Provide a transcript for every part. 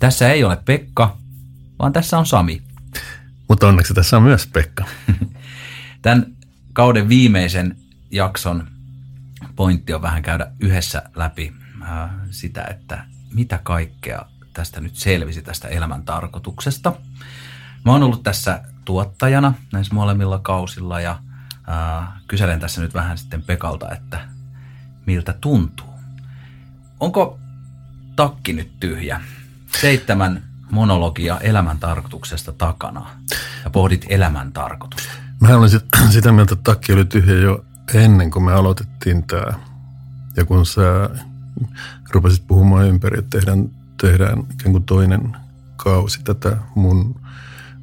Tässä ei ole Pekka, vaan tässä on Sami. Mutta onneksi tässä on myös Pekka. Tämän kauden viimeisen jakson pointti on vähän käydä yhdessä läpi äh, sitä, että mitä kaikkea tästä nyt selvisi tästä elämän tarkoituksesta. Mä oon ollut tässä tuottajana näissä molemmilla kausilla ja äh, kyselen tässä nyt vähän sitten Pekalta, että miltä tuntuu. Onko takki nyt tyhjä? Seitsemän monologia elämän tarkoituksesta takana ja pohdit elämän tarkoitusta. Mä olin sit, sitä mieltä, että takki oli tyhjä jo ennen kuin me aloitettiin tämä. Ja kun sä rupesit puhumaan ympäri, että tehdään, tehdään ikään kuin toinen kausi tätä mun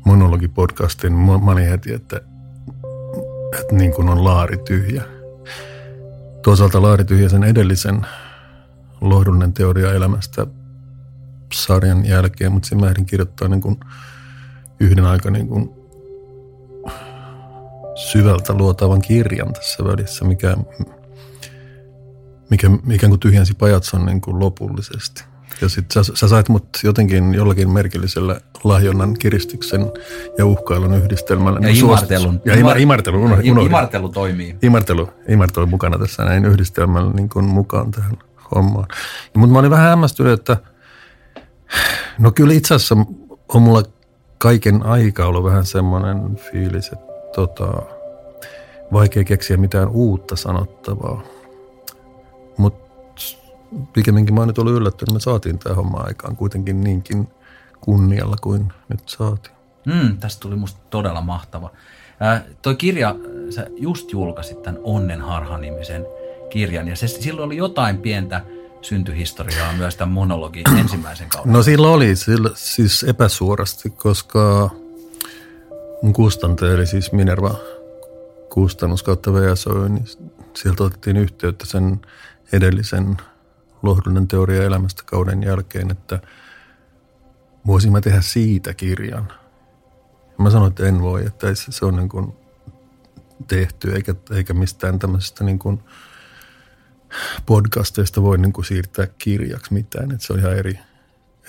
monologipodcastin, niin mä olin heti, että, että niin kuin on laari tyhjä. Toisaalta laari tyhjä sen edellisen lohdullinen teoria elämästä sarjan jälkeen, mutta siinä mä ehdin kirjoittaa niin kuin yhden aika niin kuin syvältä luotavan kirjan tässä välissä, mikä, mikä ikään kuin tyhjensi Pajatson niin kuin lopullisesti. Ja sit sä, sä sait mut jotenkin jollakin merkillisellä lahjonnan kiristyksen ja uhkailun yhdistelmällä. Ja niin imartelun. Ja ima, imartelu, unohdin. Imartelu toimii. Imartelu, imartelu mukana tässä näin yhdistelmällä niin kuin mukaan tähän hommaan. Mutta mä olin vähän hämmästynyt, että no kyllä itse asiassa on mulla kaiken aika ollut vähän semmoinen fiilis, että tota, vaikea keksiä mitään uutta sanottavaa. Mutta pikemminkin mä oon nyt ollut yllättynyt, me saatiin tämä homma aikaan kuitenkin niinkin kunnialla kuin nyt saatiin. Mm, tästä tuli musta todella mahtava. Ää, toi kirja, sä just julkaisit tämän Onnenharha-nimisen kirjan ja se, silloin oli jotain pientä syntyhistoriaa myös tämän monologin ensimmäisen kauden. No silloin oli sillä, siis epäsuorasti, koska mun kustantaja eli siis Minerva kustannus kautta VSO, niin sieltä otettiin yhteyttä sen edellisen lohdullinen teoria elämästä kauden jälkeen, että voisin mä tehdä siitä kirjan. Mä sanoin, että en voi, että se on niin kuin tehty eikä, eikä mistään tämmöisestä niin kuin podcasteista voi niin kuin siirtää kirjaksi mitään, että se on ihan eri,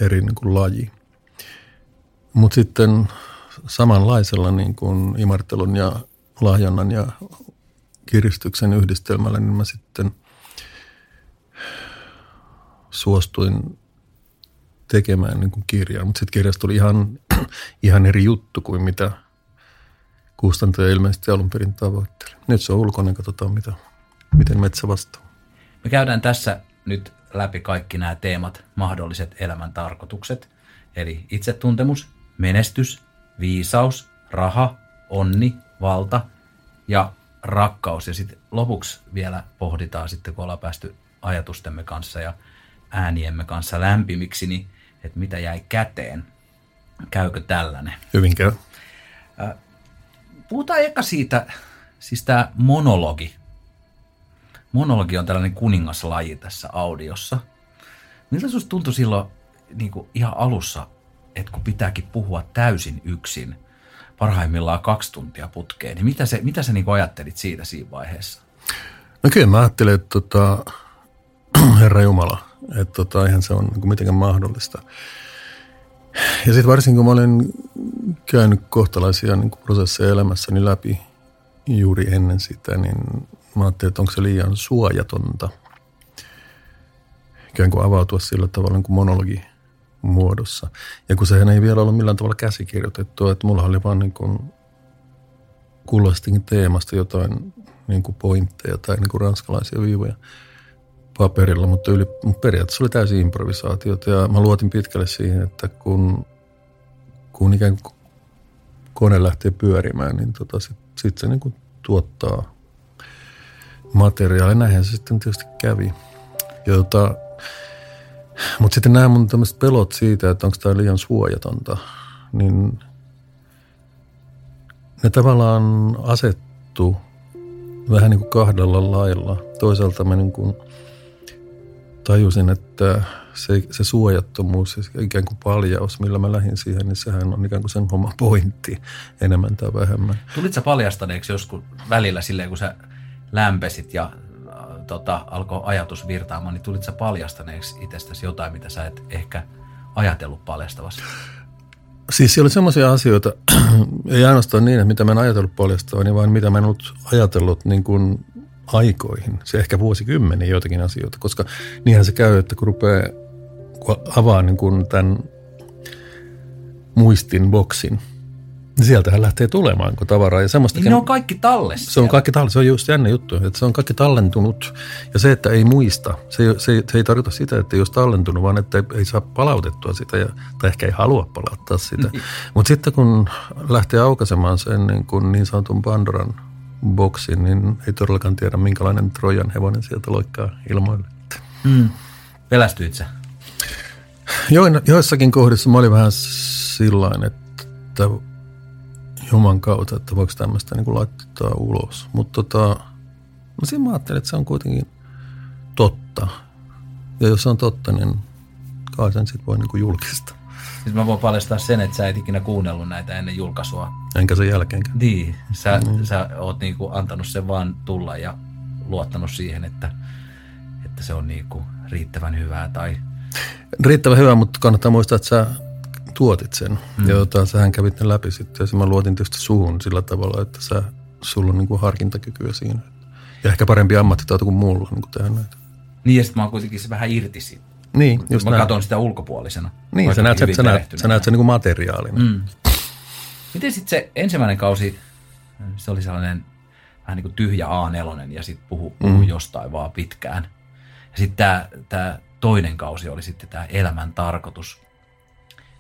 eri niin kuin laji. Mutta sitten samanlaisella niin kuin imartelun ja lahjonnan ja kiristyksen yhdistelmällä, niin mä sitten suostuin tekemään niin kuin kirjaa. Mutta sitten kirjasta tuli ihan, ihan eri juttu kuin mitä kustantaja ilmeisesti alun perin tavoitteli. Nyt se on ulkona, katsotaan mitä, miten metsä vastaa. Me käydään tässä nyt läpi kaikki nämä teemat, mahdolliset elämän tarkoitukset, eli itsetuntemus, menestys, viisaus, raha, onni, valta ja rakkaus. Ja sitten lopuksi vielä pohditaan sitten, kun ollaan päästy ajatustemme kanssa ja ääniemme kanssa lämpimiksi, niin että mitä jäi käteen. Käykö tällainen? Hyvin käy. Puhutaan eka siitä, siis tämä monologi. Monologi on tällainen kuningaslaji tässä audiossa. Miltä sinusta tuntui silloin niin kuin ihan alussa, että kun pitääkin puhua täysin yksin, parhaimmillaan kaksi tuntia putkeen, niin mitä, se, mitä sä niin ajattelit siitä siinä vaiheessa? No kyllä mä ajattelin, että tota, Herra Jumala, että tota, eihän se ole niin mitenkään mahdollista. Ja sitten varsinkin kun mä olen käynyt kohtalaisia niin prosesseja elämässäni läpi juuri ennen sitä, niin mä ajattelin, että onko se liian suojatonta ikään kuin avautua sillä tavalla niin kuin monologi muodossa. Ja kun sehän ei vielä ollut millään tavalla käsikirjoitettu, että mulla oli vaan niin kuin kullastikin teemasta jotain niin kuin pointteja tai niin kuin ranskalaisia viivoja paperilla, mutta, yli, mutta periaatteessa oli täysin improvisaatiota ja mä luotin pitkälle siihen, että kun, kun ikään kuin kone lähtee pyörimään, niin tota sitten sit se niin kuin tuottaa materiaalia. Näinhän se sitten tietysti kävi. Tota, mutta sitten nämä mun tämmöiset pelot siitä, että onko tämä liian suojatonta, niin ne tavallaan asettu vähän niin kuin kahdella lailla. Toisaalta mä niin kuin tajusin, että se, se suojattomuus ja ikään kuin paljaus, millä mä lähdin siihen, niin sehän on ikään kuin sen oma pointti enemmän tai vähemmän. Tulit sä paljastaneeksi joskus välillä silleen, kun sä lämpesit ja äh, tota, alkoi ajatus virtaamaan, niin tulit sä paljastaneeksi itsestäsi jotain, mitä sä et ehkä ajatellut paljastavassa? Siis siellä oli semmoisia asioita, ei ainoastaan niin, että mitä mä en ajatellut paljastavaa, niin vaan mitä mä en ollut ajatellut niin kuin aikoihin. Se ehkä vuosikymmeniä joitakin asioita, koska niinhän se käy, että kun rupeaa kun avaa niin kuin tämän muistin boksin, niin sieltähän lähtee tulemaan kun tavaraa. Ja semmoista niin ne on kaikki tallessa. Se on kaikki tallessa. Se on just jännä juttu, että se on kaikki tallentunut. Ja se, että ei muista, se, ei, se, se ei tarkoita sitä, että ei olisi tallentunut, vaan että ei, ei saa palautettua sitä ja, tai ehkä ei halua palauttaa sitä. Niin. Mutta sitten kun lähtee aukaisemaan sen niin, kuin niin sanotun Pandoran boksin, niin ei todellakaan tiedä, minkälainen Trojan hevonen sieltä loikkaa ilmoille. Mm. Pelästyit sä? Join, joissakin kohdissa mä olin vähän sillain, että Juman kautta, että voiko tämmöistä niin kuin laittaa ulos. Mutta tota, mä siinä mä ajattelin, että se on kuitenkin totta. Ja jos se on totta, niin kai sen sitten voi niin kuin julkista. Siis mä voin paljastaa sen, että sä et ikinä kuunnellut näitä ennen julkaisua. Enkä sen jälkeenkään. Niin, sä, mm. sä oot niinku antanut sen vaan tulla ja luottanut siihen, että, että se on niinku riittävän hyvää tai... Riittävän hyvää, mutta kannattaa muistaa, että sä tuotit sen. Mm. Ja tota, sähän kävit ne läpi sitten ja mä luotin tietysti suhun sillä tavalla, että sä, sulla on niinku harkintakykyä siinä. Ja ehkä parempi ammattitaito kuin muulla niin kuin tehdä näitä. Niin ja sitten mä oon kuitenkin se vähän irti siitä. Niin, just Mä näin. katson sitä ulkopuolisena. Niin, sä näet, sä, näet, sä näet sen niin kuin materiaalina. Mm. Miten sitten se ensimmäinen kausi, se oli sellainen vähän niin kuin tyhjä A4 ja sitten puhu, puhu mm. jostain vaan pitkään. Ja sitten tämä toinen kausi oli sitten tämä elämän tarkoitus.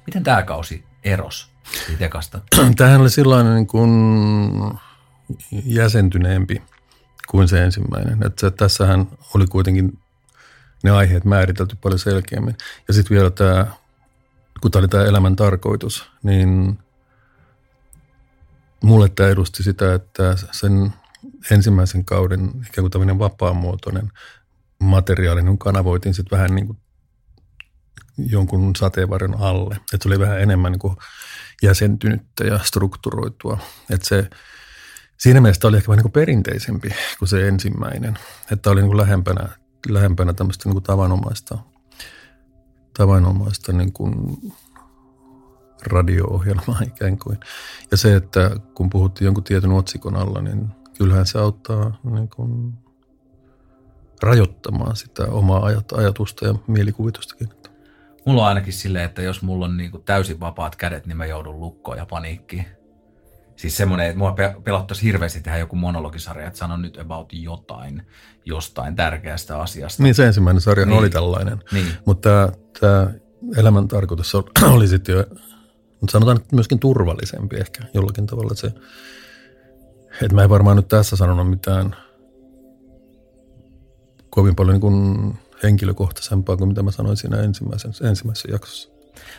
Miten tämä kausi eros siitä ekasta? Tämähän oli sellainen niin kuin jäsentyneempi kuin se ensimmäinen. Että tässähän oli kuitenkin ne aiheet määritelty paljon selkeämmin. Ja sitten vielä tämä, kun tämä oli tämä elämän tarkoitus, niin mulle tämä edusti sitä, että sen ensimmäisen kauden ikään kuin tämmöinen vapaamuotoinen materiaali, niin kanavoitiin sitten vähän niin kuin jonkun sateenvarjon alle. Että se oli vähän enemmän niin kuin jäsentynyttä ja strukturoitua. Että se, siinä mielessä oli ehkä vähän niin perinteisempi kuin se ensimmäinen. Että oli niin kuin lähempänä, lähempänä tämmöistä niin kuin tavanomaista, tavanomaista niin kuin radio-ohjelmaa ikään kuin. Ja se, että kun puhuttiin jonkun tietyn otsikon alla, niin kyllähän se auttaa niin kuin rajoittamaan sitä omaa ajatusta ja mielikuvitustakin. Mulla on ainakin silleen, että jos mulla on niin kuin täysin vapaat kädet, niin mä joudun lukkoon ja paniikkiin. Siis semmoinen, että mua pelottaisi hirveästi tehdä joku monologisarja, että sanon nyt about jotain, jostain tärkeästä asiasta. Niin se ensimmäinen sarja niin. oli tällainen. Niin. Mutta tämä elämän tarkoitus oli sitten jo, sanotaan että myöskin turvallisempi ehkä jollakin tavalla. Että, se, että mä en varmaan nyt tässä sanonut mitään kovin paljon niin kuin henkilökohtaisempaa kuin mitä mä sanoin siinä ensimmäisessä, ensimmäisessä jaksossa.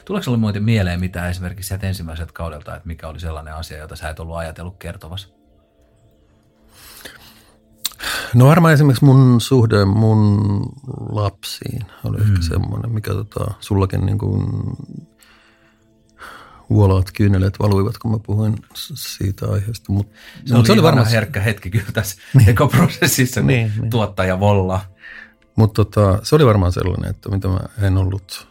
Tuleeko sinulle muuten mieleen mitä esimerkiksi sieltä ensimmäiseltä kaudelta, että mikä oli sellainen asia, jota sä et ollut ajatellut kertovas? No varmaan esimerkiksi mun suhde mun lapsiin oli mm. ehkä semmoinen, mikä tota, sullakin niin kuin vuolaat kyyneleet valuivat, kun mä puhuin siitä aiheesta. Mut, se, oli se oli varmaan herkkä hetki kyllä tässä niin. ekoprosessissa, kun niin, niin. tuottaja volla. Mutta tota, se oli varmaan sellainen, että mitä mä en ollut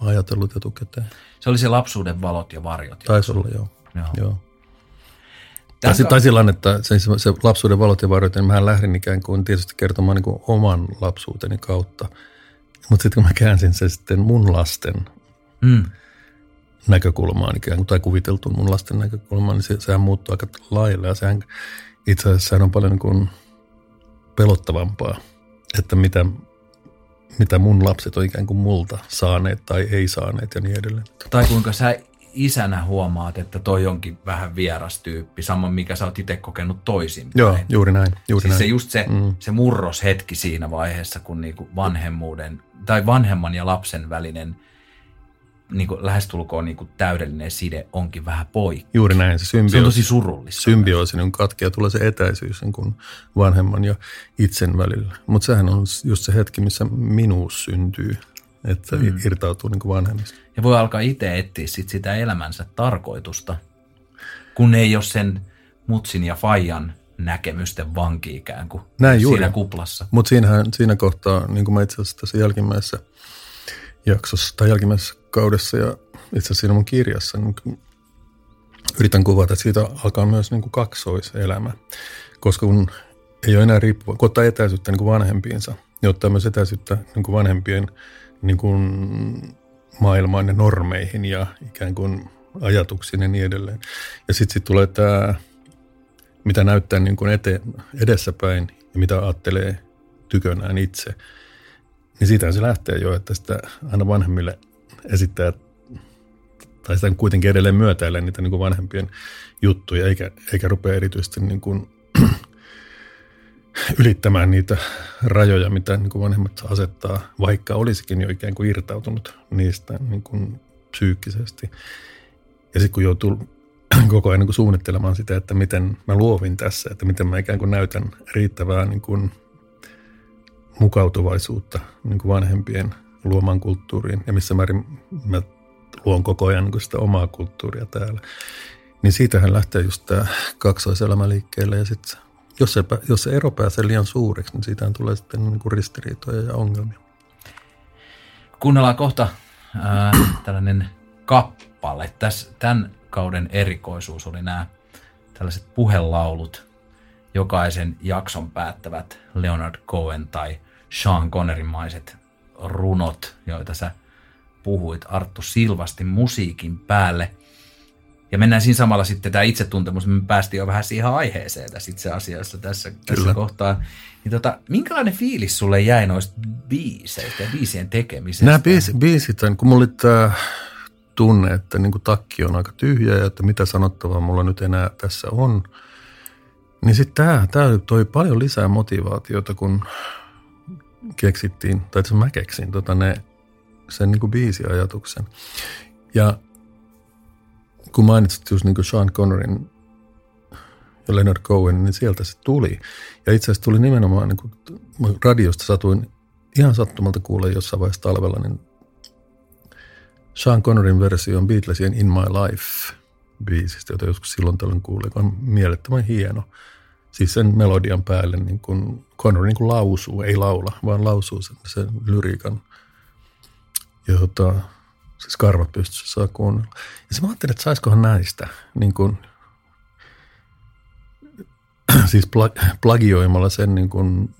ajatellut etukäteen. Se oli se lapsuuden valot ja varjot. Taisi olla, joo. joo. joo. Tai, ka- tai sillä että se, se lapsuuden valot ja varjot, niin mähän lähdin ikään kuin tietysti kertomaan niin kuin oman lapsuuteni kautta. Mutta sitten kun mä käänsin sen sitten mun lasten mm. näkökulmaan ikään kuin, tai kuviteltuun mun lasten näkökulmaan, niin se, sehän muuttuu aika lailla. Ja sehän itse asiassa sehän on paljon niin kuin pelottavampaa, että mitä mitä mun lapset on ikään kuin multa saaneet tai ei saaneet ja niin edelleen. Tai kuinka sä isänä huomaat, että toi onkin vähän vieras tyyppi, samoin mikä sä oot itse kokenut toisin. Joo, juuri näin. Juuri siis näin. se just se, mm. se murroshetki siinä vaiheessa, kun niinku vanhemmuuden tai vanhemman ja lapsen välinen niin kuin lähestulkoon niin kuin täydellinen side onkin vähän poikki. Juuri näin. Se, symbioosi, se on tosi surullista. Symbioosi niin katkea, tulee se etäisyys niin kuin vanhemman ja itsen välillä. Mutta sehän on just se hetki, missä minuus syntyy, että mm. irtautuu niin kuin vanhemmista. Ja voi alkaa itse etsiä sit sitä elämänsä tarkoitusta, kun ei ole sen mutsin ja fajan näkemysten vanki ikään kuin Näin siinä juuri. kuplassa. Mutta siinä kohtaa, niin kuin mä itse asiassa tässä jälkimmäisessä jaksossa tai jälkimmäisessä rakkaudessa ja itse asiassa siinä mun kirjassa niin yritän kuvata, että siitä alkaa myös niin kuin kaksoiselämä. Koska kun ei ole enää riippuva, kun ottaa etäisyyttä niin kuin vanhempiinsa, niin ottaa myös etäisyyttä niin kuin vanhempien niin kuin maailmaan ja normeihin ja ikään kuin ajatuksiin ja niin edelleen. Ja sitten sit tulee tämä, mitä näyttää niin kuin eteen, edessäpäin ja mitä ajattelee tykönään itse. Niin siitä se lähtee jo, että sitä aina vanhemmille esittää, tai sitä kuitenkin edelleen myötäilee niitä niin kuin vanhempien juttuja, eikä, eikä rupea erityisesti niin kuin ylittämään niitä rajoja, mitä niin kuin vanhemmat asettaa, vaikka olisikin jo ikään kuin irtautunut niistä niin kuin psyykkisesti. Ja sitten kun joutuu koko ajan niin kuin suunnittelemaan sitä, että miten mä luovin tässä, että miten mä ikään kuin näytän riittävää niin kuin mukautuvaisuutta niin kuin vanhempien luomaan kulttuuriin ja missä määrin mä luon koko ajan niin sitä omaa kulttuuria täällä. Niin siitähän lähtee just tämä kaksoiselämä liikkeelle ja sitten jos se, jos se ero pääsee liian suureksi, niin siitä tulee sitten niin kuin ristiriitoja ja ongelmia. Kuunnellaan kohta ää, tällainen kappale. Täs, tämän kauden erikoisuus oli nämä tällaiset puhelaulut. Jokaisen jakson päättävät Leonard Cohen tai Sean Connerin maiset runot, joita sä puhuit Arttu Silvasti musiikin päälle – ja mennään siinä samalla sitten tämä itsetuntemus, me päästiin jo vähän siihen aiheeseen tässä itse asiassa tässä, tässä kohtaa. Niin tota, minkälainen fiilis sulle jäi noista biiseistä ja biisien tekemisestä? Nämä biisi, biisit, kun mulla oli tämä tunne, että niin takki on aika tyhjä ja että mitä sanottavaa mulla nyt enää tässä on, niin sitten tämä, tämä toi paljon lisää motivaatiota, kun keksittiin, tai itse mä keksin tota ne, sen niin kuin biisiajatuksen. Ja kun mainitsit just niin kuin Sean Connerin ja Leonard Cohen, niin sieltä se tuli. Ja itse asiassa tuli nimenomaan, niin kuin radiosta satuin ihan sattumalta kuulee jossain vaiheessa talvella, niin Sean Connerin versio on Beatlesien In My Life biisistä, jota joskus silloin tällöin kuulin, on mielettömän hieno. Siis sen melodian päälle niin kuin Connery niin kuin lausuu, ei laula, vaan lausuu sen, sen lyriikan. Ja tota, Siis karvat pystyssä saa kuunnella. Ja se mä ajattelin, että saisikohan näistä niin kuin, siis plagioimalla sen niin kuin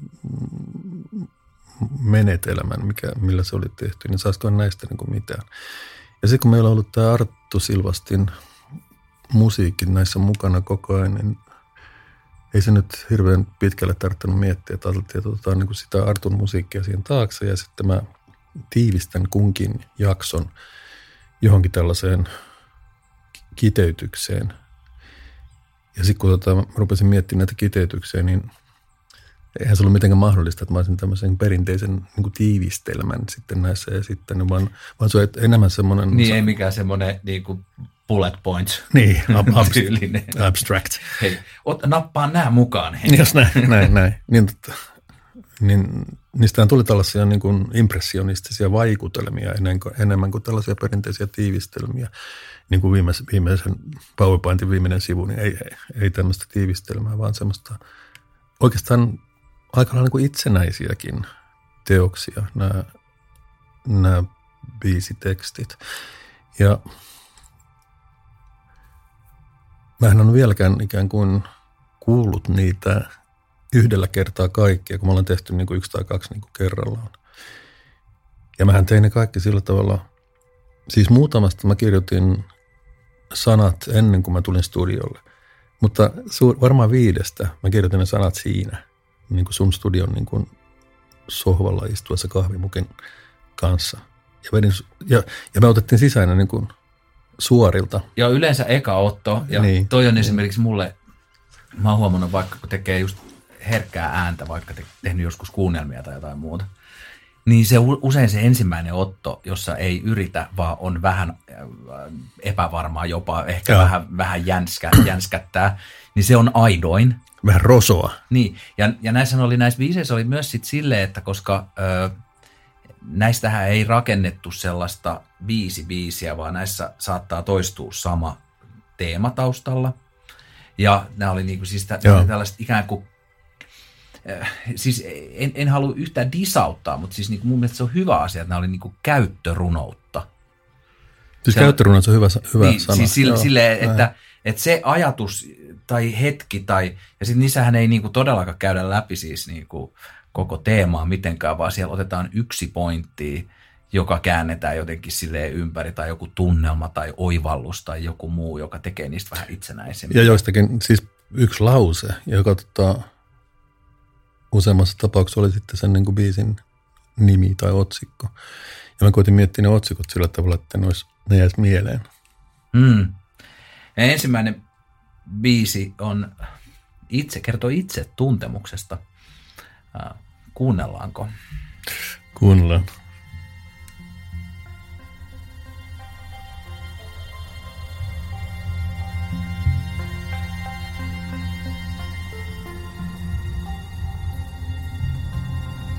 menetelmän, mikä, millä se oli tehty, niin saisiko näistä niin kuin mitään. Ja sitten kun meillä on ollut tämä Arttu Silvastin musiikki näissä mukana koko ajan, niin ei se nyt hirveän pitkälle tarvinnut miettiä, että ajateltiin, että otetaan niin kuin sitä Artun musiikkia siihen taakse ja sitten mä tiivistän kunkin jakson johonkin tällaiseen kiteytykseen. Ja sitten kun tota, rupesin miettimään näitä kiteytyksiä, niin eihän se ollut mitenkään mahdollista, että mä olisin tämmöisen perinteisen niin kuin tiivistelmän sitten näissä esittänyt, vaan, vaan se on enemmän semmoinen... Niin, ei mikään semmoinen niin kuin bullet points. Niin, ab, ab, abstract. Hei, ot, nappaa nämä mukaan. Hei. Jos näin, näin, näin. Niin, totta, niin niistähän tuli tällaisia niin kuin impressionistisia vaikutelmia ennen kuin, enemmän kuin tällaisia perinteisiä tiivistelmiä. Niin kuin viimeisen, viimeisen PowerPointin viimeinen sivu, niin ei, ei, ei tämmöistä tiivistelmää, vaan semmoista oikeastaan aika lailla niin kuin itsenäisiäkin teoksia, nämä, nämä biisitekstit. Ja mä en ole vieläkään ikään kuin kuullut niitä yhdellä kertaa kaikkia, kun mä olen tehty niin kuin yksi tai kaksi niin kuin kerrallaan. Ja mähän tein ne kaikki sillä tavalla, siis muutamasta mä kirjoitin sanat ennen kuin mä tulin studiolle. Mutta suur, varmaan viidestä mä kirjoitin ne sanat siinä, niin kuin sun studion niin kuin sohvalla istuessa kahvimukin kanssa. Ja, vedin, ja, ja me otettiin sisään niin kuin suorilta. Ja yleensä eka otto, ja niin. toi on esimerkiksi mulle, mä oon huomannut vaikka kun tekee just herkkää ääntä, vaikka te, tehnyt joskus kuunnelmia tai jotain muuta, niin se usein se ensimmäinen otto, jossa ei yritä, vaan on vähän äh, epävarmaa jopa, ehkä Joo. vähän, vähän jänskä, jänskättää, niin se on aidoin. Vähän rosoa. Niin, ja, ja näissä oli, näissä biiseissä oli myös sit silleen, että koska ö, näistähän ei rakennettu sellaista viisi biisiä, vaan näissä saattaa toistua sama teema taustalla. Ja nämä oli niinku siis tällaiset ikään kuin Äh, siis en, en halua yhtään disauttaa, mutta siis niin kuin mun mielestä se on hyvä asia, että nämä oli niin kuin käyttörunoutta. Siis se, on hyvä, hyvä niin, sana. Siis sille, sille että, että se ajatus tai hetki, tai, ja sitten niissähän ei niinku todellakaan käydä läpi siis niinku koko teemaa mitenkään, vaan siellä otetaan yksi pointti, joka käännetään jotenkin sille ympäri, tai joku tunnelma tai oivallus tai joku muu, joka tekee niistä vähän itsenäisemmin. Ja joistakin, siis yksi lause, joka tota, useammassa tapauksessa oli sitten sen niin kuin biisin nimi tai otsikko. Ja mä koitin miettiä ne otsikot sillä tavalla, että ne, olisi, ne jäisi mieleen. Mm. Ja ensimmäinen biisi on itse, kertoo itse tuntemuksesta. Kuunnellaanko? Kuunnellaan.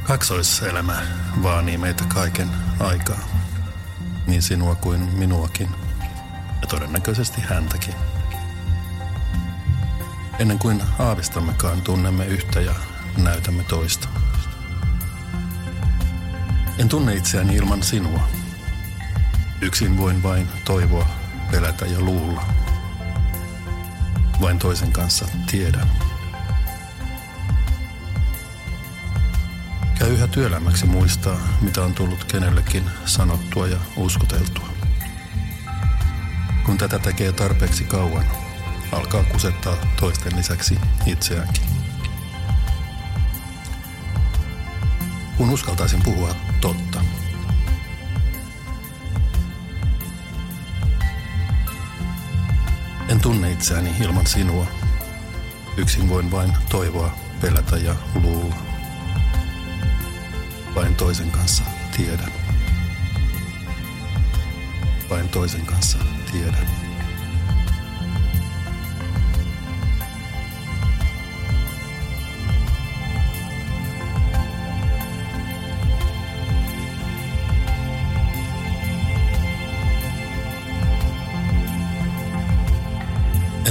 Kaksoiselämä vaanii meitä kaiken aikaa. Niin sinua kuin minuakin. Ja todennäköisesti häntäkin. Ennen kuin aavistammekaan tunnemme yhtä ja näytämme toista. En tunne itseäni ilman sinua. Yksin voin vain toivoa, pelätä ja luulla. Vain toisen kanssa tiedän. Käy yhä työlämmäksi muistaa, mitä on tullut kenellekin sanottua ja uskoteltua. Kun tätä tekee tarpeeksi kauan, alkaa kusettaa toisten lisäksi itseäänkin. Kun uskaltaisin puhua totta. En tunne itseäni ilman sinua. Yksin voin vain toivoa, pelätä ja luulla. Vain toisen kanssa tiedän. Vain toisen kanssa tiedän.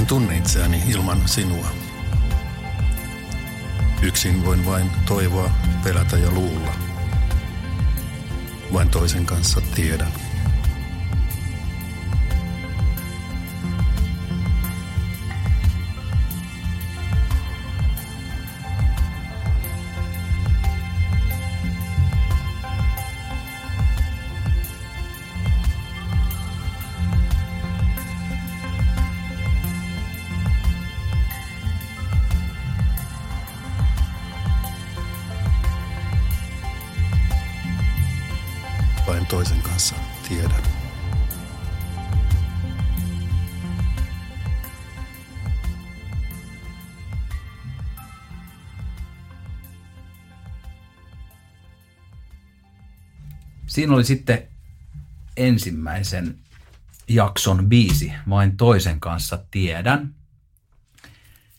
Tunne itseäni ilman sinua. Yksin voin vain toivoa, pelätä ja luulla. Vain toisen kanssa tiedän. Vain toisen kanssa tiedän. Siinä oli sitten ensimmäisen jakson biisi, vain toisen kanssa tiedän.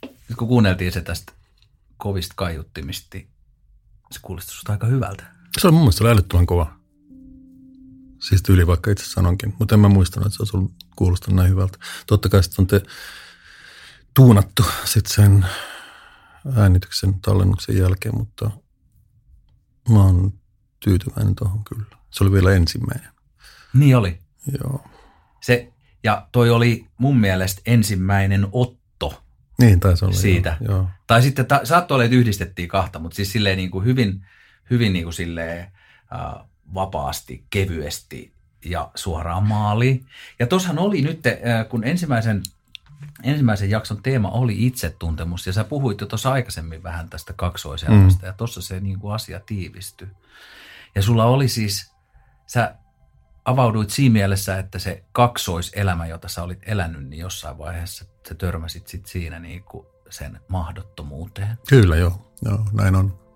Nyt kun kuunneltiin se tästä kovista kaiuttimista, niin se kuulosti aika hyvältä. Se oli mun mielestä älyttömän kova. Siis tyyli vaikka itse sanonkin, mutta en mä muistanut, että se olisi kuulostanut näin hyvältä. Totta kai sitten on te tuunattu sitten sen äänityksen tallennuksen jälkeen, mutta mä oon tyytyväinen tuohon kyllä. Se oli vielä ensimmäinen. Niin oli. Joo. Se, ja toi oli mun mielestä ensimmäinen otto Niin taisi olla. siitä. Joo, joo. Tai sitten ta, saattoi olla, että yhdistettiin kahta, mutta siis silleen niin kuin hyvin, hyvin niin kuin silleen, äh, vapaasti, kevyesti ja suoraan maaliin. Ja tuossahan oli nyt, äh, kun ensimmäisen, ensimmäisen jakson teema oli itsetuntemus, ja sä puhuit jo tuossa aikaisemmin vähän tästä kaksoiselämästä, mm. ja tuossa se niin kuin asia tiivistyi. Ja sulla oli siis, sä avauduit siinä mielessä, että se kaksoiselämä, jota sä olit elänyt, niin jossain vaiheessa sä törmäsit sit siinä niin kuin sen mahdottomuuteen. Kyllä joo, joo, näin on.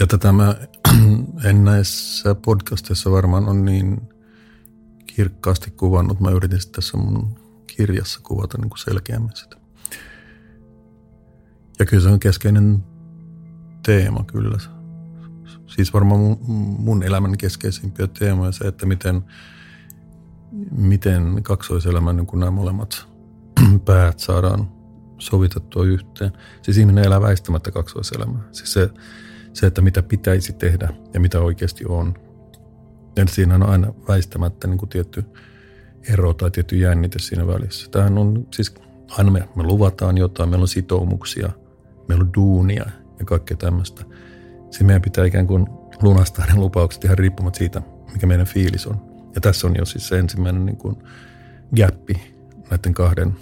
Ja tätä mä en näissä podcasteissa varmaan on niin kirkkaasti kuvannut. Mä yritin tässä mun kirjassa kuvata niin kuin selkeämmin sitä. Ja kyllä se on keskeinen teema kyllä. Siis varmaan mun, mun elämän keskeisimpiä teemoja se, että miten, miten kaksoiselämän niin kuin nämä molemmat päät saadaan sovitettua yhteen. Siis ihminen elää väistämättä kaksoiselämää. Siis se, se, että mitä pitäisi tehdä ja mitä oikeasti on. Ja siinä on aina väistämättä niin kuin tietty ero tai tietty jännite siinä välissä. Tämähän on siis, aina me, me luvataan jotain, meillä on sitoumuksia, meillä on duunia ja kaikkea tämmöistä. Siinä meidän pitää ikään kuin lunastaa ne lupaukset ihan riippumatta siitä, mikä meidän fiilis on. Ja tässä on jo siis se ensimmäinen niin kuin gappi näiden kahden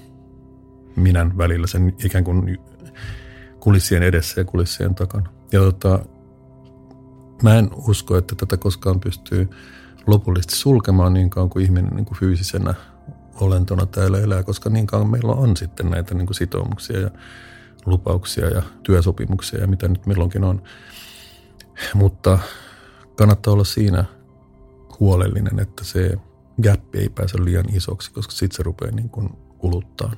minän välillä, sen ikään kuin kulissien edessä ja kulissien takana. Ja tota, mä en usko, että tätä koskaan pystyy lopullisesti sulkemaan niin kauan kuin ihminen niin kuin fyysisenä olentona täällä elää, koska niin kauan meillä on sitten näitä niin kuin sitoumuksia ja lupauksia ja työsopimuksia ja mitä nyt milloinkin on. Mutta kannattaa olla siinä huolellinen, että se gappi ei pääse liian isoksi, koska sitten se rupeaa niin kuin kuluttaa.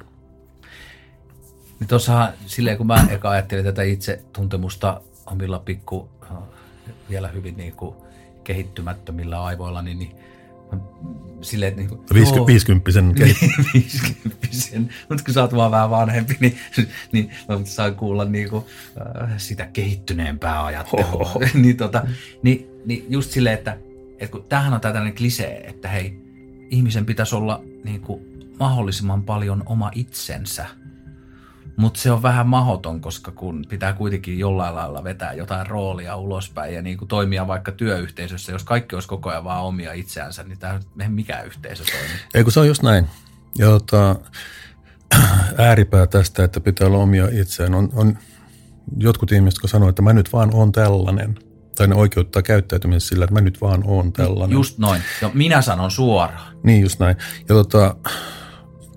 Niin tuossahan silleen, kun mä eka ajattelin tätä itse tuntemusta omilla pikku, vielä hyvin niin kuin kehittymättömillä aivoilla, niin, niin silleen, että niin kuin, 50, 50 50 mutta kun sä oot vaan vähän vanhempi, niin, niin mä saan kuulla niin kuin, äh, sitä kehittyneempää ajattelua. niin, tota, niin, niin just silleen, että, että kun tämähän on tällainen klisee, että hei, ihmisen pitäisi olla niin kuin, mahdollisimman paljon oma itsensä – mutta se on vähän mahoton, koska kun pitää kuitenkin jollain lailla vetää jotain roolia ulospäin ja niin kuin toimia vaikka työyhteisössä, jos kaikki olisi koko ajan vaan omia itseänsä, niin tämä ei mikään yhteisö toimi. Ei kun se on just näin. Ja tota, ääripää tästä, että pitää olla omia itseään, on, on jotkut ihmiset, kun sanoo, että mä nyt vaan on tällainen, tai ne oikeuttaa käyttäytymisen sillä, että mä nyt vaan on tällainen. Just noin. Ja minä sanon suoraan. Niin, just näin. Ja tota,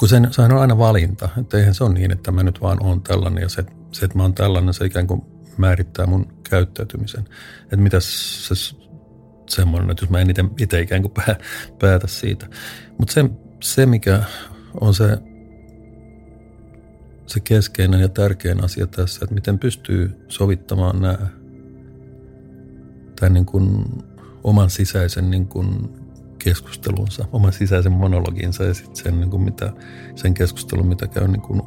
kun sen, sehän on aina valinta. Että eihän se ole niin, että mä nyt vaan oon tällainen ja se, se että mä oon tällainen, se ikään kuin määrittää mun käyttäytymisen. Että mitä se semmoinen, että jos mä en itse ikään kuin päätä siitä. Mutta se, se, mikä on se, se keskeinen ja tärkein asia tässä, että miten pystyy sovittamaan nämä tämän niin kuin oman sisäisen niin kuin keskustelunsa, oman sisäisen monologinsa ja sitten sen, niin kuin mitä, sen keskustelun, mitä käy niin kuin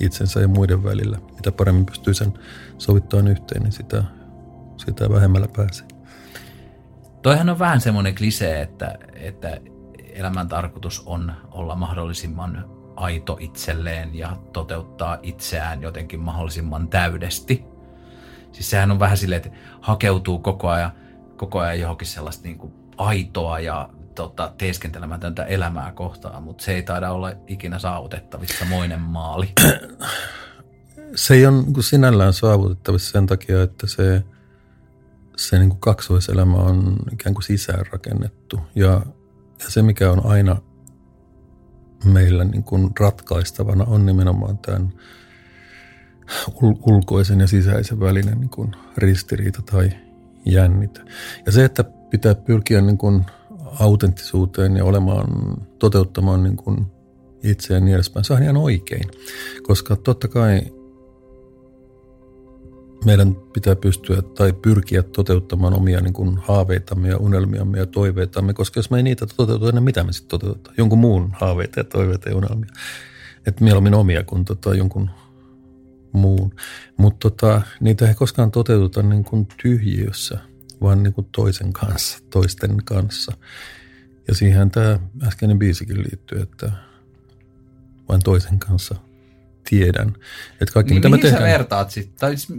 itsensä ja muiden välillä. Mitä paremmin pystyy sen sovittamaan yhteen, niin sitä, sitä vähemmällä pääsee. Toihan on vähän semmoinen klisee, että, että elämän tarkoitus on olla mahdollisimman aito itselleen ja toteuttaa itseään jotenkin mahdollisimman täydesti. Siis sehän on vähän silleen, että hakeutuu koko ajan, koko ajan johonkin sellaista niin kuin aitoa ja tota, teeskentelemätöntä elämää kohtaan, mutta se ei taida olla ikinä saavutettavissa moinen maali. Se ei ole niin sinällään saavutettavissa sen takia, että se, se niin kuin kaksoiselämä on ikään kuin sisäänrakennettu. Ja, ja se, mikä on aina meillä niin kuin ratkaistavana, on nimenomaan tämän ulkoisen ja sisäisen välinen niin kuin ristiriita tai jännite. Ja se, että pitää pyrkiä niin kuin autenttisuuteen ja olemaan, toteuttamaan niin kuin itseään niin edespäin. Se on ihan oikein, koska totta kai meidän pitää pystyä tai pyrkiä toteuttamaan omia niin kuin haaveitamme ja unelmiamme ja toiveitamme, koska jos me ei niitä toteuta, niin mitä me sitten toteutetaan? Jonkun muun haaveita ja toiveita ja unelmia. Että mieluummin omia kuin tota jonkun muun. Mutta tota, niitä ei koskaan toteututa niin kuin tyhjiössä – vaan niin kuin toisen kanssa, toisten kanssa. Ja siihen tämä äskeinen biisikin liittyy, että vain toisen kanssa tiedän. Että kaikki, niin mitä mihin me tehdään... sä vertaat sitten? Tai siis,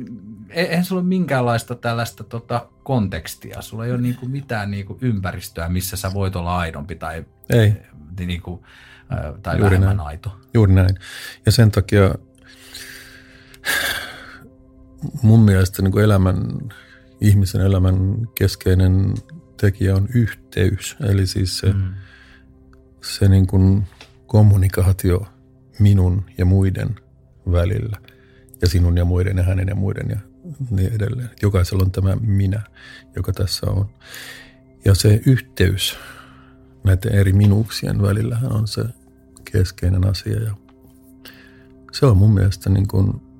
e- eihän sulla ole minkäänlaista tällaista tota, kontekstia. Sulla ei ole niinku mitään niinku ympäristöä, missä sä voit olla aidompi tai, ei. Niinku, tai Juuri vähemmän näin. aito. Juuri näin. Ja sen takia mun mielestä niin kuin elämän ihmisen elämän keskeinen tekijä on yhteys. Eli siis se, mm. se niin kuin kommunikaatio minun ja muiden välillä ja sinun ja muiden ja hänen ja muiden ja niin edelleen. Jokaisella on tämä minä, joka tässä on. Ja se yhteys näiden eri minuuksien välillä on se keskeinen asia ja se on mun mielestä niin kuin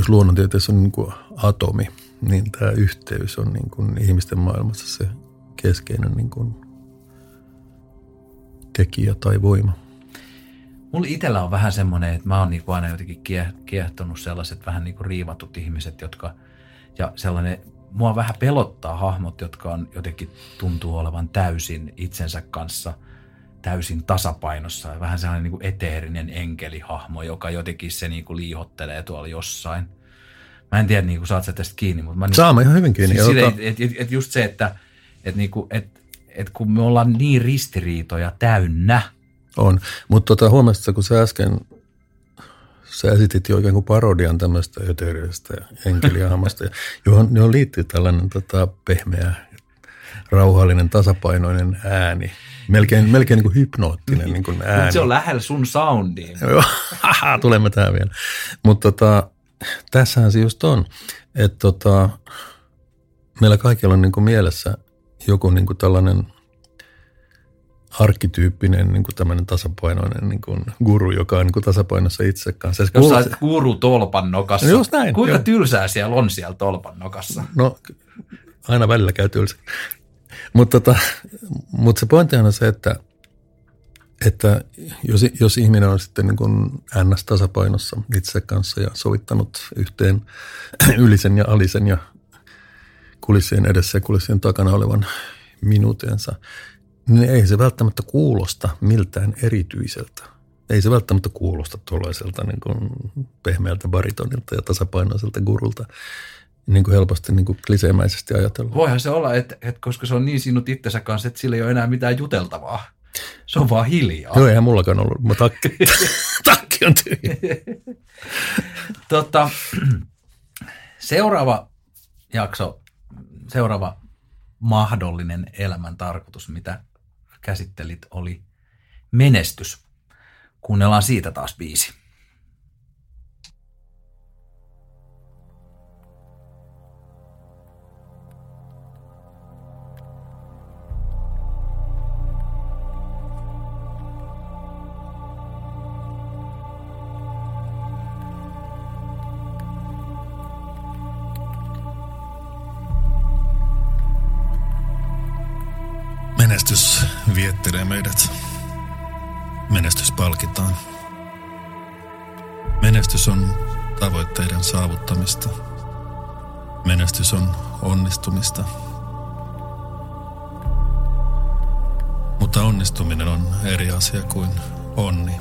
jos luonnontieteessä on niin kuin atomi, niin tämä yhteys on niin kuin ihmisten maailmassa se keskeinen niin kuin tekijä tai voima. Mulla itsellä on vähän semmoinen, että mä oon niin aina jotenkin kiehtonut sellaiset vähän niin kuin riivatut ihmiset, jotka, ja sellainen mua vähän pelottaa hahmot, jotka on jotenkin tuntuu olevan täysin itsensä kanssa täysin tasapainossa. Ja vähän sellainen niin kuin eteerinen enkelihahmo, joka jotenkin se niin kuin liihottelee tuolla jossain. Mä en tiedä, niin kuin saat sä tästä kiinni. Mutta mä niin, Saamme ihan hyvin kiinni. Siis et, et, et, et just se, että et, niin kuin, et, et kun me ollaan niin ristiriitoja täynnä. On, mutta tota, huomasitko, kun sä äsken sä esitit jo ikään kuin parodian tämmöistä eteerisestä enkeliahmasta, johon, johon liittyy tällainen tota, pehmeä, rauhallinen, tasapainoinen ääni. Melkein, melkein niin kuin hypnoottinen niin kuin ääni. se on lähellä sun soundiin. Joo, tulemme tähän vielä. Mutta tota, tässähän se just on, että tota, meillä kaikilla on niin kuin mielessä joku niin kuin tällainen – arkkityyppinen niin kuin tämmöinen tasapainoinen niin kuin guru, joka on niin kuin tasapainossa itse kanssa. Jos kuuluu... sä guru tolpan nokassa. No just näin. Kuinka jo. tylsää siellä on siellä tolpan nokassa? No aina välillä käy tylsä. Mutta tota, mut se pointti on se, että, että jos, jos ihminen on sitten niin kuin NS-tasapainossa itse kanssa ja sovittanut yhteen ylisen ja alisen ja kulissien edessä ja kulissien takana olevan minuutensa, niin ei se välttämättä kuulosta miltään erityiseltä. Ei se välttämättä kuulosta tuollaiselta niin kuin pehmeältä baritonilta ja tasapainoiselta gurulta, niin kuin helposti niin kuin kliseemäisesti ajatellaan. Voihan se olla, että, että koska se on niin sinut itsensä kanssa, että sillä ei ole enää mitään juteltavaa. Se on vaan hiljaa. Joo, eihän mullakaan ollut. Mä takki, takki on tyhjä. tota, seuraava jakso, seuraava mahdollinen elämän tarkoitus, mitä käsittelit, oli menestys. Kuunnellaan siitä taas biisi. Menestys viettelee meidät. Menestys palkitaan. Menestys on tavoitteiden saavuttamista. Menestys on onnistumista. Mutta onnistuminen on eri asia kuin onni.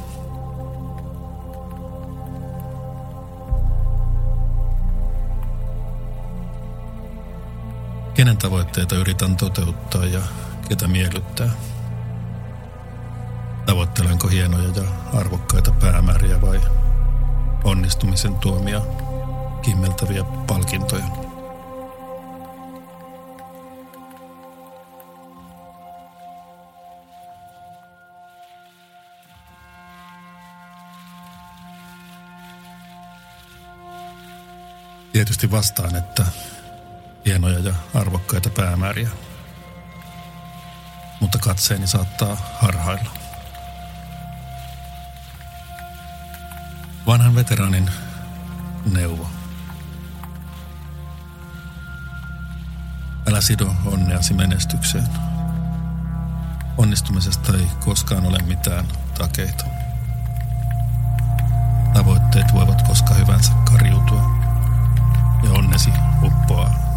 Kenen tavoitteita yritän toteuttaa ja ketä miellyttää? Tavoittelenko hienoja ja arvokkaita päämääriä vai onnistumisen tuomia kimmeltäviä palkintoja? Tietysti vastaan, että hienoja ja arvokkaita päämääriä – mutta katseeni saattaa harhailla. Vanhan veteraanin neuvo. Älä sido onneasi menestykseen. Onnistumisesta ei koskaan ole mitään takeita. Tavoitteet voivat koska hyvänsä kariutua ja onnesi uppoaa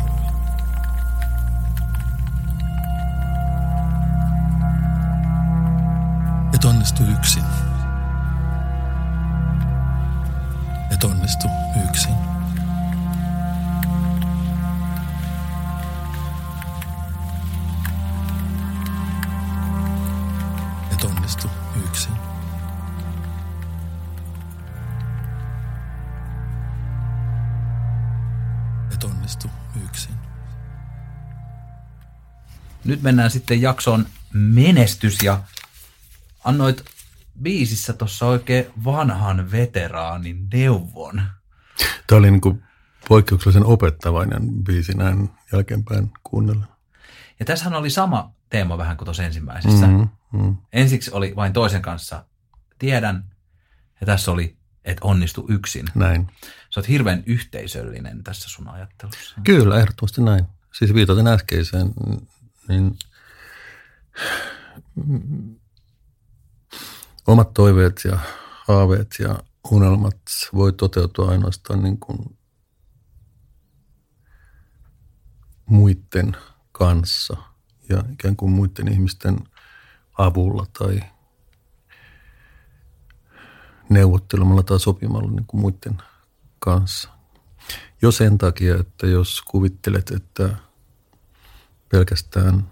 onnistu yksin. Et onnistu yksin. Et onnistu yksin. Et onnistu yksin. Nyt mennään sitten jakson menestys ja annoit biisissä tuossa oikein vanhan veteraanin neuvon. Tämä oli niin kuin poikkeuksellisen opettavainen biisi näin jälkeenpäin kuunnella. Ja tässähän oli sama teema vähän kuin tuossa ensimmäisessä. Mm-hmm, mm. Ensiksi oli vain toisen kanssa tiedän, ja tässä oli, että onnistu yksin. Näin. Sä oot hirveän yhteisöllinen tässä sun ajattelussa. Kyllä, ehdottomasti näin. Siis viitaten äskeiseen, niin omat toiveet ja haaveet ja unelmat voi toteutua ainoastaan niin kuin muiden kanssa ja ikään kuin muiden ihmisten avulla tai neuvottelemalla tai sopimalla niin kuin muiden kanssa. Jo sen takia, että jos kuvittelet, että pelkästään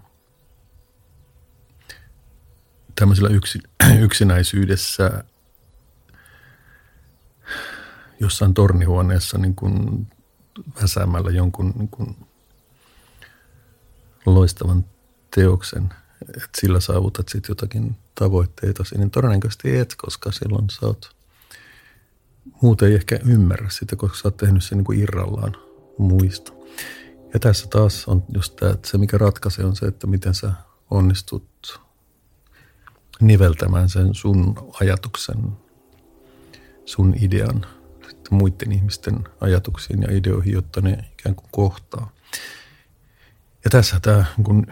tämmöisellä yksi, yksinäisyydessä jossain tornihuoneessa niin kuin väsäämällä jonkun niin kuin loistavan teoksen, että sillä saavutat sitten jotakin tavoitteita, niin todennäköisesti et, koska silloin sä oot, muuten ei ehkä ymmärrä sitä, koska sä oot tehnyt sen niin kuin irrallaan muista. Ja tässä taas on just tämä, että se mikä ratkaisee on se, että miten sä onnistut niveltämään sen sun ajatuksen, sun idean muiden ihmisten ajatuksiin ja ideoihin, jotta ne ikään kuin kohtaa. Ja tässä tämä kun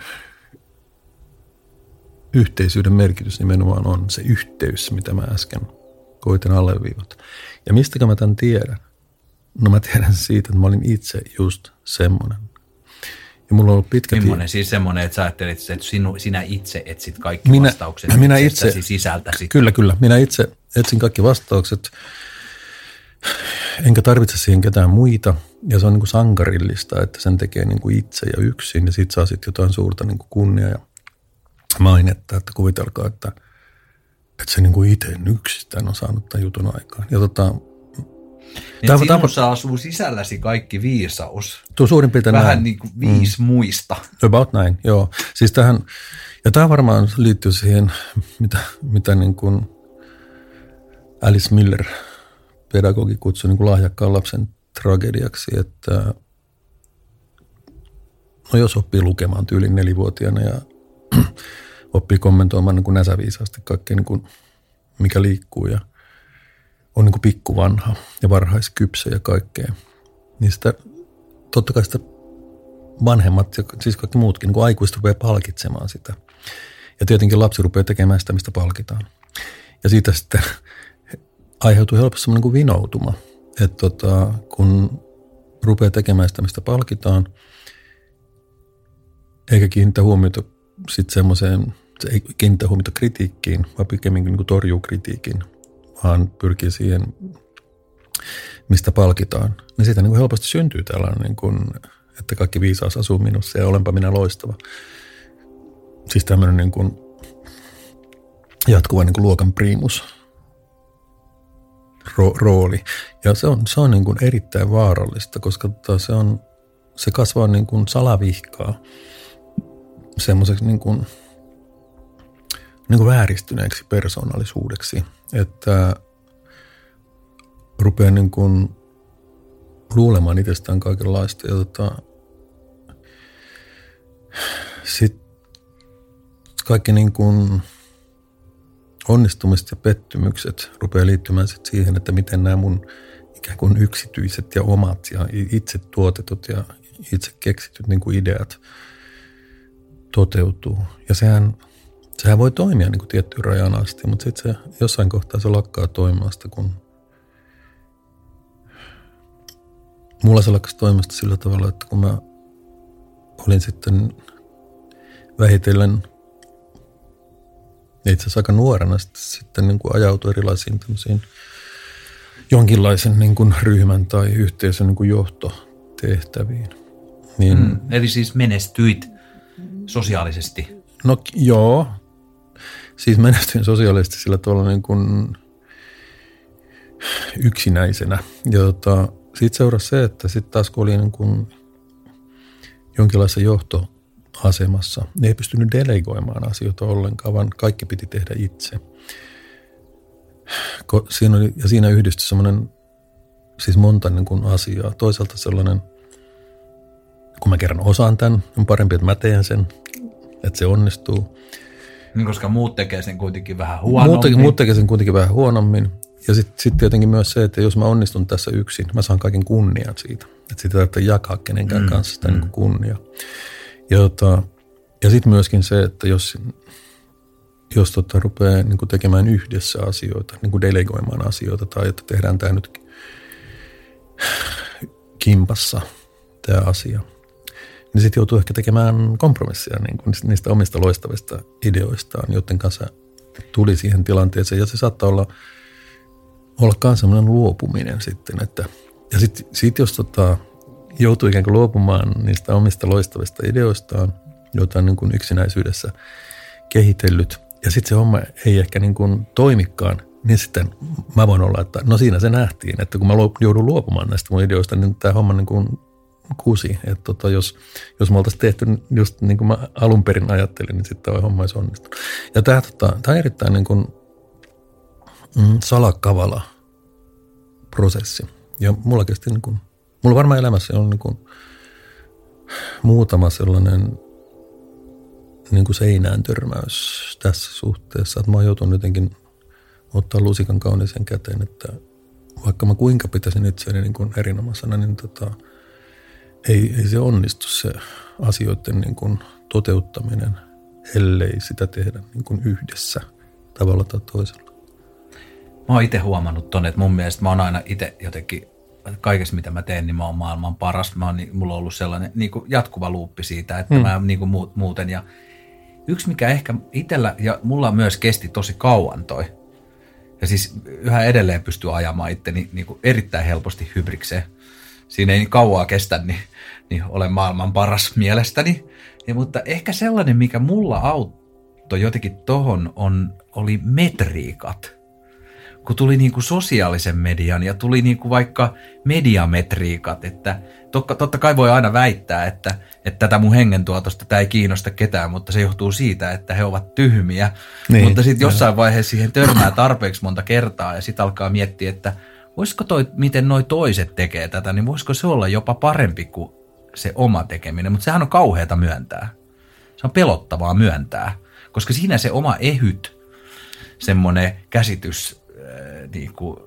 yhteisyyden merkitys nimenomaan on se yhteys, mitä mä äsken koitin alleviivata. Ja mistäkö mä tämän tiedän? No mä tiedän siitä, että mä olin itse just semmoinen. Ja mulla on ollut pitkä Millainen tie- siis semmoinen, että sä ajattelit, että sinu, sinä itse etsit kaikki minä, vastaukset minä itse, sisältäsi. Kyllä, kyllä. Minä itse etsin kaikki vastaukset, enkä tarvitse siihen ketään muita. Ja se on niin kuin sankarillista, että sen tekee niin kuin itse ja yksin. Ja sit saa sitten jotain suurta niin kuin kunnia ja mainetta, että kuvitelkaa, että, että se niin kuin itse yksistään on saanut tämän jutun aikaan. Ja tota, niin tämä, sinussa asuu sisälläsi kaikki viisaus. Tuo suurin piirtein Vähän näin. niin kuin viisi mm. muista. About näin, joo. Siis tähän, ja tämä varmaan liittyy siihen, mitä, mitä niin kuin Alice Miller, pedagogi, kutsui niin kuin lahjakkaan lapsen tragediaksi, että no jos oppii lukemaan tyylin nelivuotiaana ja oppii kommentoimaan niin kuin näsäviisaasti kaikkea, niin kuin, mikä liikkuu ja on niin pikkuvanha ja varhaiskypsä ja kaikkea. Niin sitä, totta kai sitä vanhemmat ja siis kaikki muutkin, niin kuin aikuiset rupeaa palkitsemaan sitä. Ja tietenkin lapsi rupeaa tekemään sitä, mistä palkitaan. Ja siitä sitten aiheutuu helposti semmoinen kuin vinoutuma, että tota, kun rupeaa tekemään sitä, mistä palkitaan, eikä kiinnitä huomiota sitten semmoiseen, se ei kiinnitä huomiota kritiikkiin, vaan pikemminkin niin torjuu kritiikin, vaan pyrkii siihen, mistä palkitaan. Niin siitä niin kuin helposti syntyy tällainen, niin kuin, että kaikki viisaus asuu minussa ja olenpa minä loistava. Siis tämmöinen niin kuin jatkuva niin kuin luokan primus ro- rooli. Ja se on, se on niin kuin erittäin vaarallista, koska tota se, on, se kasvaa niin kuin salavihkaa semmoiseksi niin kuin, niin kuin vääristyneeksi persoonallisuudeksi, että rupeaa niin kuin luulemaan itsestään kaikenlaista ja tota, sitten kaikki niin kuin onnistumiset ja pettymykset rupeaa liittymään sit siihen, että miten nämä mun ikään kuin yksityiset ja omat ja itse tuotetut ja itse keksityt niin kuin ideat toteutuu. Ja sehän, sehän voi toimia niin kuin tiettyyn rajan asti, mutta sitten se jossain kohtaa se lakkaa toimimasta, kun mulla se lakkasi toimimasta sillä tavalla, että kun mä olin sitten vähitellen itse asiassa aika nuorena sitten, sitten niin kuin ajautui erilaisiin tämmöisiin jonkinlaisen niin kuin ryhmän tai yhteisön niin kuin johtotehtäviin. Niin, mm, eli siis menestyit sosiaalisesti? No joo, siis menestyin sosiaalisesti sillä tavalla niin kuin yksinäisenä. Ja tota, siitä seurasi se, että sitten taas kun oli niin kuin jonkinlaisessa johtoasemassa, niin ei pystynyt delegoimaan asioita ollenkaan, vaan kaikki piti tehdä itse. Siinä oli, ja siinä yhdistyi semmoinen, siis monta niin kuin asiaa. Toisaalta sellainen, kun mä kerran osaan tämän, on parempi, että mä teen sen että se onnistuu. Niin, koska muut tekee sen kuitenkin vähän huonommin. Muut, muut tekee sen kuitenkin vähän huonommin. Ja sitten sit tietenkin myös se, että jos mä onnistun tässä yksin, mä saan kaiken kunnian siitä. Että sitä tarvitsee jakaa kenenkään mm, kanssa sitä mm. niin kunnia. Ja, tota, ja sitten myöskin se, että jos, jos tota, rupeaa niin tekemään yhdessä asioita, niin kuin delegoimaan asioita, tai että tehdään tämä nyt kimpassa, tämä asia – niin sitten joutuu ehkä tekemään kompromissia niin kuin niistä omista loistavista ideoistaan, joiden kanssa tuli siihen tilanteeseen. Ja se saattaa olla, olla myös sellainen luopuminen sitten. Että, ja sitten sit jos tota, joutuu ikään kuin luopumaan niistä omista loistavista ideoistaan, joita on niin kuin yksinäisyydessä kehitellyt, ja sitten se homma ei ehkä niin kuin toimikaan, niin sitten mä voin olla, että no siinä se nähtiin, että kun mä joudun luopumaan näistä mun ideoista, niin tämä homma niin kuin kusi. Että tota, jos, jos me oltaisiin tehty just niin kuin mä alun perin ajattelin, niin sitten tämä homma olisi onnistunut. Ja tämä, tota, on erittäin niin kuin, mm, salakavala prosessi. Ja mulla kesti niin kuin, mulla varmaan elämässä on niin kuin muutama sellainen niin kuin seinään törmäys tässä suhteessa, että mä oon joutunut jotenkin ottaa lusikan kaunisen käteen, että vaikka mä kuinka pitäisin itseäni niin kuin erinomaisena, niin tota, ei, ei se onnistu se asioiden niin kuin toteuttaminen, ellei sitä tehdä niin kuin yhdessä tavalla tai toisella. Mä oon itse huomannut ton, että mun mielestä mä oon aina itse jotenkin kaikessa mitä mä teen, niin mä oon maailman paras. Mä oon, mulla on ollut sellainen niin kuin jatkuva luuppi siitä, että mm. mä niin kuin muuten. Ja yksi mikä ehkä itsellä ja mulla myös kesti tosi kauan toi. Ja siis yhä edelleen pystyy ajamaan itteni niin kuin erittäin helposti hybrikseen siinä ei kauaa kestä, niin, niin olen maailman paras mielestäni. Ja, mutta ehkä sellainen, mikä mulla auttoi jotenkin tohon, on, oli metriikat. Kun tuli niin kuin sosiaalisen median ja tuli niin kuin vaikka mediametriikat, että totta, totta kai voi aina väittää, että, että tätä mun hengentuotosta tämä ei kiinnosta ketään, mutta se johtuu siitä, että he ovat tyhmiä. Niin, mutta sitten jossain vaiheessa siihen törmää tarpeeksi monta kertaa ja sitten alkaa miettiä, että – voisiko toi, miten noi toiset tekee tätä, niin voisiko se olla jopa parempi kuin se oma tekeminen, mutta sehän on kauheata myöntää. Se on pelottavaa myöntää, koska siinä se oma ehyt, semmoinen käsitys, äh, niin kuin,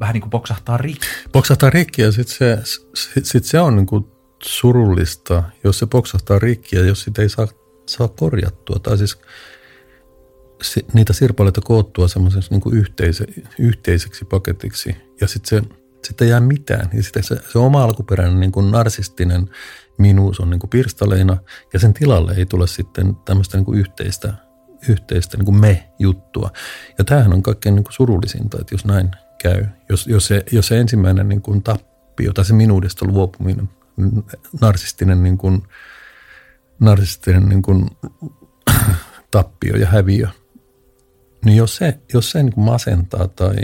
vähän niin kuin poksahtaa rikki. Poksahtaa rikki ja sitten se, sit, sit se on niin kuin surullista, jos se poksahtaa rikki ja jos sitä ei saa, saa korjattua. Tai siis niitä sirpaleita koottua semmoiseksi niin yhteise, yhteiseksi paketiksi ja sitten se sitten ei jää mitään. Ja sitten se, se oma alkuperäinen niin kuin narsistinen minuus on niin kuin pirstaleina ja sen tilalle ei tule sitten tämmöistä niin kuin yhteistä, yhteistä niin kuin me-juttua. Ja tämähän on kaikkein niin kuin surullisinta, että jos näin käy. Jos, jos, se, jos se ensimmäinen niin kuin tappio tai se minuudesta luopuminen, narsistinen, niin kuin, narsistinen niin kuin, tappio ja häviö – niin jos se, jos se niin kuin masentaa tai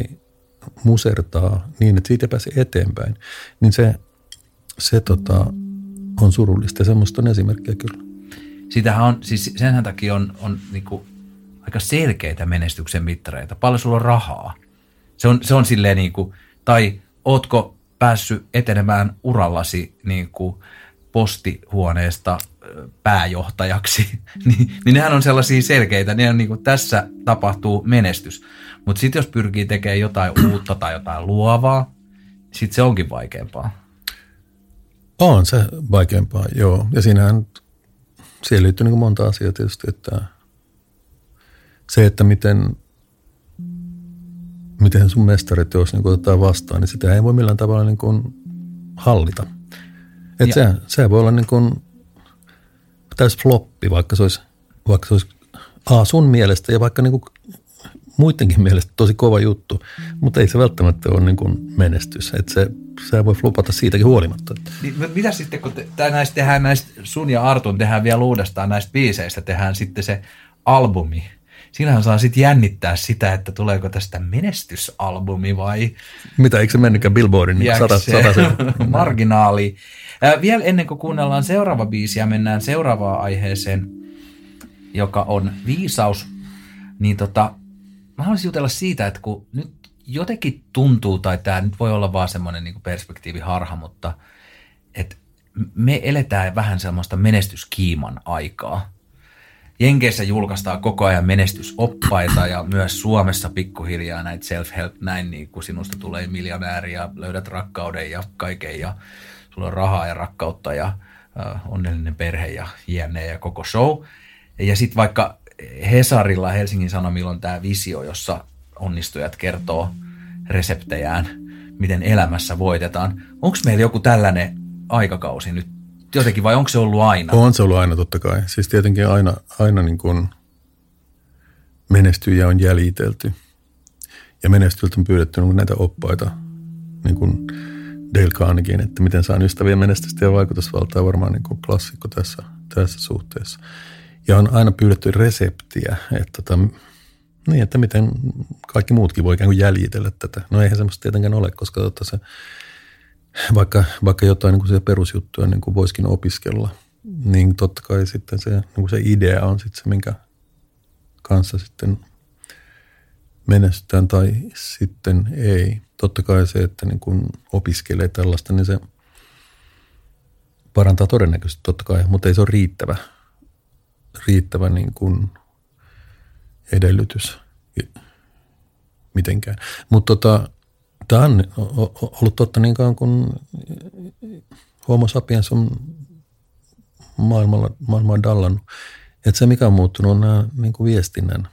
musertaa niin, että siitä ei pääse eteenpäin, niin se, se tota, on surullista. Semmoista on esimerkkejä kyllä. Sitähän on, siis senhän takia on, on niin kuin aika selkeitä menestyksen mittareita. Paljon sulla on rahaa. Se on, se on silleen niin kuin, tai ootko päässyt etenemään urallasi niin kuin postihuoneesta pääjohtajaksi, niin, niin nehän on sellaisia selkeitä, ne on niin kuin, tässä tapahtuu menestys. Mutta sitten jos pyrkii tekemään jotain uutta tai jotain luovaa, sitten se onkin vaikeampaa. On se vaikeampaa, joo. Ja siinähän, siihen liittyy niin monta asiaa tietysti, että se, että miten, miten sun mestariteos niin otetaan vastaan, niin sitä ei voi millään tavalla niin kuin hallita. Et se, se voi olla niin kuin täys floppi, vaikka se olisi, vaikka se olisi A, sun mielestä ja vaikka niin kuin muidenkin mielestä tosi kova juttu, mutta ei se välttämättä ole niin kuin menestys. Että se, se voi flopata siitäkin huolimatta. Niin, mitä sitten, kun te, näistä tehdään näistä, sun ja Artun tehdään vielä uudestaan näistä biiseistä, tehdään sitten se albumi. Siinähän saa sitten jännittää sitä, että tuleeko tästä menestysalbumi vai... Mitä, eikö se mennytkään Billboardin niin sata, sata Marginaali. Äh, vielä ennen kuin kuunnellaan seuraava biisi ja mennään seuraavaan aiheeseen, joka on viisaus, niin tota, mä haluaisin jutella siitä, että kun nyt jotenkin tuntuu, tai tämä nyt voi olla vaan semmoinen niin perspektiiviharha, mutta että me eletään vähän semmoista menestyskiiman aikaa. Jenkeissä julkaistaan koko ajan menestysoppaita ja myös Suomessa pikkuhiljaa näitä self-help, näin niin kuin sinusta tulee miljonääri ja löydät rakkauden ja kaiken ja sulla on rahaa ja rakkautta ja onnellinen perhe ja jne. ja koko show. Ja sitten vaikka Hesarilla Helsingin Sanomilla on tämä visio, jossa onnistujat kertoo reseptejään, miten elämässä voitetaan. Onko meillä joku tällainen aikakausi nyt jotenkin vai onko se ollut aina? On se ollut aina totta kai. Siis tietenkin aina, aina niin kuin menestyjiä on jäljitelty. Ja menestyjiltä on pyydetty niin näitä oppaita, niin kuin Dale Carnegien, että miten saan ystävien menestystä ja vaikutusvaltaa varmaan niin kuin klassikko tässä, tässä suhteessa. Ja on aina pyydetty reseptiä, että, tota, niin, että miten kaikki muutkin voi ikään kuin jäljitellä tätä. No eihän semmoista tietenkään ole, koska tota se, vaikka, vaikka jotain niin kuin perusjuttuja niin kuin voisikin opiskella, niin totta kai sitten se, niin kuin se idea on sitten se, minkä kanssa sitten menestytään tai sitten ei. Totta kai se, että niin kun opiskelee tällaista, niin se parantaa todennäköisesti totta kai, mutta ei se ole riittävä, riittävä niin kuin edellytys mitenkään. Mutta tota, tämä on ollut totta niin kauan kuin homo sapiens on maailmalla, maailmaa dallannut. Että se, mikä on muuttunut, on nämä niin kuin viestinnän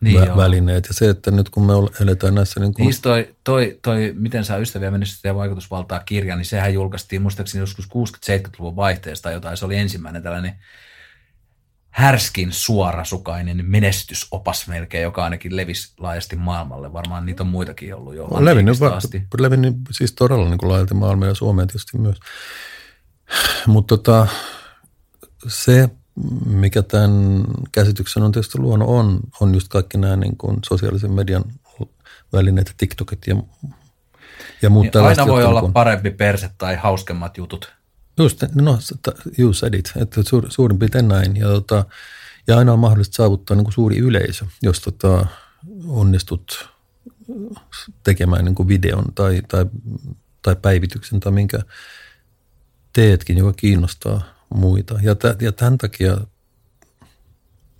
niin vä- välineet. Ja se, että nyt kun me eletään näissä... Niin kuin... Niin toi, toi, toi, Miten saa ystäviä menestystä ja vaikutusvaltaa kirja, niin sehän julkaistiin muistaakseni joskus 60-70-luvun vaihteesta tai jotain. Se oli ensimmäinen tällainen härskin suorasukainen menestysopas melkein, joka ainakin levisi laajasti maailmalle. Varmaan niitä on muitakin ollut jo on levinnyt, asti. levinnyt siis todella niin kuin laajalti maailmalle ja Suomeen tietysti myös. Mutta tota, se, mikä tämän käsityksen on tietysti luonut, on, on just kaikki nämä niin kuin sosiaalisen median välineet, TikTokit ja, ja muut niin Aina voi olla kun... parempi perse tai hauskemmat jutut. Just, no you said it, että suur, suurin piirtein näin. Ja, tota, ja aina on mahdollista saavuttaa niin kuin suuri yleisö, jos tota, onnistut tekemään niin kuin videon tai, tai, tai päivityksen tai minkä teetkin, joka kiinnostaa muita. Ja, t- ja tämän takia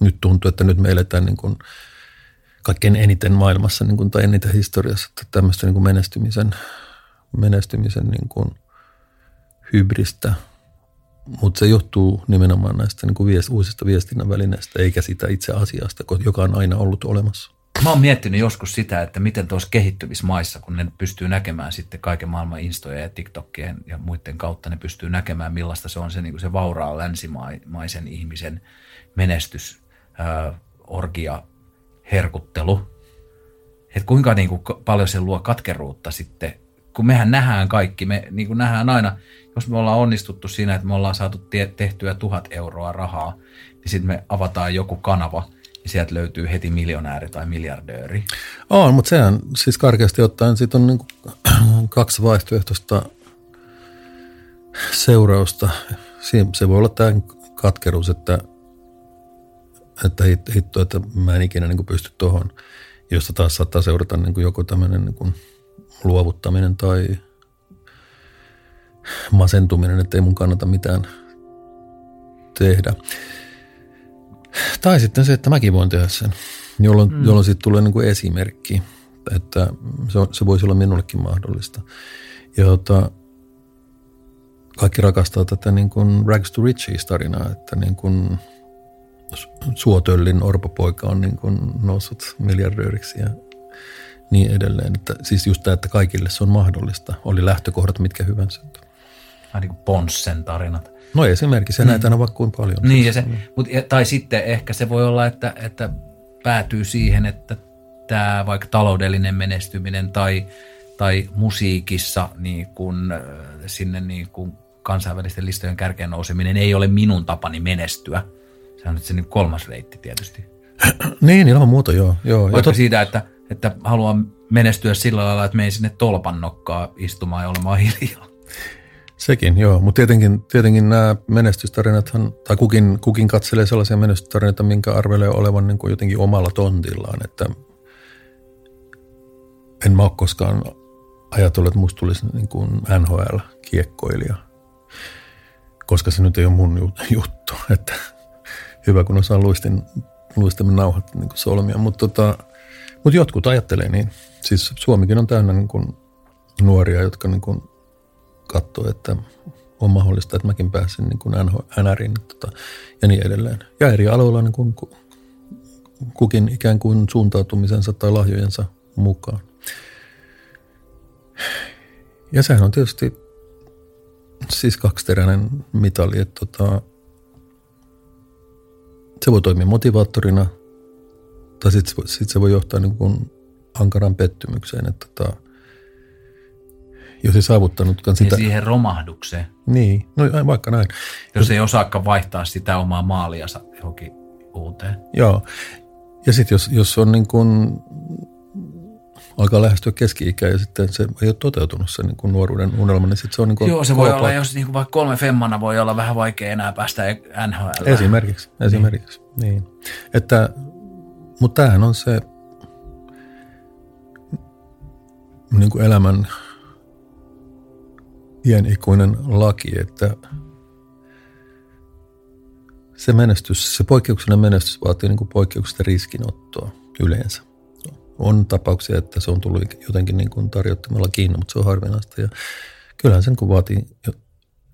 nyt tuntuu, että nyt me eletään niin kuin kaikkein eniten maailmassa niin kuin, tai eniten historiassa että tämmöistä niin kuin menestymisen, menestymisen niin kuin hybristä. Mutta se johtuu nimenomaan näistä niin kuin viest, uusista viestinnän välineistä, eikä sitä itse asiasta, joka on aina ollut olemassa. Mä oon miettinyt joskus sitä, että miten tuossa kehittymismaissa, kun ne pystyy näkemään sitten kaiken maailman instoja ja TikTokien ja muiden kautta, ne pystyy näkemään millaista se on se, niin kuin se vauraa länsimaisen ihmisen menestys, äh, orgia, herkuttelu. Että kuinka niin kuin, paljon se luo katkeruutta sitten, kun mehän nähdään kaikki, me niin kuin nähdään aina, jos me ollaan onnistuttu siinä, että me ollaan saatu tehtyä tuhat euroa rahaa, niin sitten me avataan joku kanava – niin sieltä löytyy heti miljonääri tai miljardööri. On, mutta sehän siis karkeasti ottaen siitä on niin kaksi vaihtoehtoista seurausta. Se voi olla tämä katkeruus, että, että hitto, että mä en ikinä niin pysty tuohon, josta taas saattaa seurata niin kuin joko tämmöinen niin luovuttaminen tai masentuminen, että ei mun kannata mitään tehdä. Tai sitten se, että mäkin voin tehdä sen, jolloin, mm. jolloin siitä tulee niin kuin esimerkki, että se, se voisi olla minullekin mahdollista. Ja tota, kaikki rakastaa tätä niin kuin Rags to Riches tarinaa, että niin kuin Suotöllin orpopoika on niin kuin noussut miljardööriksi ja niin edelleen. Että, siis just tämä, että kaikille se on mahdollista, oli lähtökohdat mitkä hyvänsä. Vähän niin kuin Ponssen tarinat. No esimerkiksi, mm. näitä on vaikka kuin paljon. Niin, ja se, mut, tai sitten ehkä se voi olla, että, että päätyy siihen, että tämä vaikka taloudellinen menestyminen tai, tai musiikissa niin kun, sinne niin kun kansainvälisten listojen kärkeen nouseminen ei ole minun tapani menestyä. Se on nyt se niin kolmas reitti tietysti. niin, ilman muuta, joo. joo. Vaikka tot... siitä, että, että haluan menestyä sillä lailla, että menen sinne tolpan nokkaa istumaan ja olemaan hiljaa. Sekin, joo. Mutta tietenkin, tietenkin nämä menestystarinathan, tai kukin, kukin katselee sellaisia menestystarinoita, minkä arvelee olevan niin kuin jotenkin omalla tontillaan. Että en mä ole koskaan ajatellut, että musta tulisi niin kuin NHL-kiekkoilija, koska se nyt ei ole mun juttu. Että hyvä, kun osaa luistin, luistimen nauhat niin kuin solmia. Mutta tota, mut jotkut ajattelee niin. Siis Suomikin on täynnä niin kuin nuoria, jotka niin kuin katsoa, että on mahdollista, että mäkin pääsin niin kuin NRin tota, ja niin edelleen. Ja eri aloilla niin kuin kukin ikään kuin suuntautumisensa tai lahjojensa mukaan. Ja sehän on tietysti siis kaksiteräinen mitali, että tota, se voi toimia motivaattorina tai sitten sit se voi johtaa niin kuin ankaraan pettymykseen, että tota, jos ei saavuttanutkaan Niin sitä. siihen romahdukseen, Niin, no vaikka näin. jos ei osaakaan vaihtaa sitä omaa maaliansa johonkin uuteen. Joo. Ja sitten jos, jos on niin kuin, alkaa lähestyä keski-ikää ja sitten se ei ole toteutunut se niin kuin nuoruuden unelma, niin sitten se on niin kuin Joo, se voi olla, jos niin vaikka kolme femmana voi olla vähän vaikea enää päästä NHL. Esimerkiksi, esimerkiksi. Niin. niin. Että, mutta tämähän on se niin kuin elämän iänikuinen laki, että se menestys, se poikkeuksellinen menestys vaatii niin kuin poikkeuksellista riskinottoa yleensä. On tapauksia, että se on tullut jotenkin niin kuin tarjottamalla kiinni, mutta se on harvinaista. Ja kyllähän sen kun vaatii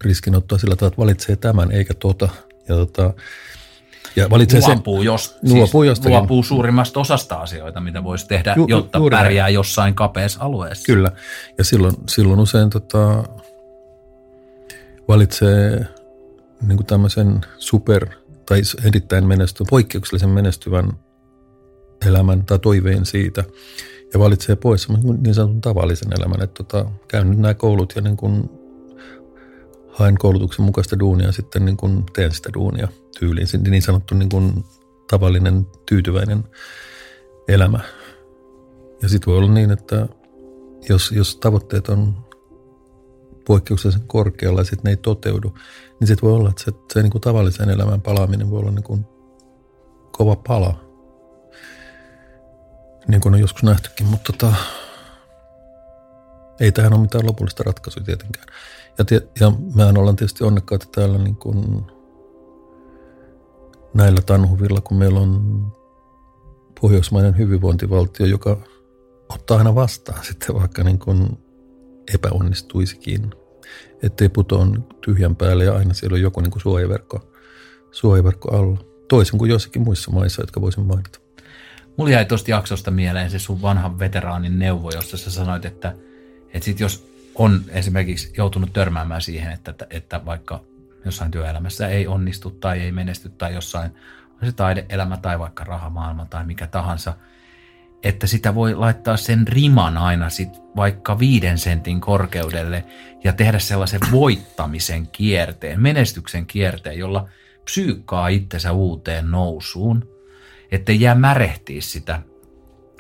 riskinottoa sillä tavalla, että valitsee tämän eikä tota. Ja, tota, ja valitsee luopuu, sen, jos, luopuu, siis jostakin. luopuu suurimmasta osasta asioita, mitä voisi tehdä, Ju- jotta juuri pärjää jossain kapeassa alueessa. Kyllä. Ja silloin, silloin usein tota, valitsee niin kuin tämmöisen super tai erittäin menestyvän, poikkeuksellisen menestyvän elämän tai toiveen siitä ja valitsee pois niin sanotun tavallisen elämän, että tota, käyn nyt nämä koulut ja niin kuin haen koulutuksen mukaista duunia ja sitten niin kuin teen sitä duunia tyyliin. Niin sanottu niin kuin tavallinen tyytyväinen elämä. Ja sitten voi olla niin, että jos, jos tavoitteet on poikkeuksellisen korkealla ja sitten ne ei toteudu, niin sitten voi olla, että se, se niin kuin tavallisen elämän palaaminen voi olla niin kuin kova pala. Niin kuin on joskus nähtykin, mutta tota, ei tähän ole mitään lopullista ratkaisua tietenkään. Ja, tie, ja mehän ollaan tietysti onnekkaita täällä niin kuin näillä tanhuvilla, kun meillä on pohjoismainen hyvinvointivaltio, joka ottaa aina vastaan sitten vaikka niin kuin epäonnistuisikin. Ettei putoa tyhjän päälle ja aina siellä on joku niin kuin suojaverkko, suojaverkko alla. Toisin kuin joissakin muissa maissa, jotka voisin mainita. Mulla jäi tuosta jaksosta mieleen se sun vanhan veteraanin neuvo, jossa sä sanoit, että, että sit jos on esimerkiksi joutunut törmäämään siihen, että, että vaikka jossain työelämässä ei onnistu tai ei menesty tai jossain on se taideelämä tai vaikka rahamaailma tai mikä tahansa, että sitä voi laittaa sen riman aina sit vaikka viiden sentin korkeudelle ja tehdä sellaisen voittamisen kierteen, menestyksen kierteen, jolla psyykkaa itsensä uuteen nousuun, ettei jää märehtiä sitä,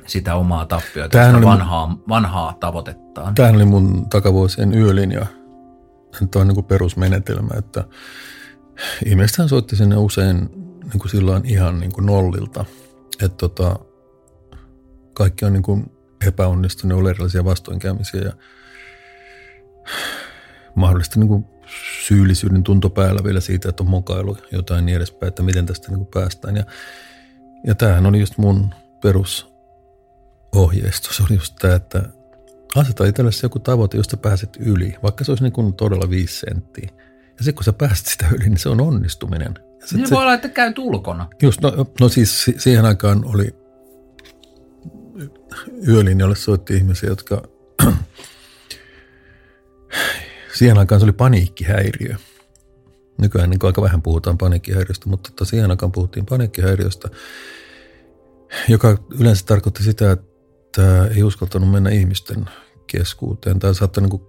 sitä omaa tappiota, Tämähän sitä oli mun- vanhaa, vanhaa tavoitettaan. Tämähän oli mun takavuosien yölinja. Tämä on niin kuin perusmenetelmä, että ihmisethän soitti sinne usein niin kuin silloin ihan niin kuin nollilta. Että tota, kaikki on niin kuin epäonnistunut, oli erilaisia vastoinkäymisiä ja mahdollisesti niin kuin syyllisyyden tunto päällä vielä siitä, että on mokailu jotain niin edespäin, että miten tästä niin kuin päästään. Ja, ja tämähän oli just mun perusohjeistus, oli just tämä, että aseta itsellesi joku tavoite, josta pääset yli, vaikka se olisi niin kuin todella viisi senttiä. Ja sitten kun sä pääset sitä yli, niin se on onnistuminen. Ja sit Niin se, voi olla, että käyt ulkona. just, no, no siis si- siihen aikaan oli yölinjalle soitti ihmisiä, jotka siihen aikaan se oli paniikkihäiriö. Nykyään niin aika vähän puhutaan paniikkihäiriöstä, mutta tota, siihen aikaan puhuttiin paniikkihäiriöstä, joka yleensä tarkoitti sitä, että ei uskaltanut mennä ihmisten keskuuteen. Tai saattoi niin kuin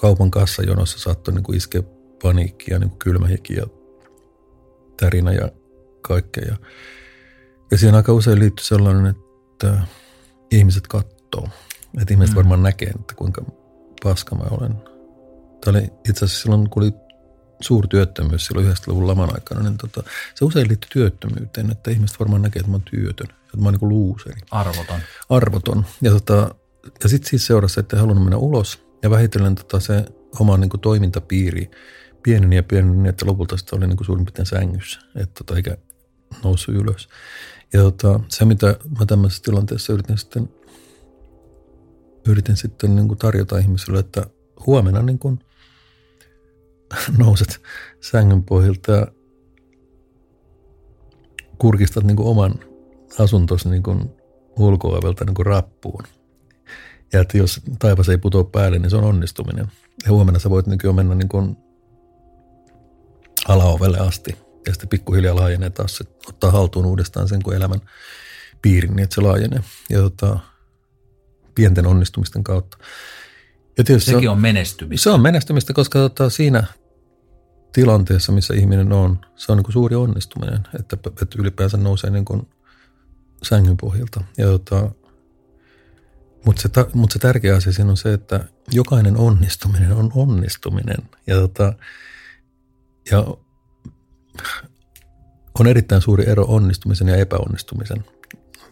kaupan kassajonossa saattoi niin kuin iskeä paniikkia, niin kuin kylmä hiki ja tärinä ja kaikkea. Ja, ja siihen aika usein liittyy sellainen, että ihmiset katsoo. Että ihmiset Mm. varmaan näkee, että kuinka paska mä olen. Tämä oli itse asiassa silloin, kun oli suurtyöttömyys silloin 90-luvun laman aikana, niin tota, se usein liittyy työttömyyteen, että ihmiset varmaan näkee, että mä oon työtön, että mä oon niin kuin luuseri Arvoton. arvoton. Ja, tota, ja sitten siis seurasi, että ei halunnut mennä ulos. Ja vähitellen tota, se oma niin kuin, toimintapiiri pieneni ja pieneni, niin että lopulta sitä oli niin kuin, suurin piirtein sängyssä, että, tota, eikä noussut ylös. Ja tota, se, mitä mä tämmöisessä tilanteessa yritin sitten, yritin sitten niin kuin tarjota ihmisille, että huomenna niin kuin nouset sängyn pohjilta ja kurkistat niin kuin oman asuntosi niin kuin ulko-ovelta niin kuin rappuun. Ja että jos taivas ei putoa päälle, niin se on onnistuminen. Ja huomenna sä voit niin kuin mennä niin kuin alaovelle asti. Ja sitten pikkuhiljaa laajenee taas, se ottaa haltuun uudestaan sen kuin elämän piirin, niin että se laajenee. Ja tota, pienten onnistumisten kautta. Ja tietysti Sekin se on, on menestymistä. Se on menestymistä, koska tota, siinä tilanteessa, missä ihminen on, se on niin kuin suuri onnistuminen, että, että ylipäänsä nousee niin kuin sängyn pohjalta. Ja tota, mutta se, mut se tärkeä asia siinä on se, että jokainen onnistuminen on onnistuminen. Ja, tota, ja on erittäin suuri ero onnistumisen ja epäonnistumisen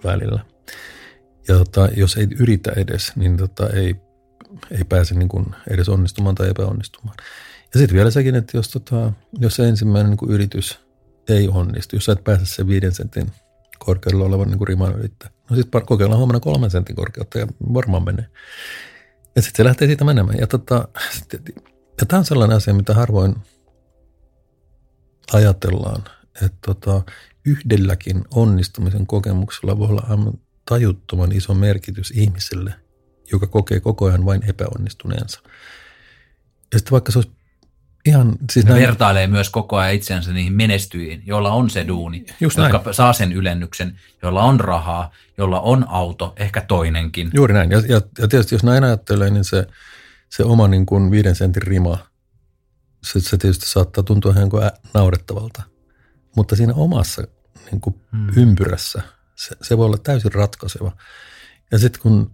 välillä. Ja tota, jos ei yritä edes, niin tota, ei, ei pääse niin kuin edes onnistumaan tai epäonnistumaan. Ja sitten vielä sekin, että jos, tota, jos se ensimmäinen niin kuin yritys ei onnistu, jos sä et pääse sen viiden sentin korkeudella olevan niin kuin riman ylittää, no sitten kokeillaan huomenna kolmen sentin korkeutta ja varmaan menee. Ja sitten se lähtee siitä menemään. Ja, tota, ja tämä on sellainen asia, mitä harvoin ajatellaan, että tota, yhdelläkin onnistumisen kokemuksella voi olla aivan tajuttoman iso merkitys ihmiselle, joka kokee koko ajan vain epäonnistuneensa. Ja sitten vaikka se olisi ihan... Siis näin, vertailee myös koko ajan itseänsä niihin menestyjiin, joilla on se duuni, just jotka näin. saa sen ylennyksen, jolla on rahaa, jolla on auto, ehkä toinenkin. Juuri näin. Ja, ja, ja tietysti jos näin ajattelee, niin se, se oma niin kuin viiden sentin rima, se, se tietysti saattaa tuntua ihan kuin naurettavalta. Mutta siinä omassa niin kuin hmm. ympyrässä se, se voi olla täysin ratkaiseva. Ja sitten kun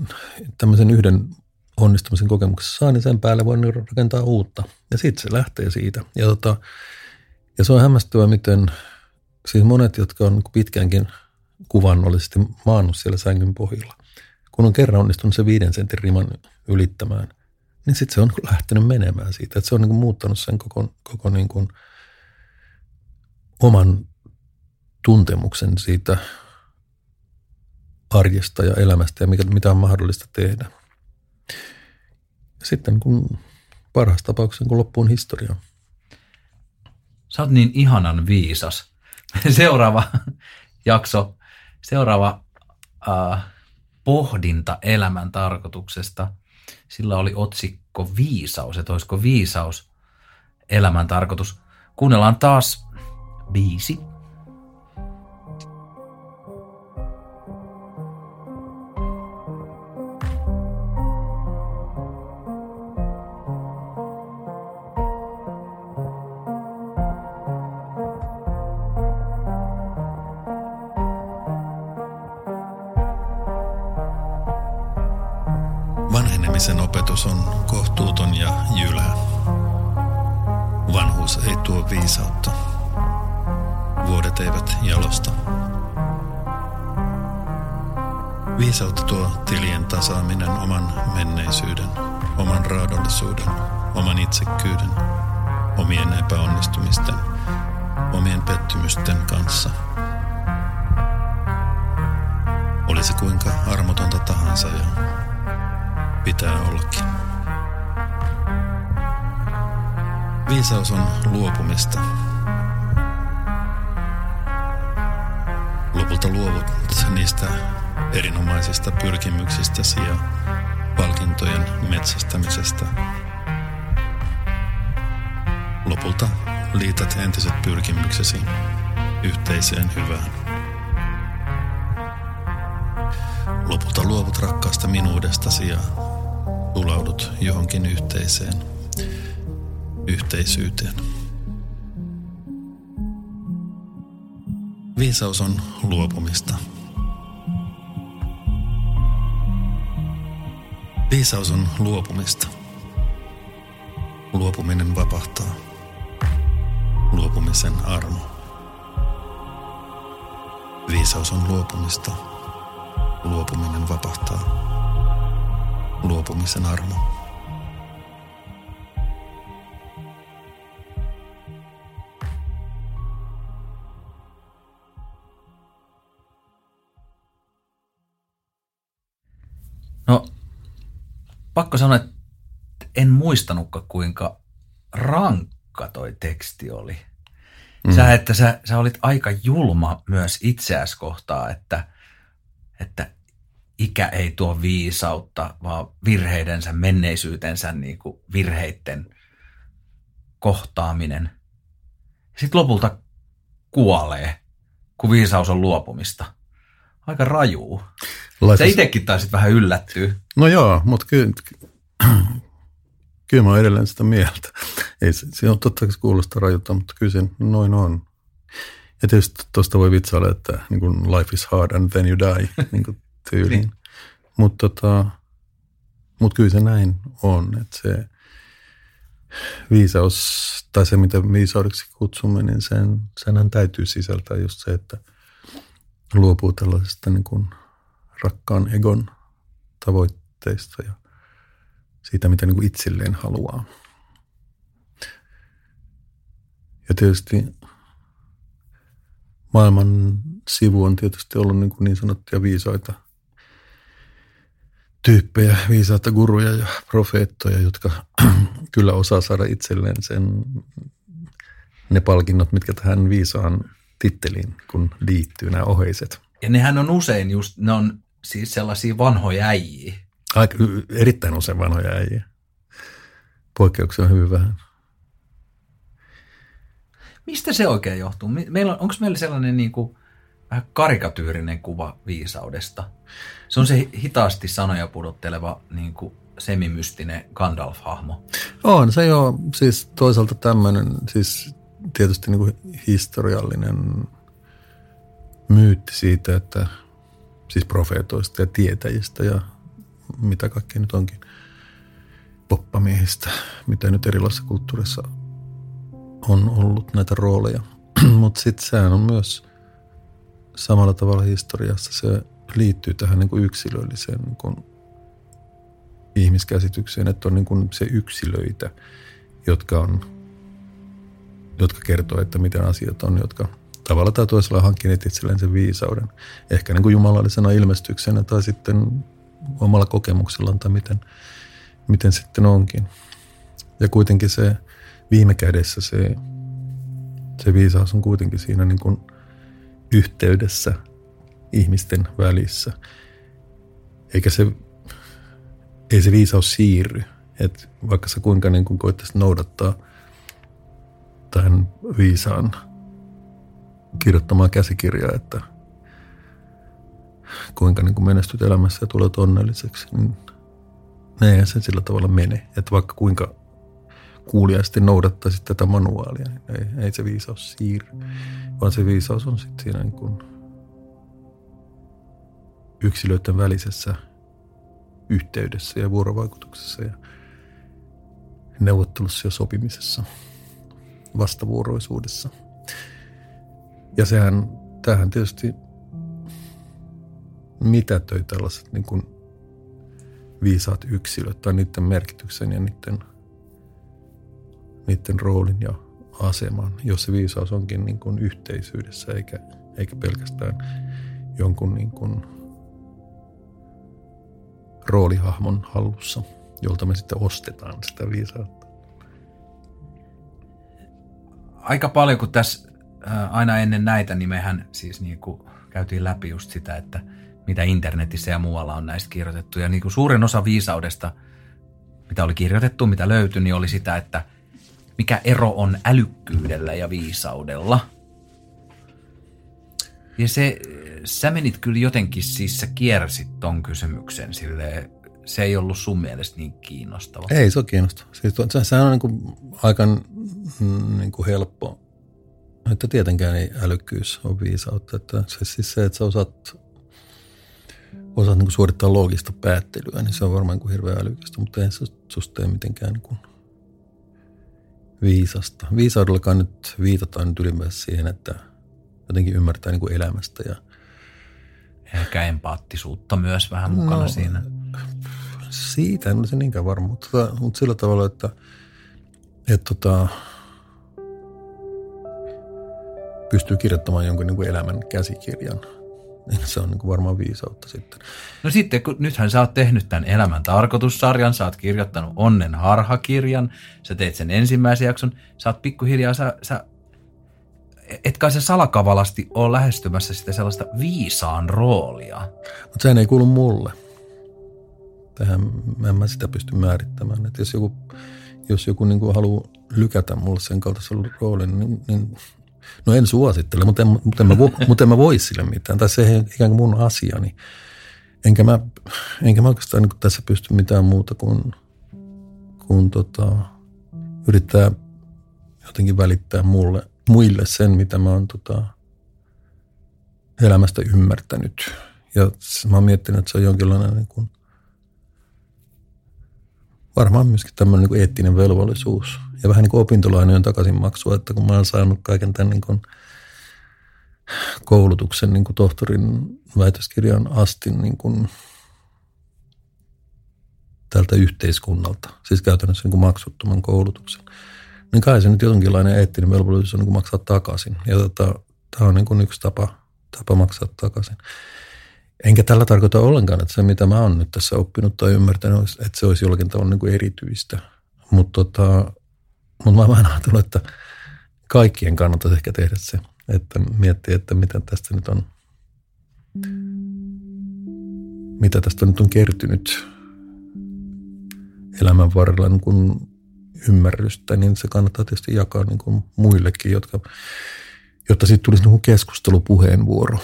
tämmöisen yhden onnistumisen kokemuksessa saa, niin sen päälle voi rakentaa uutta. Ja sitten se lähtee siitä. Ja, tota, ja se on hämmästyvä, miten siis monet, jotka on pitkäänkin kuvannollisesti maannut siellä sängyn pohjalla, kun on kerran onnistunut se viiden sentin riman ylittämään, niin sitten se on lähtenyt menemään siitä. Että se on niin kuin muuttanut sen koko, koko niin kuin oman tuntemuksen siitä arjesta ja elämästä ja mikä, mitä on mahdollista tehdä. Sitten kun parhaassa tapauksessa kun loppuun historia. Sä oot niin ihanan viisas. Seuraava jakso, seuraava äh, pohdinta elämän tarkoituksesta. Sillä oli otsikko viisaus, että olisiko viisaus elämän tarkoitus. Kuunnellaan taas biisi Opetus on kohtuuton ja jylä. Vanhuus ei tuo viisautta. Vuodet eivät jalosta. Viisautta tuo tilien tasaaminen oman menneisyyden, oman raadollisuuden, oman itsekkyyden, omien epäonnistumisten, omien pettymysten kanssa. Olisi kuinka armotonta tahansa ja pitää ollakin. Viisaus on luopumista. Lopulta luovut niistä erinomaisista pyrkimyksistä ja palkintojen metsästämisestä. Lopulta liität entiset pyrkimyksesi yhteiseen hyvään. Lopulta luovut rakkaasta minuudestasi ja sulaudut johonkin yhteiseen, yhteisyyteen. Viisaus on luopumista. Viisaus on luopumista. Luopuminen vapahtaa. Luopumisen armo. Viisaus on luopumista. Luopuminen vapahtaa luopumisen armo. No, pakko sanoa, että en muistanutkaan kuinka rankka toi teksti oli. Mm. Sä, että sä, sä olit aika julma myös itseäsi kohtaa, että, että ikä ei tuo viisautta, vaan virheidensä, menneisyytensä niin kuin virheiden kohtaaminen. Sitten lopulta kuolee, kun viisaus on luopumista. Aika rajuu. Laifis... Sä itsekin taisit vähän yllättyä. No joo, mutta kyllä, kyllä mä oon edelleen sitä mieltä. Ei se, se on totta, että se kuulostaa rajulta, mutta kyllä se noin on. Ja tietysti tuosta voi vitsailla, että niin kuin life is hard and then you die, niin kuin tyyliin. niin. Mutta tota, mut kyllä se näin on, että se viisaus, tai se mitä viisaudeksi kutsumme, niin sen, senhän täytyy sisältää just se, että luopuu tällaisesta niin kuin rakkaan egon tavoitteista ja siitä, mitä niin kuin itselleen haluaa. Ja tietysti maailman sivu on tietysti ollut niin, kuin niin sanottuja viisaita tyyppejä, viisaita guruja ja profeettoja, jotka kyllä osaa saada itselleen sen, ne palkinnot, mitkä tähän viisaan titteliin, kun liittyy nämä oheiset. Ja nehän on usein just, ne on siis sellaisia vanhoja äijiä. Aika, erittäin usein vanhoja äijiä. Poikkeuksia on hyvin vähän. Mistä se oikein johtuu? Meillä on, onko meillä sellainen niin kuin vähän karikatyyrinen kuva viisaudesta? Se on se hitaasti sanoja pudotteleva niin kuin semimystinen Gandalf-hahmo. On, se jo siis toisaalta tämmöinen, siis tietysti niin kuin historiallinen myytti siitä, että siis profeetoista ja tietäjistä ja mitä kaikki nyt onkin, poppamiehistä, mitä nyt erilaisissa kulttuurissa on ollut näitä rooleja. Mutta sitten sehän on myös samalla tavalla historiassa, se liittyy tähän niin kuin yksilölliseen niin kuin ihmiskäsitykseen, että on niin kuin se yksilöitä, jotka on jotka kertoo, että miten asiat on, jotka tavalla tai toisella hankkineet itselleen sen viisauden. Ehkä niin kuin jumalallisena ilmestyksenä tai sitten omalla kokemuksellaan tai miten, miten sitten onkin. Ja kuitenkin se viime kädessä se, se viisaus on kuitenkin siinä niin kuin yhteydessä ihmisten välissä. Eikä se, ei se viisaus siirry. että vaikka sä kuinka niin kuin koittaisit noudattaa tämän viisaan kirjoittamaa käsikirjaa, että kuinka niin kuin menestyt elämässä ja tulet onnelliseksi, niin ne ei se sillä tavalla mene. Että vaikka kuinka kuuliaisesti noudattaisi tätä manuaalia, ei, ei se viisaus siirry, vaan se viisaus on sitten siinä niin kuin yksilöiden välisessä yhteydessä ja vuorovaikutuksessa ja neuvottelussa ja sopimisessa, vastavuoroisuudessa. Ja sehän, tähän tietysti mitätöi tällaiset niin kuin viisaat yksilöt tai niiden merkityksen ja niiden – niiden roolin ja aseman, jos se viisaus onkin niin kuin yhteisyydessä eikä, eikä pelkästään jonkun niin kuin roolihahmon hallussa, jolta me sitten ostetaan sitä viisautta. Aika paljon, kun tässä aina ennen näitä, niin mehän siis niin kuin käytiin läpi just sitä, että mitä internetissä ja muualla on näistä kirjoitettu. Ja niin kuin suurin osa viisaudesta, mitä oli kirjoitettu, mitä löytyi, niin oli sitä, että – mikä ero on älykkyydellä ja viisaudella. Ja se, sä menit kyllä jotenkin, siis sä kiersit ton kysymyksen silleen, se ei ollut sun mielestä niin kiinnostava. Ei se ole kiinnostava. Siis se, sehän on niin kuin aika mm, niin kuin helppo, että tietenkään ei älykkyys ole viisautta. Että se, siis se, että sä osaat, osaat niin kuin suorittaa loogista päättelyä, niin se on varmaan niin kuin hirveän älykästä, mutta ei se susta mitenkään niin kuin viisasta. Viisaudellakaan nyt viitataan nyt ylipäänsä siihen, että jotenkin ymmärtää niin kuin elämästä. Ja Ehkä empaattisuutta myös vähän mukana no, siinä. Siitä en ole se niinkään varma, mutta, tota, mutta sillä tavalla, että, että tota, pystyy kirjoittamaan jonkun niin kuin elämän käsikirjan – se on niin kuin varmaan viisautta sitten. No sitten, kun nythän sä oot tehnyt tämän Elämän tarkoitussarjan, sä oot kirjoittanut Onnen harhakirjan, sä teet sen ensimmäisen jakson, sä oot pikkuhiljaa, sä, sä et kai se salakavalasti ole lähestymässä sitä sellaista viisaan roolia. Mutta sehän ei kuulu mulle. Tähän en mä sitä pysty määrittämään. Että jos joku jos joku niin kuin haluaa lykätä mulle sen kaltaisen roolin, niin, niin no en suosittele, mutta en, mutta en, mä, mutta en mä voi sille mitään. Tai se ei ikään kuin mun asiani. Enkä mä, enkä mä oikeastaan niin tässä pysty mitään muuta kuin, kuin tota, yrittää jotenkin välittää mulle, muille sen, mitä mä oon tota, elämästä ymmärtänyt. Ja mä oon miettinyt, että se on jonkinlainen niin kuin, varmaan myöskin tämmöinen niin eettinen velvollisuus. Ja vähän niin kuin opintolainojen takaisinmaksua, että kun mä oon saanut kaiken tämän niin kuin koulutuksen niin kuin tohtorin väitöskirjan asti niin kuin tältä yhteiskunnalta, siis käytännössä niin kuin maksuttoman koulutuksen, niin kai se nyt jonkinlainen eettinen velvollisuus on niin kuin maksaa takaisin. Ja tota, tämä on niin kuin yksi tapa, tapa maksaa takaisin. Enkä tällä tarkoita ollenkaan, että se mitä mä oon nyt tässä oppinut tai ymmärtänyt, että se olisi jollakin tavalla niin kuin erityistä. Mutta tota, mut mä vaan ajatellut, että kaikkien kannattaisi ehkä tehdä se, että miettiä, että mitä tästä nyt on, mitä tästä nyt on kertynyt elämän varrella niin kuin ymmärrystä, niin se kannattaa tietysti jakaa niin kuin muillekin, jotka, jotta siitä tulisi niin kuin keskustelupuheenvuoro.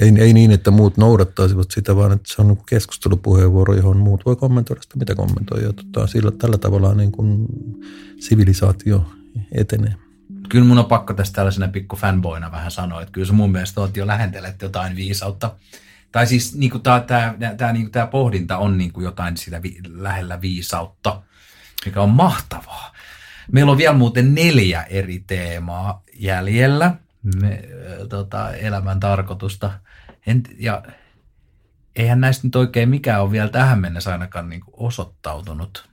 Ei, ei niin, että muut noudattaisivat sitä, vaan että se on niin kuin keskustelupuheenvuoro, johon muut voi kommentoida sitä, mitä kommentoi. Ja tota, sillä, tällä tavalla niin kuin sivilisaatio etenee. Kyllä mun on pakko tästä tällaisena pikku fanboina vähän sanoa, että kyllä se mun mielestä oot jo lähentelet jotain viisautta. Tai siis niin tämä, tämä, tämä, niin tämä pohdinta on niin kuin jotain sitä vi, lähellä viisautta, mikä on mahtavaa. Meillä on vielä muuten neljä eri teemaa jäljellä me, tota, elämän tarkoitusta. En, ja eihän näistä nyt oikein mikään ole vielä tähän mennessä ainakaan niin kuin osoittautunut.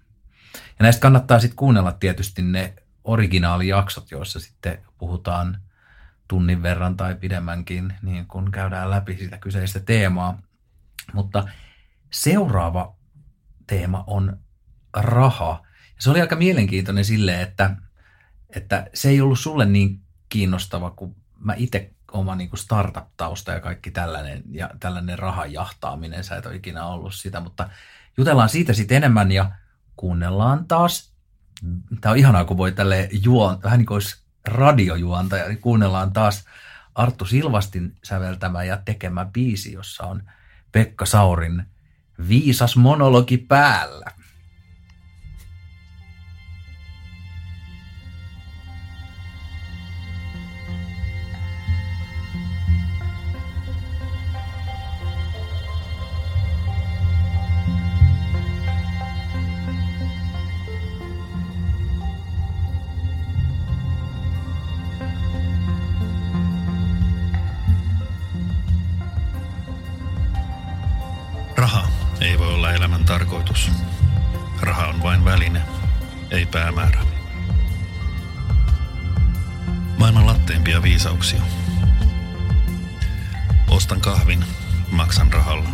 Ja näistä kannattaa sitten kuunnella tietysti ne originaalijaksot, joissa sitten puhutaan tunnin verran tai pidemmänkin, niin kun käydään läpi sitä kyseistä teemaa. Mutta seuraava teema on raha. Se oli aika mielenkiintoinen sille, että, että se ei ollut sulle niin kiinnostava kuin mä itse oma niin startup-tausta ja kaikki tällainen, ja tällainen rahan jahtaaminen, sä et ole ikinä ollut sitä, mutta jutellaan siitä sitten enemmän ja kuunnellaan taas. Tämä on ihanaa, kun voi tälle juon, vähän niin kuin olisi radiojuontaja, niin kuunnellaan taas Arttu Silvastin säveltämä ja tekemä biisi, jossa on Pekka Saurin viisas monologi päällä. Tarkoitus. Raha on vain väline, ei päämäärä. Maailman latteimpia viisauksia. Ostan kahvin, maksan rahalla.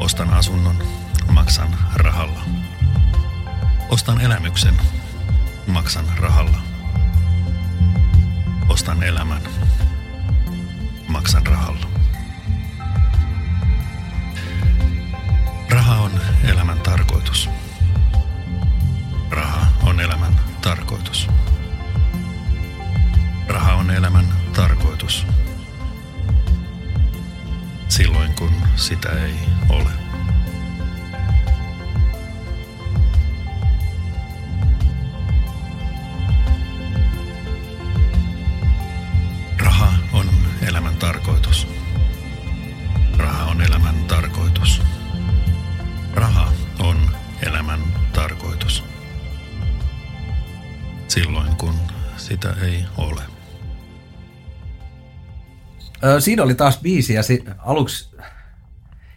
Ostan asunnon, maksan rahalla. Ostan elämyksen, maksan rahalla. Ostan elämän, maksan rahalla. Raha on elämän tarkoitus. Raha on elämän tarkoitus. Raha on elämän tarkoitus. Silloin kun sitä ei ole. Raha on elämän tarkoitus. Raha on elämän tarkoitus. Raha on elämän tarkoitus. Silloin kun sitä ei ole. siinä oli taas biisi ja si- aluksi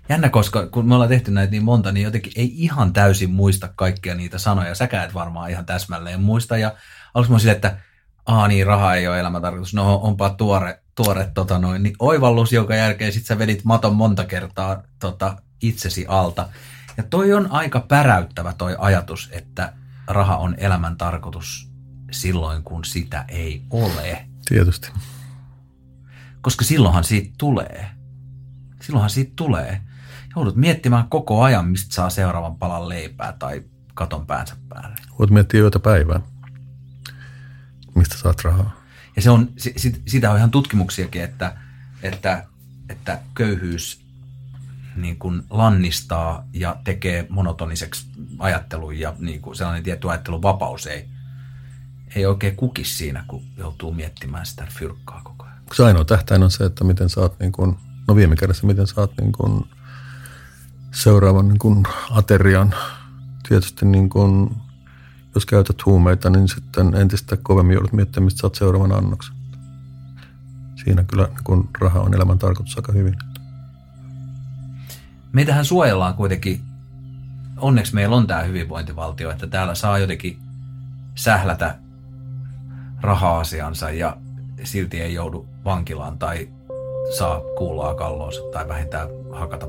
jännä, koska kun me ollaan tehty näitä niin monta, niin jotenkin ei ihan täysin muista kaikkia niitä sanoja. Säkään et varmaan ihan täsmälleen muista. Ja aluksi mä silleen, että aa niin, raha ei ole elämäntarkoitus. No onpa tuore, tuore tota noin, niin oivallus, jonka jälkeen sit sä vedit maton monta kertaa tota, itsesi alta. Ja toi on aika päräyttävä toi ajatus, että raha on elämän tarkoitus silloin, kun sitä ei ole. Tietysti. Koska silloinhan siitä tulee. Silloinhan siitä tulee. Joudut miettimään koko ajan, mistä saa seuraavan palan leipää tai katon päänsä päälle. Voit miettiä yötä päivää, mistä saat rahaa. Ja se on, sit, siitä on ihan tutkimuksiakin, että, että, että köyhyys niin kuin lannistaa ja tekee monotoniseksi ajattelun ja niin kuin sellainen tietty ajattelun vapaus ei, ei oikein kukis siinä, kun joutuu miettimään sitä fyrkkaa koko ajan. Se ainoa tähtäin on se, että miten saat, niin kuin, no viime kädessä, miten saat niin kuin seuraavan niin kuin aterian. Tietysti niin kuin, jos käytät huumeita, niin sitten entistä kovemmin joudut miettimään, mistä saat seuraavan annoksen. Siinä kyllä niin kuin raha on elämän tarkoitus aika hyvin. Meitähän suojellaan kuitenkin, onneksi meillä on tämä hyvinvointivaltio, että täällä saa jotenkin sählätä raha-asiansa ja silti ei joudu vankilaan tai saa kuulaa kalloonsa tai vähintään hakata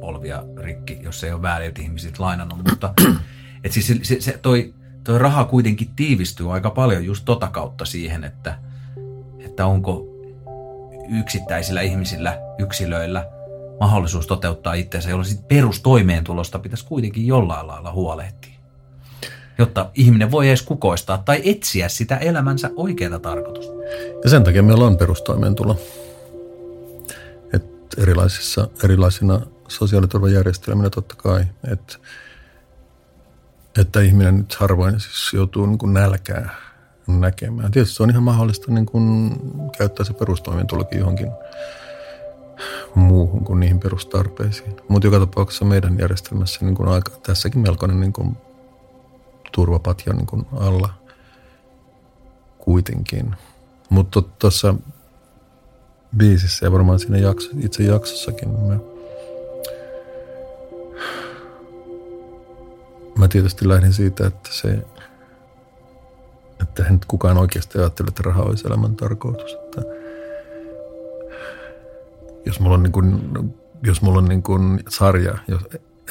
polvia rikki, jos ei ole väärit ihmiset lainannut. Mutta et siis se, se, toi, toi raha kuitenkin tiivistyy aika paljon just tota kautta siihen, että, että onko yksittäisillä ihmisillä, yksilöillä mahdollisuus toteuttaa itseensä, jolloin sitten perustoimeentulosta pitäisi kuitenkin jollain lailla huolehtia jotta ihminen voi edes kukoistaa tai etsiä sitä elämänsä oikeaa tarkoitusta. Ja sen takia meillä on perustoimeentulo. Et erilaisissa, erilaisina sosiaaliturvajärjestelminä totta kai, että, että ihminen nyt harvoin siis joutuu niin kuin nälkää näkemään. Tietysti se on ihan mahdollista niin kuin käyttää se perustoimeentulokin johonkin muuhun kuin niihin perustarpeisiin. Mutta joka tapauksessa meidän järjestelmässä niin kuin aika, tässäkin melkoinen niin kuin turvapatjan niin kuin alla kuitenkin. Mutta tuossa biisissä ja varmaan siinä jakso, itse jaksossakin mä, mä tietysti lähdin siitä, että se että nyt kukaan oikeasti ajattele, että raha olisi elämän tarkoitus. Että jos mulla on, niin kuin, jos mulla on niin kuin sarja jos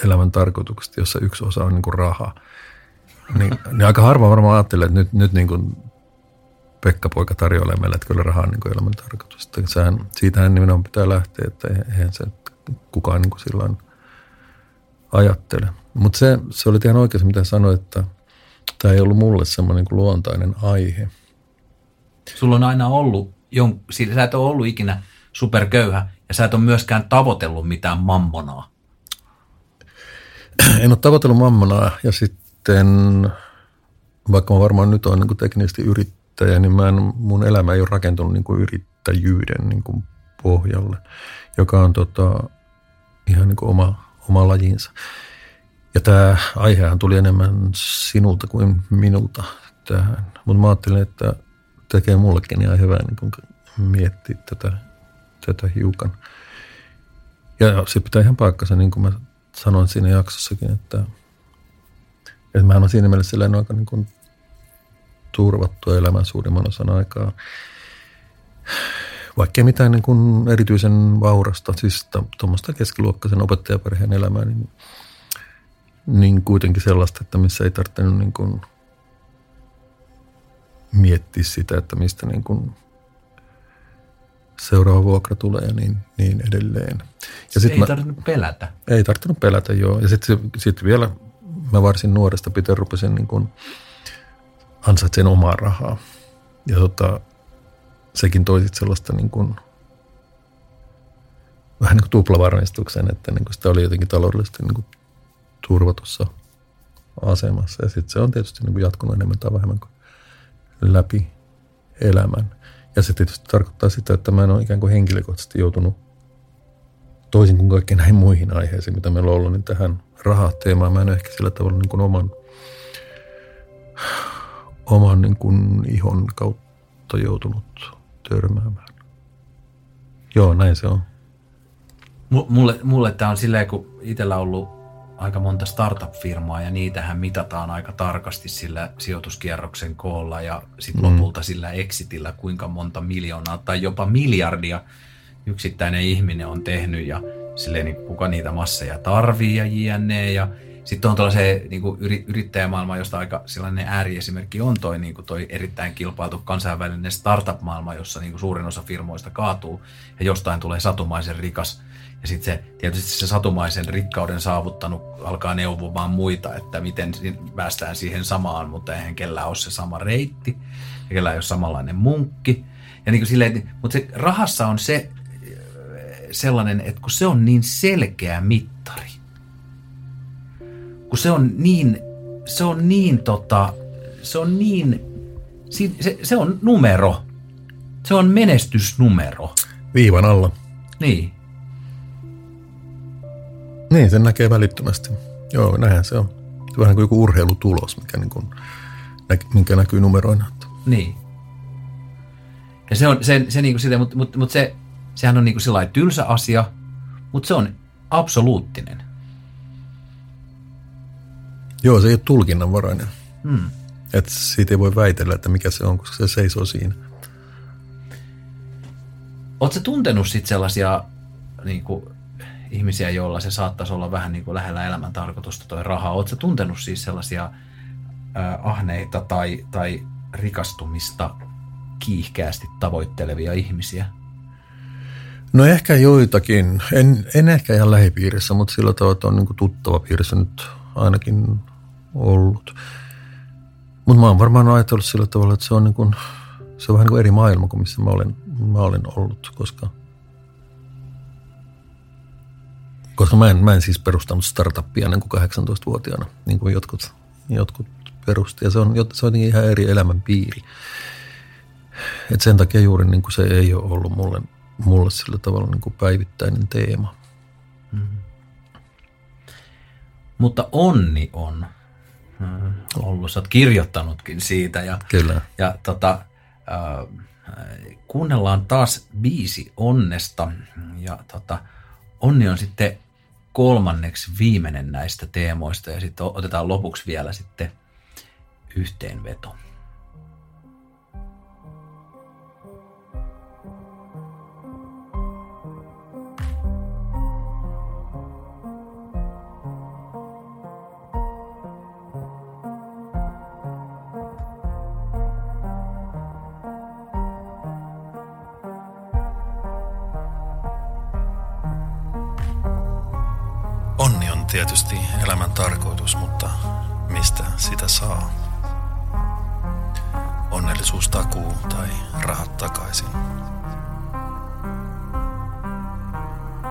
elämän tarkoituksesta, jossa yksi osa on niin kuin raha – niin, niin aika harva varmaan ajattelee, että nyt, nyt niin kuin Pekka-poika tarjoilee meille, että kyllä raha on niin elämän tarkoitus. Sehän, siitähän nimenomaan pitää lähteä, että eihän se kukaan niin kuin silloin ajattele. Mutta se, se oli ihan oikein mitä sanoit, että tämä ei ollut mulle semmoinen niin luontainen aihe. Sulla on aina ollut, jon, sä et ole ollut ikinä superköyhä ja sä et ole myöskään tavoitellut mitään mammonaa. En ole tavoitellut mammonaa ja sitten vaikka mä varmaan nyt olen niin teknisesti yrittäjä, niin mä en, mun elämä ei ole rakentunut niin kuin yrittäjyyden niin kuin pohjalle, joka on tota, ihan niin kuin oma, oma lajinsa. Ja tämä aihehan tuli enemmän sinulta kuin minulta tähän. Mutta mä ajattelin, että tekee mullekin ihan hyvää niin miettiä tätä, tätä hiukan. Ja se pitää ihan paikkansa, niin kuin mä sanoin siinä jaksossakin, että – et mä on siinä mielessä aika niin kuin turvattua elämän suurimman osan aikaa. Vaikkei mitään niin kuin erityisen vaurasta, siis tuommoista keskiluokkaisen opettajaperheen elämää, niin, niin kuitenkin sellaista, että missä ei tarvitse niin kuin miettiä sitä, että mistä niin kuin seuraava vuokra tulee ja niin, niin edelleen. Ja sit ei mä, tarvinnut pelätä. Ei tarvinnut pelätä, joo. Ja sitten sit vielä mä varsin nuoresta pitäen rupesin niin kuin ansaitsen omaa rahaa. Ja tota, sekin toi sit sellaista niin kuin, vähän niin kuin tuplavarmistuksen, että niin kuin sitä oli jotenkin taloudellisesti niin kuin turvatussa asemassa. Ja sitten se on tietysti niin kuin jatkunut enemmän tai vähemmän kuin läpi elämän. Ja se tietysti tarkoittaa sitä, että mä en ole ikään kuin henkilökohtaisesti joutunut toisin kuin kaikkiin näihin muihin aiheisiin, mitä meillä on ollut, niin tähän rahateemaan mä en ehkä sillä tavalla niin kuin oman, oman niin kuin ihon kautta joutunut törmäämään. Joo, näin se on. Mulle, mulle tämä on silleen, kun itsellä on ollut aika monta startup-firmaa ja niitähän mitataan aika tarkasti sillä sijoituskierroksen koolla ja sitten mm. lopulta sillä exitillä, kuinka monta miljoonaa tai jopa miljardia yksittäinen ihminen on tehnyt ja silleen, niin kuka niitä masseja tarvii ja jne. Ja sitten on tällaisen niin kuin yrittäjämaailma, josta aika sellainen ääriesimerkki on toi, niin kuin toi erittäin kilpailtu kansainvälinen startup-maailma, jossa niin kuin suurin osa firmoista kaatuu ja jostain tulee satumaisen rikas. Ja sitten se tietysti se satumaisen rikkauden saavuttanut alkaa neuvomaan muita, että miten päästään siihen samaan, mutta eihän kellään ole se sama reitti ja kellään ei ole samanlainen munkki. Ja niin kuin silleen, mutta se rahassa on se sellainen, että kun se on niin selkeä mittari, kun se on niin, se on niin tota, se on niin, se, se on numero, se on menestysnumero. Viivan alla. Niin. Niin, sen näkee välittömästi. Joo, näinhän se on. Vähän kuin joku urheilutulos, mikä, niin kuin, minkä näkyy numeroina. Niin. Ja se on se, se niin kuin sitä, mutta, mutta, mutta se, sehän on niin kuin sellainen tylsä asia, mutta se on absoluuttinen. Joo, se ei ole tulkinnanvarainen. Hmm. Että siitä ei voi väitellä, että mikä se on, koska se seisoo siinä. Oletko tuntenut sitten sellaisia niin kuin, ihmisiä, joilla se saattaisi olla vähän niin kuin lähellä elämän tarkoitusta toi raha? Oletko tuntenut siis sellaisia äh, ahneita tai, tai rikastumista kiihkeästi tavoittelevia ihmisiä? No ehkä joitakin. En, en ehkä ihan lähipiirissä, mutta sillä tavalla, että on niin tuttava piirissä nyt ainakin ollut. Mutta mä oon varmaan ajatellut sillä tavalla, että se on, niin kuin, se on vähän niin kuin eri maailma kuin missä mä olen, mä olen ollut, koska, koska mä, en, mä en siis perustanut startuppia ennen kuin 18-vuotiaana, niin kuin jotkut, jotkut perusti. Ja se on, se on ihan eri elämän piiri. Et sen takia juuri niin kuin se ei ole ollut mulle, mulle sillä tavalla niin kuin päivittäinen teema. Mm-hmm. Mutta onni on mm, ollut. Sä oot kirjoittanutkin siitä. Ja, Kyllä. Ja tota, äh, kuunnellaan taas viisi onnesta. Ja tota, onni on sitten kolmanneksi viimeinen näistä teemoista ja sitten otetaan lopuksi vielä sitten yhteenveto. Tietysti elämän tarkoitus, mutta mistä sitä saa? Onnellisuus takuu tai rahat takaisin.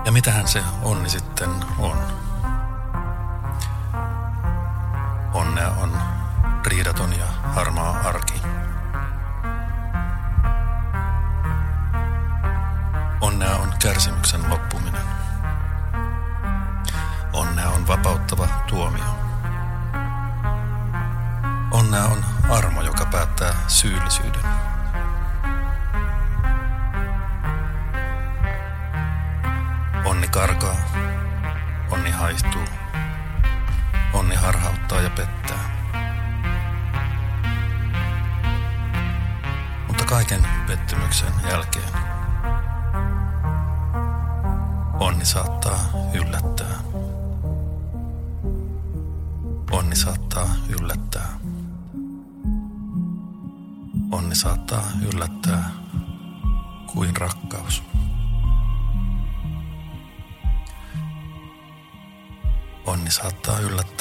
Ja mitähän se onni sitten on? Onnea on riidaton ja harmaa arki. Onnea on kärsimyksen vapauttava tuomio. Onnea on armo, joka päättää syyllisyyden. Onni karkaa, onni haihtuu, onni harhauttaa ja pettää. Mutta kaiken pettymyksen jälkeen onni saattaa yllättää. Saattaa yllättää. Onni saattaa yllättää kuin rakkaus. Onni saattaa yllättää.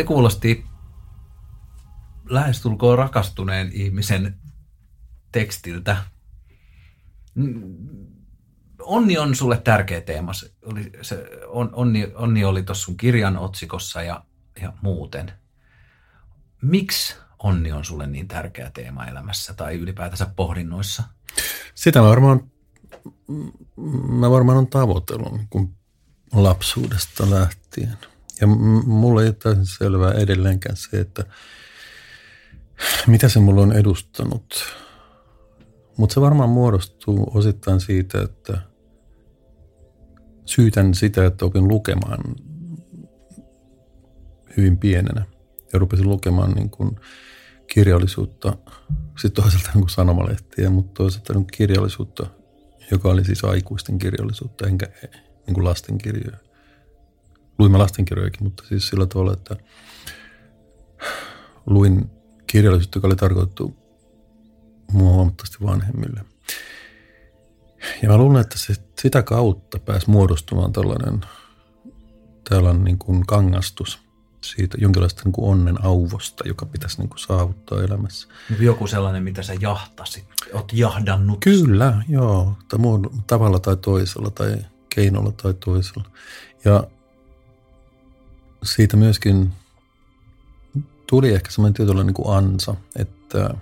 Se kuulosti lähestulkoon rakastuneen ihmisen tekstiltä. Onni on sulle tärkeä teema. Se oli, se, on, onni, onni oli tuossa sun kirjan otsikossa ja, ja muuten. Miksi onni on sulle niin tärkeä teema elämässä tai ylipäätänsä pohdinnoissa? Sitä mä varmaan, mä varmaan on tavoitellut niin lapsuudesta lähtien. Ja mulle ei ole täysin selvää edelleenkään se, että mitä se mulle on edustanut. Mutta se varmaan muodostuu osittain siitä, että syytän sitä, että opin lukemaan hyvin pienenä. Ja rupesin lukemaan niin kuin kirjallisuutta, sitten toisaalta niin sanomalehtiä, mutta toisaalta niin kirjallisuutta joka oli siis aikuisten kirjallisuutta, enkä niin lastenkirjoja. Luin mä lastenkirjojakin, mutta siis sillä tavalla, että luin kirjallisuutta, joka oli tarkoitettu mua huomattavasti vanhemmille. Ja mä luulen, että se, sitä kautta pääsi muodostumaan tällainen, tällainen niin kuin kangastus siitä jonkinlaista niin kuin onnen auvosta, joka pitäisi niin kuin saavuttaa elämässä. Joku sellainen, mitä sä jahtasit, oot jahdannut. Kyllä, joo, tai tavalla tai toisella tai keinolla tai toisella. Ja siitä myöskin tuli ehkä semmoinen tietynlainen niin kuin ansa, että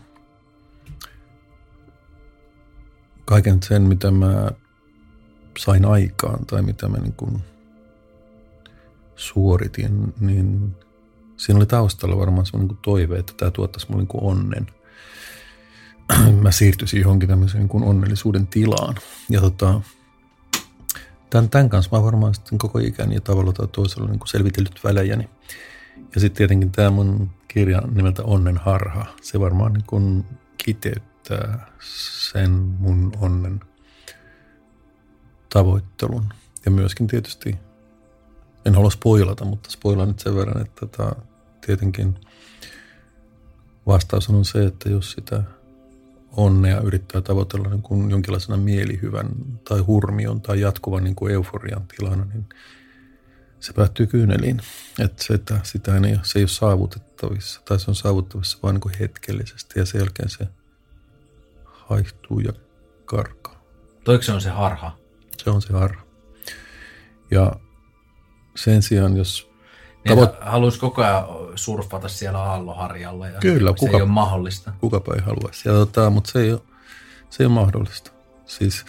kaiken sen, mitä mä sain aikaan tai mitä mä niin kuin suoritin, niin siinä oli taustalla varmaan semmoinen niin toive, että tämä tuottaisi mulle niin onnen. mä siirtyisin johonkin tämmöiseen niin kuin onnellisuuden tilaan. Ja tota, tämän, tämän kanssa mä varmaan sitten koko ikäni ja tavalla tai toisella niin kuin selvitellyt välejäni. Ja sitten tietenkin tämä mun kirja nimeltä Onnen harha, se varmaan niin kuin kiteyttää sen mun onnen tavoittelun. Ja myöskin tietysti, en halua spoilata, mutta spoilaan nyt sen verran, että tietenkin vastaus on se, että jos sitä onnea yrittää tavoitella niin kuin jonkinlaisena mielihyvän tai hurmion tai jatkuvan niin kuin euforian tilana, niin se päättyy kyyneliin. Että se, että sitä ei, se ei ole saavutettavissa tai se on saavutettavissa vain niin hetkellisesti ja sen jälkeen se haihtuu ja karkaa. Toiko se on se harha? Se on se harha. Ja sen sijaan, jos... Niin tavoit... Haluaisi koko ajan surfata siellä aalloharjalla ja Kyllä, se kuka, ei ole mahdollista. Kukapa ei haluaisi. Ja, tota, mutta se ei, ole, se ei ole mahdollista. Siis,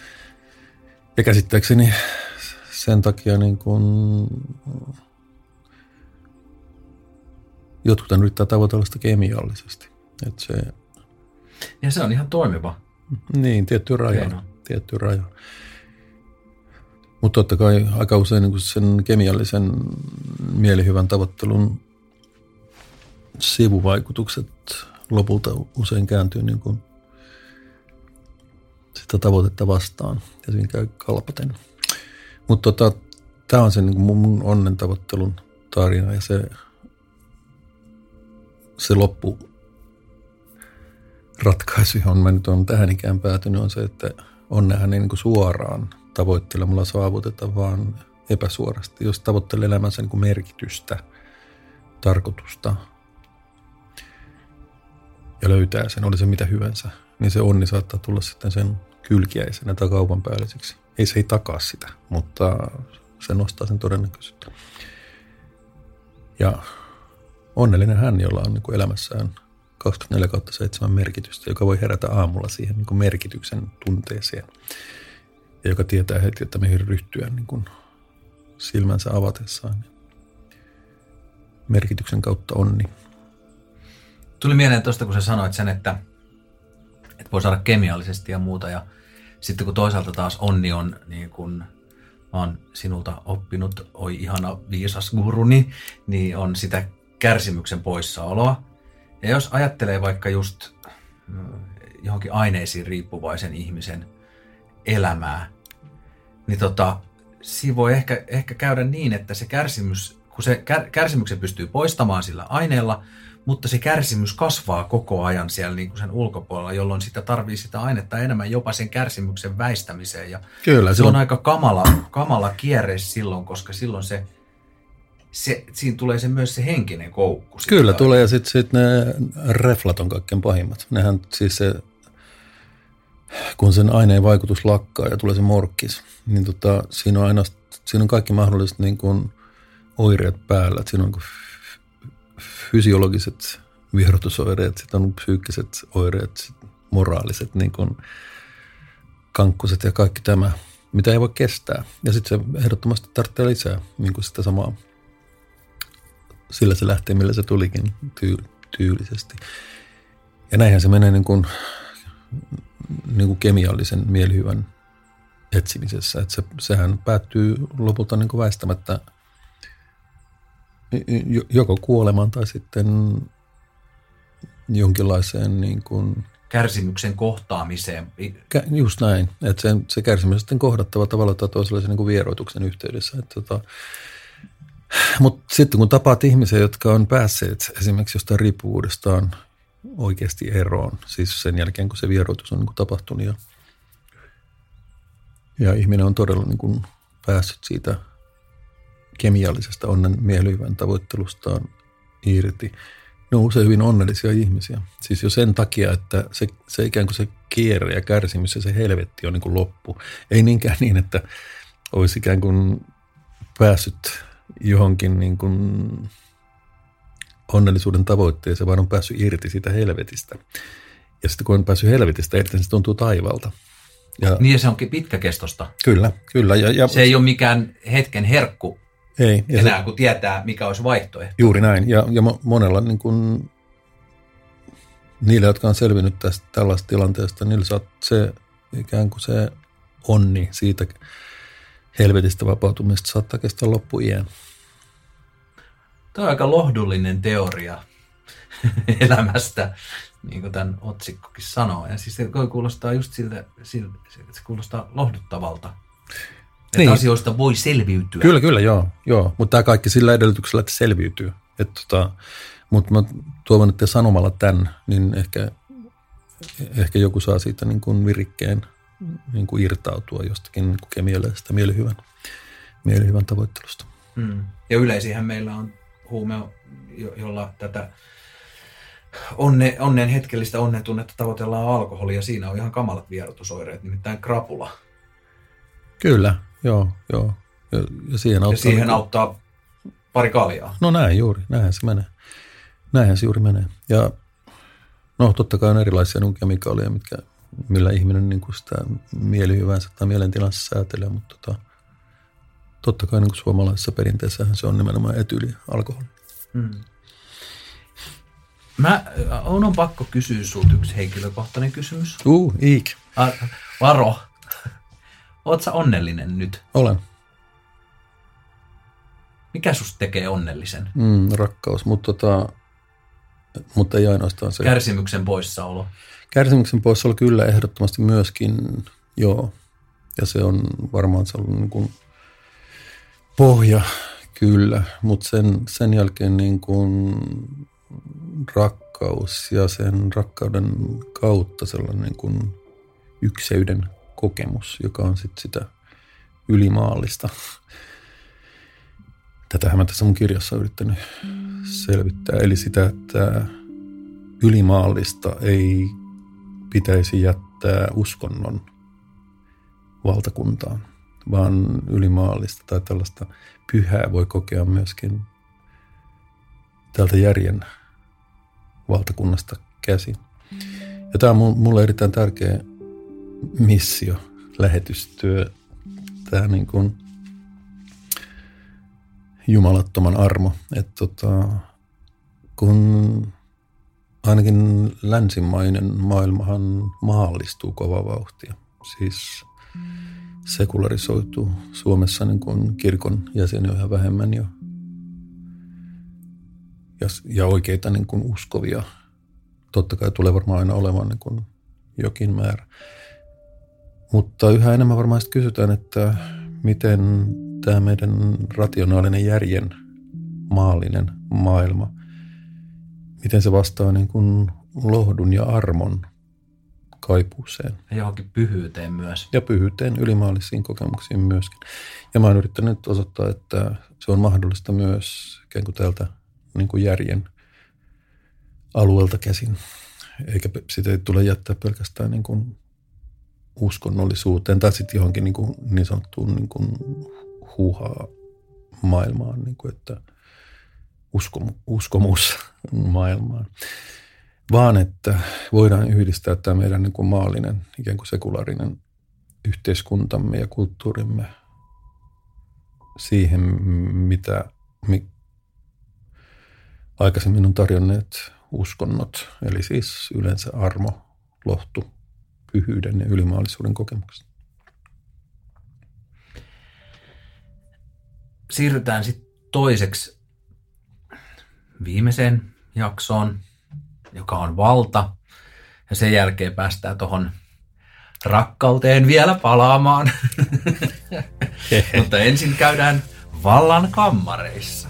ja käsittääkseni sen takia niin kun, jotkut yrittää tavoitella sitä kemiallisesti. Että se, ja se on ihan toimiva. Niin, tietty raja. Tietty raja. Mutta totta kai aika usein niin sen kemiallisen mielihyvän tavoittelun sivuvaikutukset lopulta usein kääntyy niin kuin sitä tavoitetta vastaan ja siinä käy kalpaten. Mutta tota, tämä on se niin mun onnen tavoittelun tarina ja se, se loppu ratkaisu, johon mä nyt on tähän ikään päätynyt, on se, että onnehan ei niin kuin suoraan tavoittelemalla saavuteta, vaan epäsuorasti. Jos tavoittelee elämänsä niin kuin merkitystä, tarkoitusta ja löytää sen, oli se mitä hyvänsä, niin se onni saattaa tulla sitten sen kylkiäisenä tai kaupan päälliseksi. Ei se ei takaa sitä, mutta se nostaa sen todennäköisyyttä. Ja onnellinen hän, jolla on niin kuin elämässään 24 7 merkitystä, joka voi herätä aamulla siihen niin kuin merkityksen tunteeseen. Joka tietää heti, että mihin ryhtyä niin kuin silmänsä avatessaan. Merkityksen kautta onni. Tuli mieleen tuosta, kun sä sanoit sen, että, että voi saada kemiallisesti ja muuta. Ja sitten kun toisaalta taas onni on niin kuin mä oon sinulta oppinut, oi ihana viisas guruni, niin on sitä kärsimyksen poissaoloa. Ja jos ajattelee vaikka just johonkin aineisiin riippuvaisen ihmisen elämää, niin tota, siinä voi ehkä, ehkä käydä niin, että se kärsimys, kun se kär, kärsimyksen pystyy poistamaan sillä aineella, mutta se kärsimys kasvaa koko ajan siellä niin kuin sen ulkopuolella, jolloin sitä tarvii sitä ainetta enemmän jopa sen kärsimyksen väistämiseen. Ja Kyllä, se on aika kamala, kamala kierre silloin, koska silloin se, se, siinä tulee se myös se henkinen koukku. Kyllä tulee ja sitten sit ne reflat on kaikkein pahimmat. Nehän siis se, kun sen aineen vaikutus lakkaa ja tulee se morkkis, niin tota, siinä on aina siinä on kaikki mahdolliset niin kuin oireet päällä. Siinä on fysiologiset vierotusoireet, sitten on psyykkiset oireet, moraaliset niin kuin kankkuset ja kaikki tämä, mitä ei voi kestää. Ja sitten se ehdottomasti tarvitsee lisää niin kuin sitä samaa sillä se lähtee, millä se tulikin tyy- tyylisesti. Ja näinhän se menee niin kuin, niin kuin kemiallisen mielihyvän etsimisessä. Että se, sehän päättyy lopulta niin kuin väistämättä joko kuolemaan tai sitten jonkinlaiseen niin kuin kärsimyksen kohtaamiseen. Just näin, että se, se kärsimys sitten kohdattava tavalla tai toisella niin kuin vieroituksen yhteydessä. Että tota, mutta sitten kun tapaat ihmisiä, jotka on päässeet esimerkiksi jostain riippuvuudestaan oikeasti eroon, siis sen jälkeen kun se vieroitus on niin kuin tapahtunut ja, ja ihminen on todella niin kuin päässyt siitä kemiallisesta onnen mielihyvän tavoittelustaan irti. Ne on usein hyvin onnellisia ihmisiä. Siis jo sen takia, että se, se ikään kuin se kierre ja kärsimys ja se helvetti on niin kuin loppu. Ei niinkään niin, että olisi ikään kuin päässyt johonkin niin kuin onnellisuuden tavoitteeseen, vaan on päässyt irti siitä helvetistä. Ja sitten kun on päässyt helvetistä irti, niin se tuntuu taivalta. Ja, niin ja se onkin pitkäkestosta. Kyllä, kyllä. Ja, ja, se ei ole mikään hetken herkku ei, ja enää, se, kun tietää, mikä olisi vaihtoehto. Juuri näin. Ja, ja monella niin kuin, niillä, jotka on selvinnyt tästä tällaista tilanteesta, niillä saa se ikään kuin se onni siitä helvetistä vapautumista saattaa kestää loppuiän. Tämä on aika lohdullinen teoria elämästä, niin kuin tämän otsikkokin sanoo. Ja siis se kuulostaa just siltä, siltä se kuulostaa lohduttavalta. Että niin. asioista voi selviytyä. Kyllä, kyllä, joo. joo. Mutta tämä kaikki sillä edellytyksellä, että selviytyy. Että tota, mutta mä toivon, että sanomalla tämän, niin ehkä, ehkä joku saa siitä niin kuin virikkeen niin kuin irtautua jostakin niin kuin mielihyvän, mielihyvän tavoittelusta. Mm. Ja yleisihän meillä on huume, jolla tätä onne, onnen hetkellistä onnetunnetta tavoitellaan alkoholia. Ja siinä on ihan kamalat vierotusoireet, nimittäin krapula. Kyllä, joo, joo. Ja, ja siihen auttaa, ja siihen niin, auttaa pari kaljaa. No näin juuri, näinhän se menee. Näinhän se juuri menee. Ja no totta kai on erilaisia kemikaaleja, mitkä millä ihminen niin kuin sitä mielihyvänsä tai mielentilansa säätelee, mutta tota, totta kai niin kuin suomalaisessa perinteessähän se on nimenomaan etyyli alkoholi. Hmm. Mä äh, on, on pakko kysyä sulta yksi henkilökohtainen kysymys. Uh, iik. varo. Oot sä onnellinen nyt? Olen. Mikä susta tekee onnellisen? Mm, rakkaus, mutta, tota, mutta ei ainoastaan se. Kärsimyksen poissaolo. Kärsimyksen poissaolo kyllä ehdottomasti myöskin, joo. Ja se on varmaan se ollut niin kuin pohja kyllä, mutta sen, sen jälkeen niin kuin rakkaus ja sen rakkauden kautta sellainen niin kuin ykseyden kokemus, joka on sitten sitä ylimaallista. Tätähän mä tässä mun kirjassa yrittänyt selvittää. Eli sitä, että ylimaallista ei pitäisi jättää uskonnon valtakuntaan, vaan ylimaallista tai tällaista pyhää voi kokea myöskin tältä järjen valtakunnasta käsin. Ja tämä on mulle erittäin tärkeä missio, lähetystyö, tämä niin kuin jumalattoman armo. Että tota, kun ainakin länsimainen maailmahan maallistuu kova vauhtia. Siis sekularisoituu. Suomessa niin kuin kirkon jäseniä yhä vähemmän jo. Ja, ja oikeita niin kuin uskovia. Totta kai tulee varmaan aina olemaan niin kuin jokin määrä. Mutta yhä enemmän varmaan kysytään, että miten tämä meidän rationaalinen järjen maallinen maailma – miten se vastaa niin kuin lohdun ja armon kaipuuseen. Ja johonkin pyhyyteen myös. Ja pyhyyteen, ylimaallisiin kokemuksiin myöskin. Ja mä oon yrittänyt osoittaa, että se on mahdollista myös ikään kuin täältä niin kuin järjen alueelta käsin. Eikä sitä ei tule jättää pelkästään niin kuin uskonnollisuuteen tai sitten johonkin niin, kuin niin sanottuun niin kuin huuhaa maailmaan, niin kuin että – uskomus, uskomus maailmaan, vaan että voidaan yhdistää tämä meidän niin kuin maallinen, ikään kuin sekulaarinen yhteiskuntamme ja kulttuurimme siihen, mitä mi, aikaisemmin on tarjonneet uskonnot, eli siis yleensä armo, lohtu, pyhyyden ja ylimaallisuuden kokemukset. Siirrytään sitten toiseksi viimeiseen jaksoon, joka on valta. Ja sen jälkeen päästään tuohon rakkauteen vielä palaamaan. Mutta ensin käydään vallan kammareissa.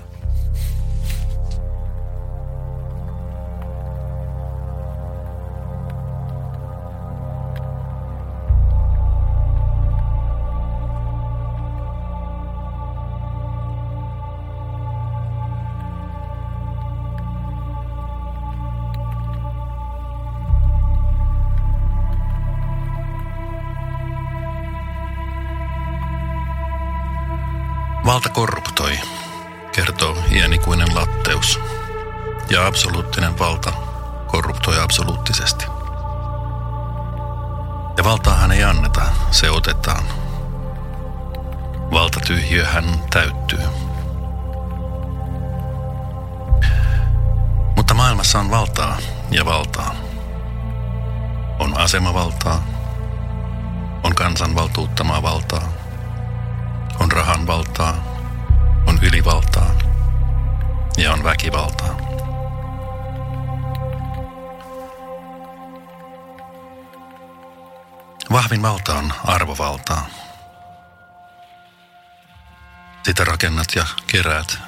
Keräät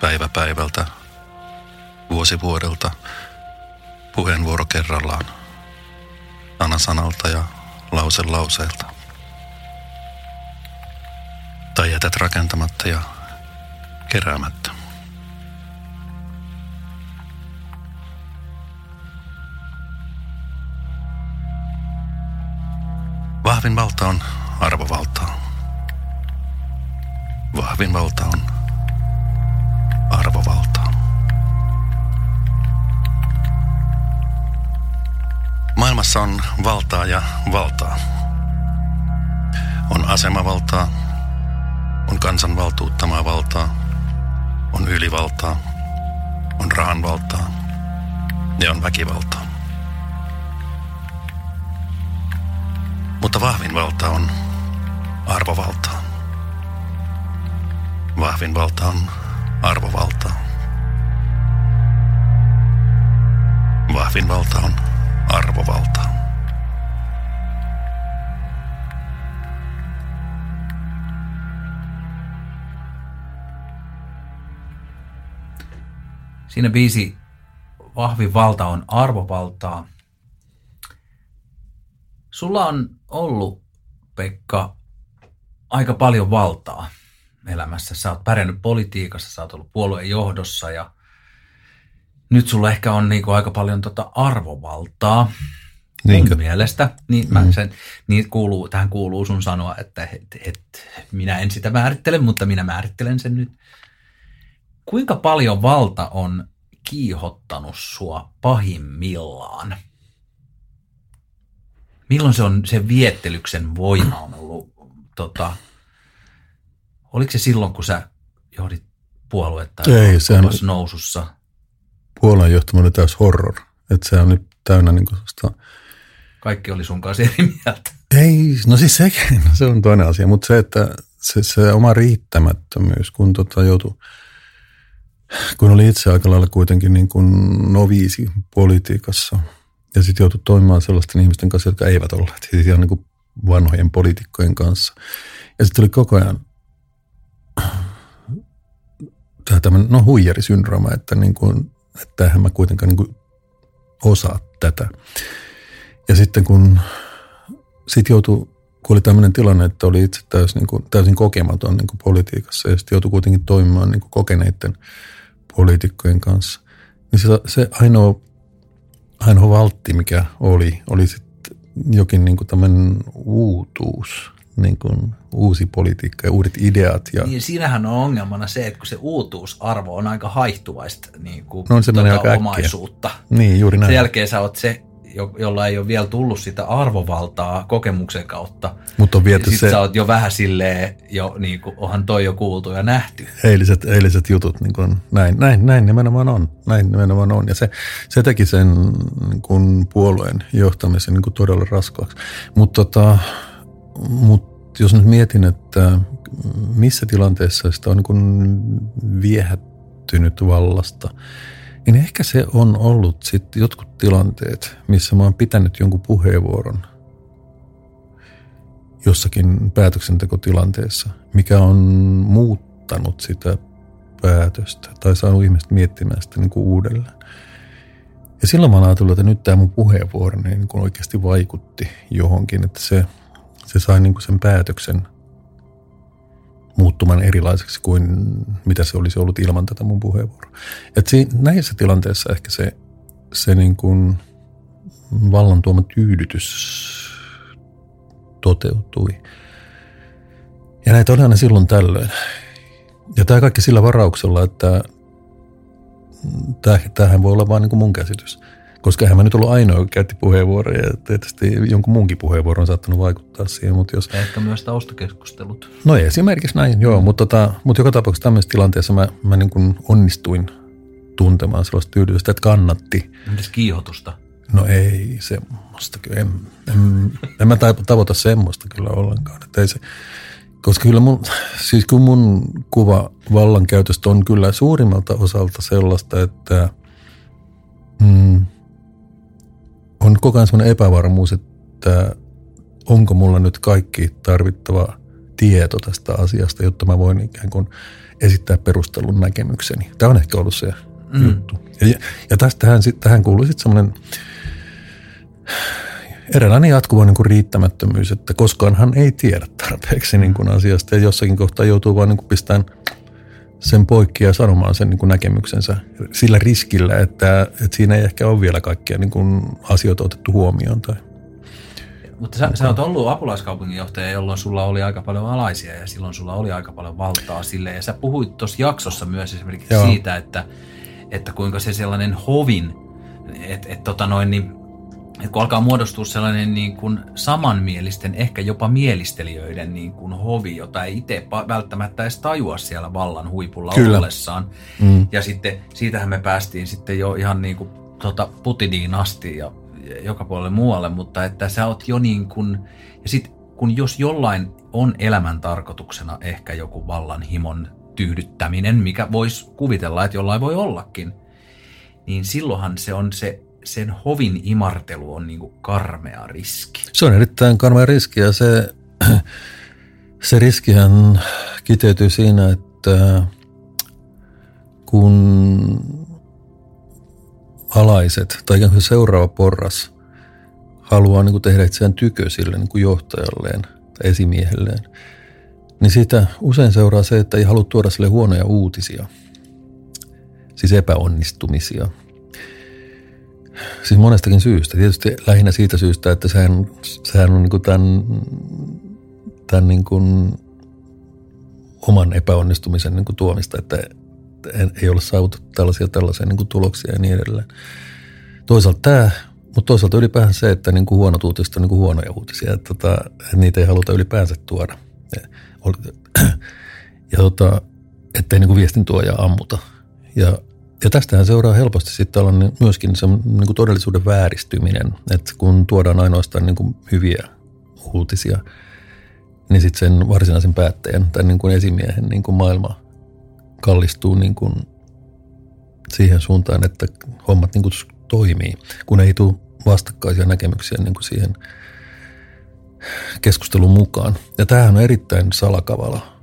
päivä päivältä, vuosi vuodelta, puheenvuoro kerrallaan, sana sanalta ja lause lauseelta tai jätät rakentamatta ja keräämättä. Vahvin valta on arvovaltaa. Vahvin valta on arvovaltaa. Maailmassa on valtaa ja valtaa. On asemavaltaa, on kansan valtuuttamaa valtaa, on ylivaltaa, on rahan valtaa ja on väkivaltaa. Mutta vahvin valta on arvovaltaa. Vahvin valta on arvovaltaa. Vahvin valta on arvovaltaa. Siinä biisi Vahvin valta on arvovaltaa. Sulla on ollut, Pekka, aika paljon valtaa elämässä. Sä oot pärjännyt politiikassa, sä oot ollut puolueen johdossa ja nyt sulla ehkä on niinku aika paljon tota arvovaltaa. Niinkö? Mun mielestä. Niin, mä mm. sen, niin kuuluu, tähän kuuluu sun sanoa, että et, et, minä en sitä määrittele, mutta minä määrittelen sen nyt kuinka paljon valta on kiihottanut sua pahimmillaan? Milloin se on se viettelyksen voima on ollut, tota, oliko se silloin, kun sä johdit puoluetta Ei, se on nousussa? Puolueen johtaminen oli täys horror. Että se on nyt täynnä niin kuin Kaikki oli sun kanssa eri mieltä. Ei, no siis sekin, se on toinen asia, mutta se, että se, se oma riittämättömyys, kun tota joutui kun oli itse aika lailla kuitenkin niin kuin noviisi politiikassa ja sitten joutui toimimaan sellaisten ihmisten kanssa, jotka eivät olleet, siis ihan niin kuin vanhojen poliitikkojen kanssa. Ja sitten oli koko ajan tämmöinen, no huijarisyndrooma, että, niin kuin, että mä kuitenkaan niin kuin osaa tätä. Ja sitten kun sit joutui, kun oli tämmöinen tilanne, että oli itse täysin, niin kuin, täysin kokematon niin kuin politiikassa ja sitten joutui kuitenkin toimimaan niin kuin kokeneiden – poliitikkojen kanssa. Niin se, se ainoa, ainoa valtti, mikä oli, oli sitten jokin niin tämmöinen uutuus, niin kuin uusi politiikka ja uudet ideat. Ja... Niin, siinähän on ongelmana se, että kun se uutuusarvo on aika haihtuvaista niin kuin no, se tuota aika omaisuutta. Niin, juuri näin. Sen jälkeen sä oot se jo, jolla ei ole vielä tullut sitä arvovaltaa kokemuksen kautta. Mutta on viety se... sä oot jo vähän silleen, jo, niin kuin, onhan toi jo kuultu ja nähty. Eiliset, eiliset jutut, niin kuin, näin, näin, näin nimenomaan on. Näin nimenomaan on. Ja se, se teki sen niin kuin puolueen johtamisen niin kuin todella raskaaksi. Mutta tota, mut jos nyt mietin, että missä tilanteessa sitä on niin viehättynyt vallasta – niin ehkä se on ollut sitten jotkut tilanteet, missä mä oon pitänyt jonkun puheenvuoron jossakin päätöksentekotilanteessa, mikä on muuttanut sitä päätöstä tai saanut ihmiset miettimään sitä niin kuin uudelleen. Ja silloin mä oon ajatellut, että nyt tämä mun puheenvuoro niin oikeasti vaikutti johonkin, että se, se sai niin kuin sen päätöksen muuttumaan erilaiseksi kuin mitä se olisi ollut ilman tätä mun puheenvuoroa. Et siinä, näissä tilanteissa ehkä se, se niin kuin vallan tuoma tyydytys toteutui. Ja näitä oli aina silloin tällöin. Ja tämä kaikki sillä varauksella, että tämähän voi olla vain niin mun käsitys. Koska eihän mä nyt ollut ainoa, joka käytti puheenvuoroja. Ja tietysti jonkun muunkin puheenvuoro on saattanut vaikuttaa siihen. Mutta jos... Ja ehkä myös taustakeskustelut. No esimerkiksi näin, joo. Mutta, tota, mutta joka tapauksessa tämmöisessä tilanteessa mä, mä niin kuin onnistuin tuntemaan sellaista tyydytystä, että kannatti. Entäs kiihotusta? No ei semmoista kyllä. En, en, en mä tavoita semmoista kyllä ollenkaan. Että ei se, koska kyllä mun, siis kun mun kuva vallankäytöstä on kyllä suurimmalta osalta sellaista, että mm, on koko ajan sellainen epävarmuus, että onko mulla nyt kaikki tarvittava tieto tästä asiasta, jotta mä voin ikään kuin esittää perustelun näkemykseni. Tämä on ehkä ollut se mm. juttu. Ja, ja tästä tähän, tähän kuuluu sitten semmoinen eräänlainen jatkuva niin kuin riittämättömyys, että koskaanhan ei tiedä tarpeeksi niin kuin asiasta ja jossakin kohtaa joutuu vaan niin kuin pistämään sen poikki ja sanomaan sen niin kuin näkemyksensä sillä riskillä, että, että siinä ei ehkä ole vielä kaikkia niin kuin asioita otettu huomioon. Tai. Mutta sä, sä oot ollut apulaiskaupunginjohtaja, jolloin sulla oli aika paljon alaisia ja silloin sulla oli aika paljon valtaa sille. Ja sä puhuit tuossa jaksossa myös esimerkiksi Joo. siitä, että, että kuinka se sellainen hovin, että et, tota noin, niin että kun alkaa muodostua sellainen niin kuin samanmielisten, ehkä jopa mielistelijöiden niin kuin hovi, jota ei itse välttämättä edes tajua siellä vallan huipulla Kyllä. ollessaan. Mm. Ja sitten siitähän me päästiin sitten jo ihan niin kuin tota Putiniin asti ja joka puolelle muualle, mutta että sä oot jo niin kuin, ja sitten kun jos jollain on elämän tarkoituksena ehkä joku vallan himon tyydyttäminen, mikä voisi kuvitella, että jollain voi ollakin, niin silloinhan se on se sen hovin imartelu on niin kuin karmea riski. Se on erittäin karmea riski ja se, se riskihän kiteytyy siinä, että kun alaiset tai ikään kuin seuraava porras haluaa niin kuin tehdä itseään tykö sille niin kuin johtajalleen tai esimiehelleen, niin siitä usein seuraa se, että ei halua tuoda sille huonoja uutisia, siis epäonnistumisia – Siis monestakin syystä. Tietysti lähinnä siitä syystä, että sehän, sehän on niin kuin tämän, tämän niin kuin oman epäonnistumisen niin kuin tuomista, että ei ole saavutettu tällaisia tällaisia niin kuin tuloksia ja niin edelleen. Toisaalta tämä, mutta toisaalta ylipäänsä se, että niin kuin huonot uutiset on niin huonoja uutisia, että, tota, että niitä ei haluta ylipäänsä tuoda. Ja, ja tota, ettei niin kuin viestin tuoja ammuta. Ja ja tästähän seuraa helposti sitten tällainen myöskin se niin kuin todellisuuden vääristyminen, että kun tuodaan ainoastaan niin kuin hyviä uutisia, niin sitten sen varsinaisen päättäjän tai niin kuin esimiehen niin kuin maailma kallistuu niin kuin siihen suuntaan, että hommat niin kuin toimii, kun ei tule vastakkaisia näkemyksiä niin kuin siihen keskustelun mukaan. Ja tämähän on erittäin salakavala,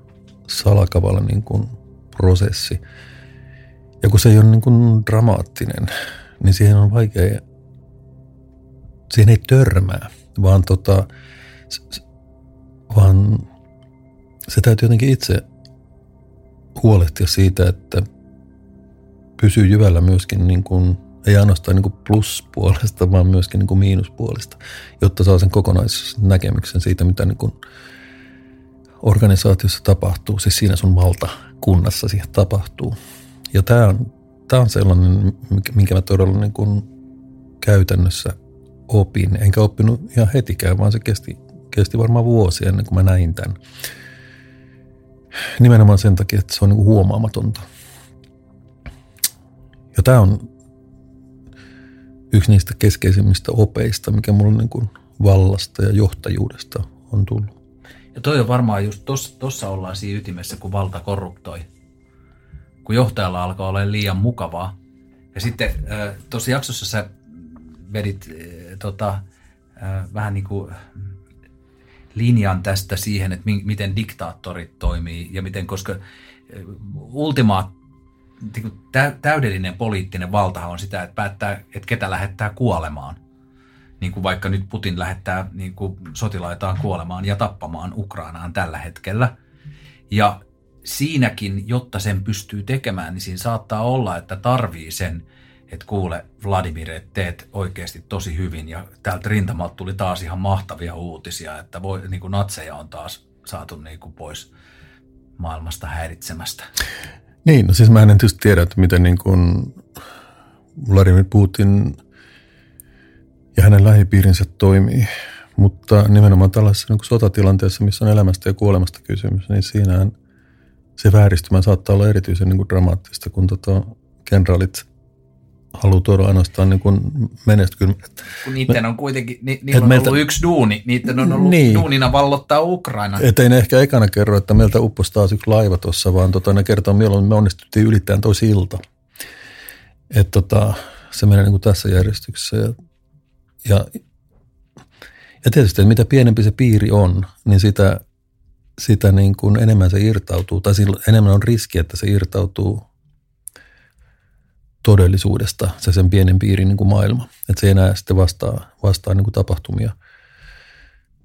salakavala niin kuin prosessi. Ja kun se ei ole niin kuin dramaattinen, niin siihen on vaikea, siihen ei törmää, vaan, tota, vaan se täytyy jotenkin itse huolehtia siitä, että pysyy jyvällä myöskin niin kuin, ei ainoastaan niin kuin pluspuolesta, vaan myöskin niin kuin miinuspuolesta, jotta saa sen kokonaisnäkemyksen siitä, mitä niin kuin organisaatiossa tapahtuu, siis siinä sun valtakunnassa siihen tapahtuu. Ja tämä on, tämä on sellainen, minkä mä todella niin kuin käytännössä opin. Enkä oppinut ihan hetikään, vaan se kesti, kesti varmaan vuosia ennen kuin mä näin tämän. Nimenomaan sen takia, että se on niin kuin huomaamatonta. Ja tämä on yksi niistä keskeisimmistä opeista, mikä mulla niin kuin vallasta ja johtajuudesta on tullut. Ja toi on varmaan just tuossa ollaan siinä ytimessä, kun valta korruptoi kun johtajalla alkaa olla liian mukavaa Ja sitten tuossa jaksossa sä vedit tota, vähän niin kuin linjan tästä siihen, että miten diktaattorit toimii ja miten, koska ultimaat, niin täydellinen poliittinen valta on sitä, että päättää, että ketä lähettää kuolemaan. Niin kuin vaikka nyt Putin lähettää niin kuin sotilaitaan kuolemaan ja tappamaan Ukrainaan tällä hetkellä. Ja siinäkin, jotta sen pystyy tekemään, niin siinä saattaa olla, että tarvii sen, että kuule Vladimir, että teet oikeasti tosi hyvin ja täältä rintamalta tuli taas ihan mahtavia uutisia, että voi, niin kuin natseja on taas saatu niin kuin pois maailmasta häiritsemästä. Niin, no siis mä en tietysti tiedä, että miten niin kuin Vladimir Putin ja hänen lähipiirinsä toimii, mutta nimenomaan tällaisessa niin kuin sotatilanteessa, missä on elämästä ja kuolemasta kysymys, niin siinähän – se vääristymä saattaa olla erityisen niin kuin dramaattista, kun tota, kenraalit haluaa tuoda ainoastaan niin kuin. Kun niiden on kuitenkin, ni, niillä on meiltä, ollut yksi duuni, niiden on ollut niin, duunina vallottaa Ukraina. Että ei ne ehkä ekana kerro, että meiltä upposi taas yksi laiva tuossa, vaan tota, ne kertoo milloin me onnistuttiin ylittämään toisi ilta. Että tota, se menee niin kuin tässä järjestyksessä. Ja, ja, ja tietysti, että mitä pienempi se piiri on, niin sitä sitä niin kuin enemmän se irtautuu, tai enemmän on riski, että se irtautuu todellisuudesta, se sen pienen piirin niin kuin maailma. Että se ei enää sitten vastaa, vastaa niin kuin tapahtumia,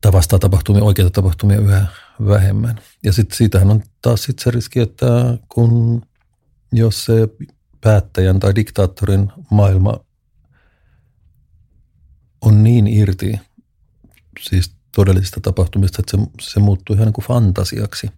tai vastaa tapahtumia, oikeita tapahtumia yhä vähemmän. Ja sitten siitähän on taas sitten se riski, että kun jos se päättäjän tai diktaattorin maailma on niin irti, siis todellisista tapahtumista, että se, se muuttuu ihan niin kuin fantasiaksi.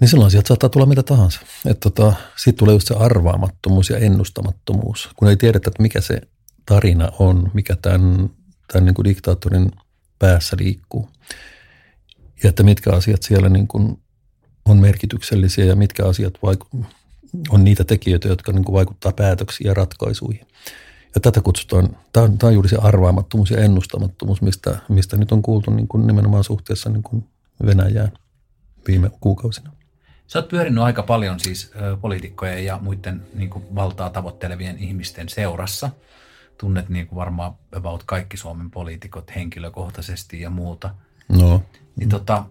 Niin silloin sieltä saattaa tulla mitä tahansa. Että tota, sitten tulee just se arvaamattomuus ja ennustamattomuus, kun ei tiedetä, että mikä se tarina on, mikä tämän, tämän niin kuin diktaattorin päässä liikkuu. Ja että mitkä asiat siellä niin kuin on merkityksellisiä ja mitkä asiat vaiku- on niitä tekijöitä, jotka niin kuin vaikuttaa päätöksiin ja ratkaisuihin. Ja tätä kutsutaan, tämä on, tämä on juuri se arvaamattomuus ja ennustamattomuus, mistä, mistä nyt on kuultu niin kuin nimenomaan suhteessa niin kuin Venäjään viime kuukausina. Sä oot pyörinyt aika paljon siis poliitikkojen ja muiden niin kuin valtaa tavoittelevien ihmisten seurassa. Tunnet niin kuin varmaan about kaikki Suomen poliitikot henkilökohtaisesti ja muuta. No. Niin tota,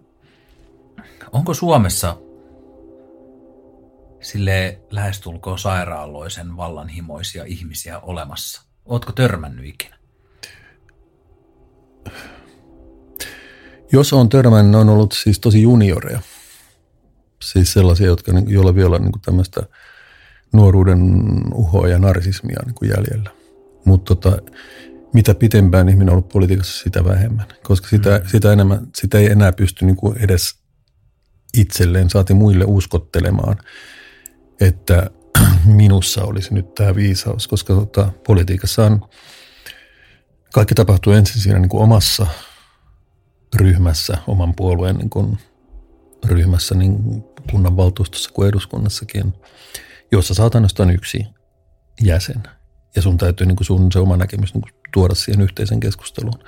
onko Suomessa sille lähestulkoon sairaaloisen vallanhimoisia ihmisiä olemassa? Ootko törmännyt ikinä? Jos on törmännyt, ne on ollut siis tosi junioreja. Siis sellaisia, jotka, joilla vielä on niin tämmöistä nuoruuden uhoa ja narsismia niin kuin jäljellä. Mutta tota, mitä pitempään ihminen on ollut politiikassa, sitä vähemmän. Koska sitä, mm. sitä, enemmän, sitä ei enää pysty niin kuin edes itselleen, saati muille uskottelemaan että minussa olisi nyt tämä viisaus, koska tota, politiikassa on, kaikki tapahtuu ensin siinä niin kuin omassa ryhmässä, oman puolueen niin kuin ryhmässä, niin kunnanvaltuustossa kuin eduskunnassakin, jossa saat ainoastaan yksi jäsen. Ja sun täytyy niin kuin sun se oma näkemys niin kuin tuoda siihen yhteisen keskusteluun.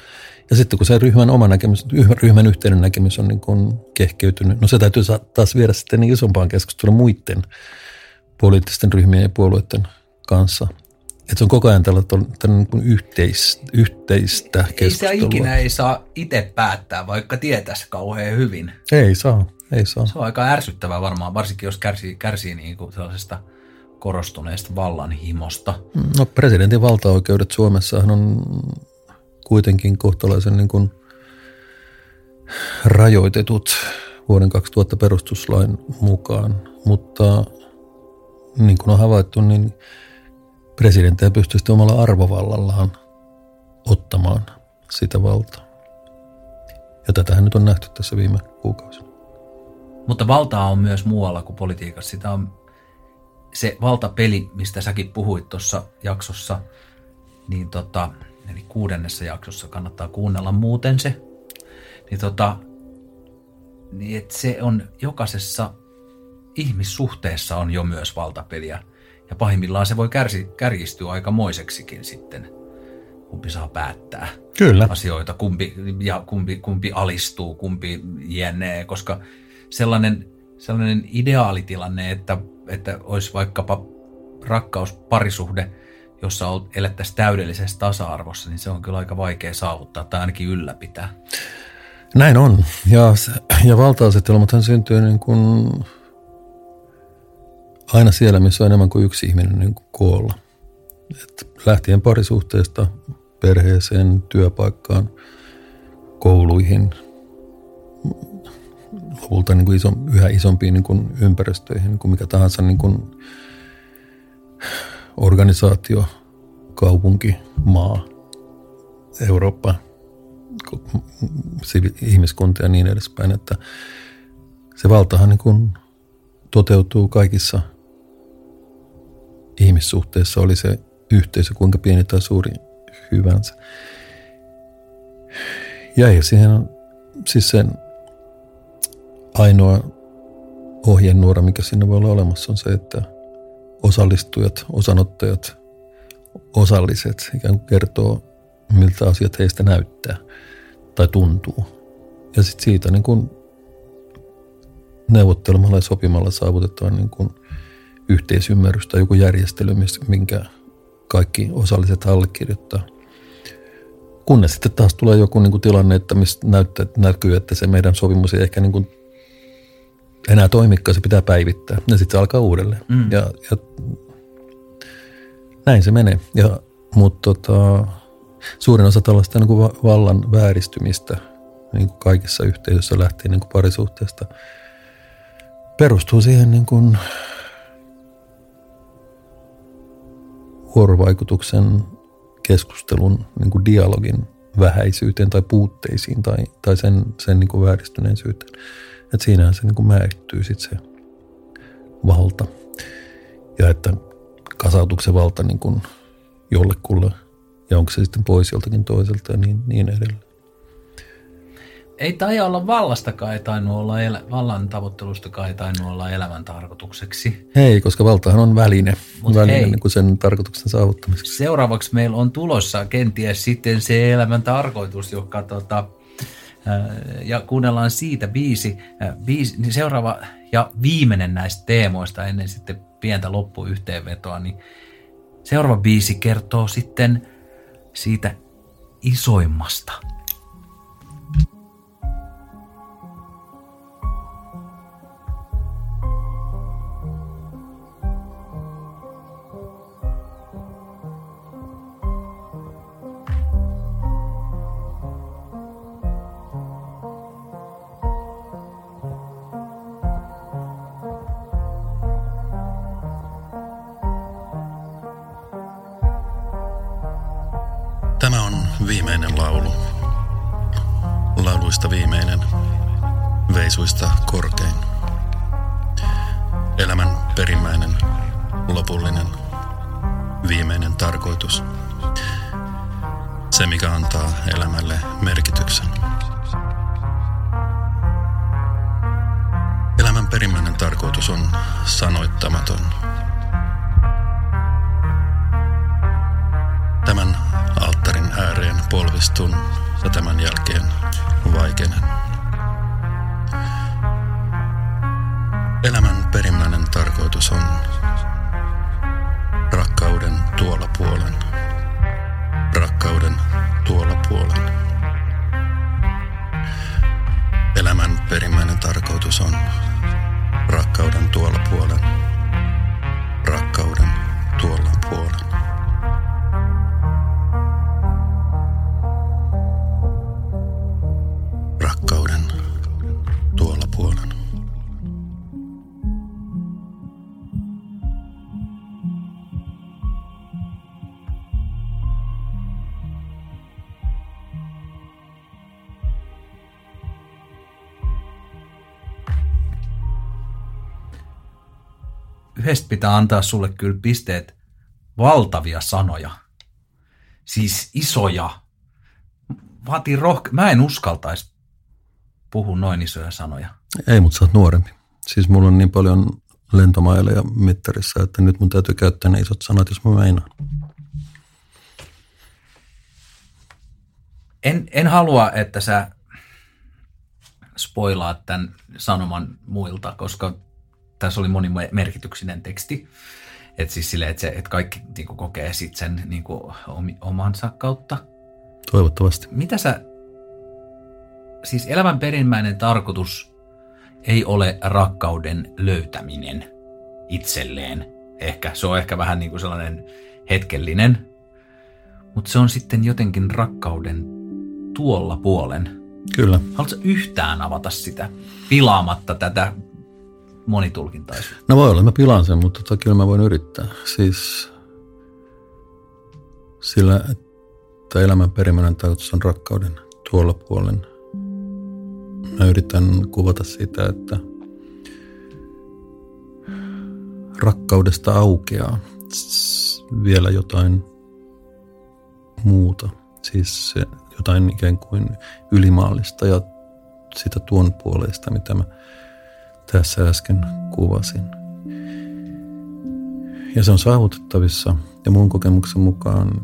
Ja sitten kun se ryhmän oma näkemys, ryhmän yhteinen näkemys on niin kuin kehkeytynyt, no se täytyy taas viedä sitten niin isompaan keskusteluun muiden poliittisten ryhmien ja puolueiden kanssa. Että se on koko ajan tällaista niin yhteis, yhteistä keskustelua. Ei se ikinä ei saa itse päättää, vaikka tietäisi kauhean hyvin. Ei saa, ei saa. Se on aika ärsyttävää varmaan, varsinkin jos kärsii, kärsii niin kuin sellaisesta korostuneesta vallanhimosta. No presidentin valtaoikeudet Suomessahan on kuitenkin kohtalaisen niin kuin rajoitetut vuoden 2000 perustuslain mukaan, mutta niin kuin on havaittu, niin presidenttejä pystyy omalla arvovallallaan ottamaan sitä valtaa. Ja tätähän nyt on nähty tässä viime kuukausina. Mutta valtaa on myös muualla kuin politiikassa. Sitä on se valtapeli, mistä säkin puhuit tuossa jaksossa, niin tota, eli kuudennessa jaksossa kannattaa kuunnella muuten se. Niin tota, niin että se on jokaisessa ihmissuhteessa on jo myös valtapeliä. Ja pahimmillaan se voi kärsi, kärjistyä aika moiseksikin sitten, kumpi saa päättää Kyllä. asioita, kumpi, ja kumpi, kumpi alistuu, kumpi jänee, koska sellainen, sellainen ideaalitilanne, että, että olisi vaikkapa rakkaus, parisuhde, jossa elettäisiin täydellisessä tasa-arvossa, niin se on kyllä aika vaikea saavuttaa tai ainakin ylläpitää. Näin on. Ja, ja valta-asetelmathan syntyy niin kuin aina siellä, missä on enemmän kuin yksi ihminen niin kuin koolla. Et lähtien parisuhteesta perheeseen, työpaikkaan, kouluihin, lopulta niin kuin iso, yhä isompiin niin kuin ympäristöihin, niin kuin mikä tahansa niin kuin organisaatio, kaupunki, maa, Eurooppa, ihmiskunta ja niin edespäin, että se valtahan niin kuin toteutuu kaikissa ihmissuhteissa, oli se yhteisö kuinka pieni tai suuri hyvänsä. Ja siihen siis sen ainoa ohjenuora, mikä sinne voi olla olemassa, on se, että osallistujat, osanottajat, osalliset ikään kuin kertoo, miltä asiat heistä näyttää tai tuntuu. Ja sitten siitä niin kuin neuvottelemalla ja sopimalla saavutetaan niin kuin yhteisymmärrys tai joku järjestely, minkä kaikki osalliset allekirjoittaa. Kunnes sitten taas tulee joku niin kuin tilanne, että mistä näyttää, näkyy, että se meidän sopimus ei ehkä niin kuin enää toimikaan, se pitää päivittää. Ja sitten se alkaa uudelleen. Mm. Ja, ja näin se menee. Ja, mutta tota, suurin osa tällaista niin kuin vallan vääristymistä niin kuin kaikissa yhteisöissä lähtien niin kuin parisuhteesta perustuu siihen niin kuin vuorovaikutuksen keskustelun niin kuin dialogin vähäisyyteen tai puutteisiin tai, tai sen, sen niin kuin vääristyneisyyteen. Että siinähän se niin kuin määrittyy sitten se valta. Ja että kasautuksen valta niin kuin jollekulle ja onko se sitten pois joltakin toiselta ja niin, niin edelleen. Ei taida olla vallastakaan, ei tainnut olla, elä, vallan tavoittelustakaan ei tainnut olla elämän tarkoitukseksi. Ei, koska valtahan on väline, Mut väline hei, niin kuin sen tarkoituksen saavuttamiseksi. Seuraavaksi meillä on tulossa kenties sitten se elämän tarkoitus, joka tota, ja kuunnellaan siitä biisi, biisi niin seuraava ja viimeinen näistä teemoista ennen sitten pientä loppuyhteenvetoa, niin seuraava biisi kertoo sitten siitä isoimmasta eso está pitää antaa sulle kyllä pisteet valtavia sanoja. Siis isoja. Vaatii rohke... Mä en uskaltaisi puhua noin isoja sanoja. Ei, mutta sä oot nuorempi. Siis mulla on niin paljon lentomaileja mittarissa, että nyt mun täytyy käyttää ne isot sanat, jos mä meinaan. En, en halua, että sä spoilaat tämän sanoman muilta, koska tässä oli monimerkityksinen teksti. Että siis silleen, että, se, että kaikki niin kuin, kokee sit sen niin kuin, omansa kautta. Toivottavasti. Mitä sä, siis elämän perimmäinen tarkoitus ei ole rakkauden löytäminen itselleen. Ehkä, se on ehkä vähän niin kuin sellainen hetkellinen, mutta se on sitten jotenkin rakkauden tuolla puolen. Kyllä. Haluatko yhtään avata sitä pilaamatta tätä monitulkintaisuutta? No voi olla, mä pilaan sen, mutta tota, kyllä mä voin yrittää. Siis sillä, että elämän perimmäinen tarkoitus on rakkauden tuolla puolen. Mä yritän kuvata sitä, että rakkaudesta aukeaa vielä jotain muuta. Siis jotain ikään kuin ylimaallista ja sitä tuon puolesta, mitä mä tässä äsken kuvasin. Ja se on saavutettavissa ja mun kokemuksen mukaan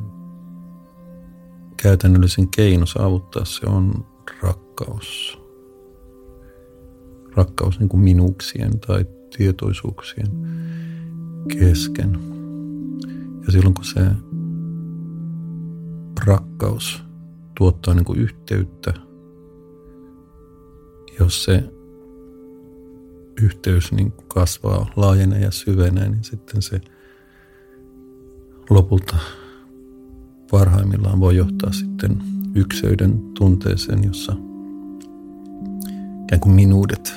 käytännöllisin keino saavuttaa se on rakkaus. Rakkaus niin kuin minuuksien tai tietoisuuksien kesken. Ja silloin kun se rakkaus tuottaa niin kuin yhteyttä, jos se yhteys niin kasvaa, laajenee ja syvenee, niin sitten se lopulta parhaimmillaan voi johtaa sitten ykseyden tunteeseen, jossa ikään kuin minuudet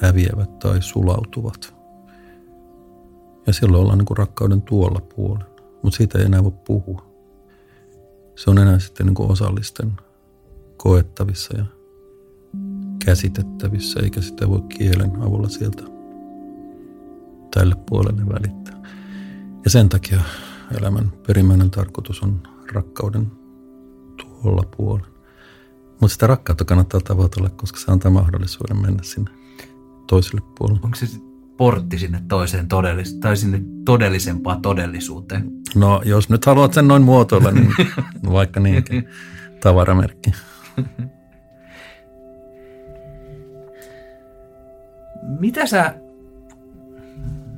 häviävät tai sulautuvat. Ja silloin ollaan niin kuin rakkauden tuolla puolella, mutta siitä ei enää voi puhua. Se on enää sitten niin kuin osallisten koettavissa ja käsitettävissä, eikä sitä voi kielen avulla sieltä tälle puolelle välittää. Ja sen takia elämän perimmäinen tarkoitus on rakkauden tuolla puolella. Mutta sitä rakkautta kannattaa tavoitella, koska se antaa mahdollisuuden mennä sinne toiselle puolelle. Onko se portti sinne toiseen todellis- tai sinne todellisempaan todellisuuteen? No, jos nyt haluat sen noin muotoilla, niin vaikka niinkin. Tavaramerkki. Mitä sä,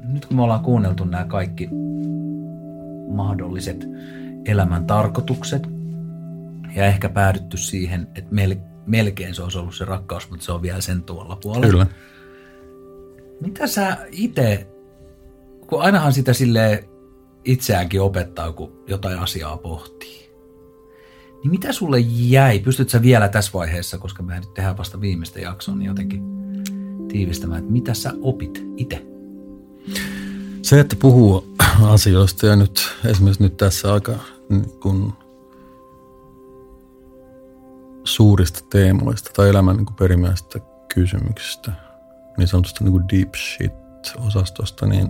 nyt kun me ollaan kuunneltu nämä kaikki mahdolliset elämän tarkoitukset ja ehkä päädytty siihen, että melkein se olisi ollut se rakkaus, mutta se on vielä sen tuolla puolella. Kyllä. Mitä sä itse, kun ainahan sitä sille itseäänkin opettaa, kun jotain asiaa pohtii. Niin mitä sulle jäi? Pystytkö sä vielä tässä vaiheessa, koska me nyt tehdään vasta viimeistä jaksoa, niin jotenkin tiivistämään, että mitä sä opit itse? Se, että puhuu asioista ja nyt esimerkiksi nyt tässä aika niin kun suurista teemoista tai elämän niin perimmäisistä kysymyksistä, niin sanotusta niin deep shit-osastosta, niin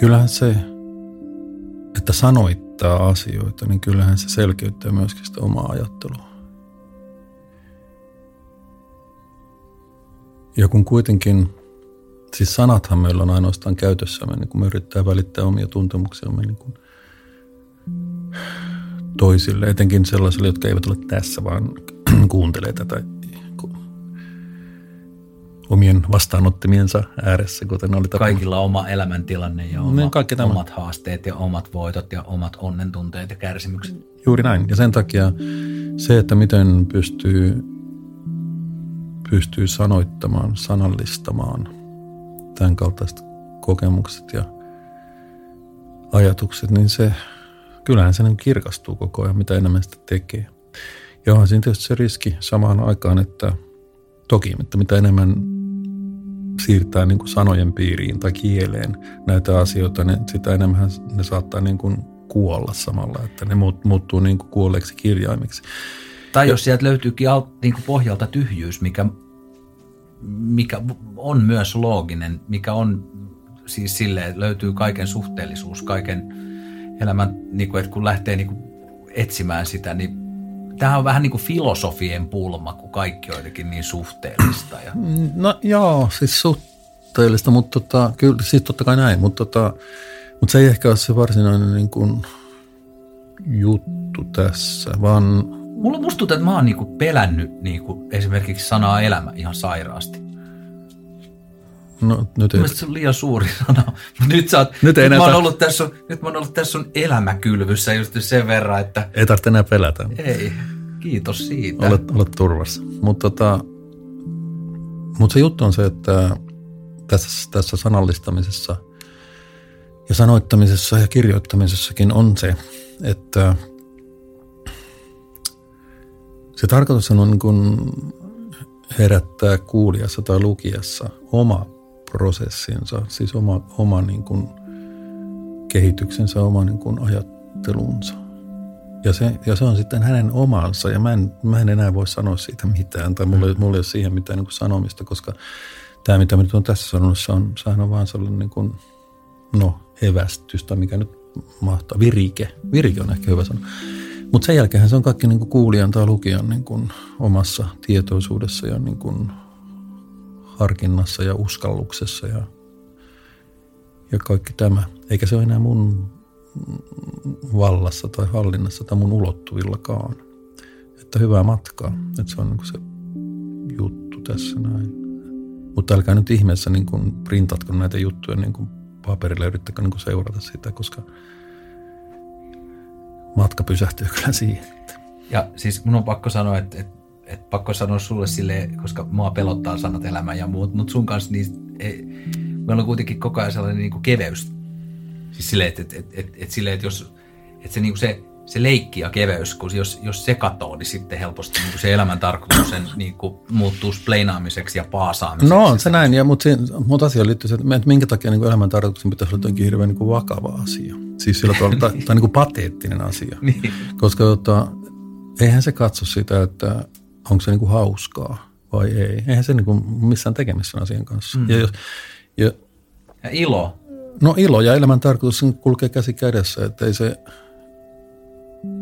kyllähän se, että sanoittaa asioita, niin kyllähän se selkeyttää myöskin sitä omaa ajattelua. Ja kun kuitenkin, siis sanathan meillä on ainoastaan käytössämme, niin kun me yrittää välittää omia tuntemuksiamme niin kuin toisille, etenkin sellaisille, jotka eivät ole tässä, vaan kuuntelee tätä omien vastaanottimiensa ääressä, kuten oli tapana. Kaikilla oma elämäntilanne ja oma, niin, kaikki omat haasteet ja omat voitot ja omat onnentunteet ja kärsimykset. Juuri näin. Ja sen takia se, että miten pystyy, pystyy sanoittamaan, sanallistamaan tämän kaltaiset kokemukset ja ajatukset, niin se, kyllähän se niin kirkastuu koko ajan, mitä enemmän sitä tekee. Ja onhan siinä tietysti se riski samaan aikaan, että toki, että mitä enemmän siirtää niin kuin sanojen piiriin tai kieleen näitä asioita, niin sitä enemmän ne saattaa niin kuin kuolla samalla, että ne muuttuu niin kuin kuolleeksi kirjaimiksi. Tai jos sieltä löytyykin niin kuin pohjalta tyhjyys, mikä, mikä on myös looginen, mikä on siis silleen, että löytyy kaiken suhteellisuus, kaiken elämän, niin kuin, että kun lähtee niin kuin etsimään sitä, niin Tämä on vähän niin kuin filosofien pulma, kun kaikki on jotenkin niin suhteellista. Ja... No joo, siis suhteellista, mutta tota, kyllä, siis totta kai näin, mutta, tota, mutta se ei ehkä ole se varsinainen niin kuin juttu tässä, vaan... Mulla musta tuntuu, että mä oon niinku pelännyt niinku esimerkiksi sanaa elämä ihan sairaasti. No, nyt ei. Mielestäni se on liian suuri sana. Nyt, sä oot, Nyt ei nyt, mä oon ollut tässä, sun- nyt mä oon ollut tässä sun elämäkylvyssä just sen verran, että Ei tarvitse enää pelätä. ei, kiitos siitä. Olet, olet turvassa. Mutta tota, mut se juttu on se, että tässä, tässä sanallistamisessa ja sanoittamisessa ja kirjoittamisessakin on se, että se tarkoitus on niin kuin herättää kuulijassa tai lukijassa oma prosessinsa, siis oma, oma niin kuin kehityksensä, oma niin kuin ajattelunsa. Ja se, ja se on sitten hänen omansa, ja mä en, mä en enää voi sanoa siitä mitään, tai mulla, ei- mulla ei ole siihen mitään niin kuin sanomista, koska tämä, mitä mä nyt on tässä sanonut, se on, sehän on vaan sellainen niin kuin, no, evästystä, mikä nyt mahtaa, virike, virike on ehkä hyvä sana. Mutta sen jälkeen se on kaikki niin kuin kuulijan tai lukijan niin kuin omassa tietoisuudessa ja niin kuin harkinnassa ja uskalluksessa ja, ja kaikki tämä. Eikä se ole enää mun vallassa tai hallinnassa tai mun ulottuvillakaan. Että hyvää matkaa. Että se on niin se juttu tässä näin. Mutta älkää nyt ihmeessä niin kuin printatko näitä juttuja niin kuin paperille, yrittäkö niin kuin seurata sitä, koska matka pysähtyy kyllä siihen. Ja siis mun on pakko sanoa, että, että, että pakko sanoa sulle sille, koska mua pelottaa sanat elämä ja muut, mutta sun kanssa niin, ei, meillä on kuitenkin koko ajan sellainen niin kuin keveys. Siis silleen, että, että, että, että, että, silleen, että jos että se, niin kuin se, se leikki ja keveys, kun jos, jos se katoo, niin sitten helposti niin kuin se elämän tarkoitus sen, niin kuin, muuttuu spleinaamiseksi ja paasaamiseksi. No on se näin, ja, mutta, siinä, mutta asia liittyy se, että että minkä takia niin kuin elämän tarkoituksen pitäisi olla jotenkin hirveän niin kuin vakava asia. Siis sillä tavalla, tai, tai niin kuin pateettinen asia. Niin. Koska tota, eihän se katso sitä, että onko se niin kuin hauskaa vai ei. Eihän se niin kuin missään tekemistä asian kanssa. Mm. Ja jos, ja, Ja ilo. no ilo ja elämän tarkoitus kulkee käsi kädessä, että ei se,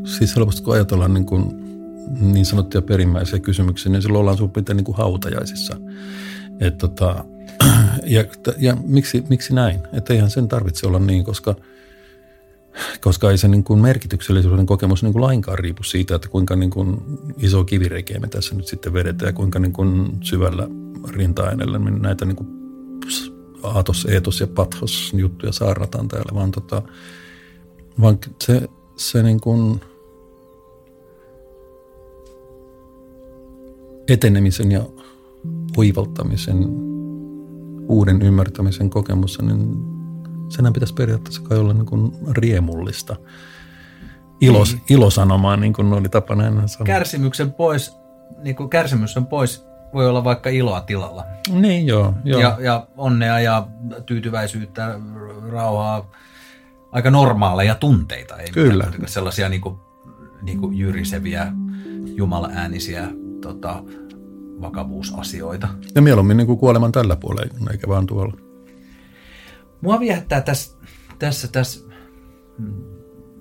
siis helposti kun ajatellaan niin, kuin, niin sanottuja perimmäisiä kysymyksiä, niin silloin ollaan suurin niin kuin hautajaisissa. Et tota, ja, ja miksi, miksi näin? Että eihän sen tarvitse olla niin, koska koska ei se niin kuin merkityksellisyyden kokemus niin kuin lainkaan riipu siitä, että kuinka niin kuin iso kivirekeä me tässä nyt sitten vedetään ja kuinka niin kuin syvällä rinta-aineella me näitä niin kuin aatos, eetos ja pathos juttuja saarnataan täällä, vaan, tota, vaan se, se niin kuin etenemisen ja oivaltamisen, uuden ymmärtämisen kokemus, niin senhän pitäisi periaatteessa kai olla niin kuin riemullista. Ilos, Niin. ilosanomaa, niin kuin oli tapana ennen sanoa. Kärsimyksen pois, niin kuin kärsimyksen pois voi olla vaikka iloa tilalla. Niin joo, joo. Ja, ja onnea ja tyytyväisyyttä, rauhaa, aika normaaleja tunteita. Ei Kyllä. mitään sellaisia niin kuin, niin kuin jyriseviä, jumalaäänisiä tota, vakavuusasioita. ja mieluummin niin kuin kuoleman tällä puolella, eikä vaan tuolla. Mua viehättää tässä, tässä, tässä, mm,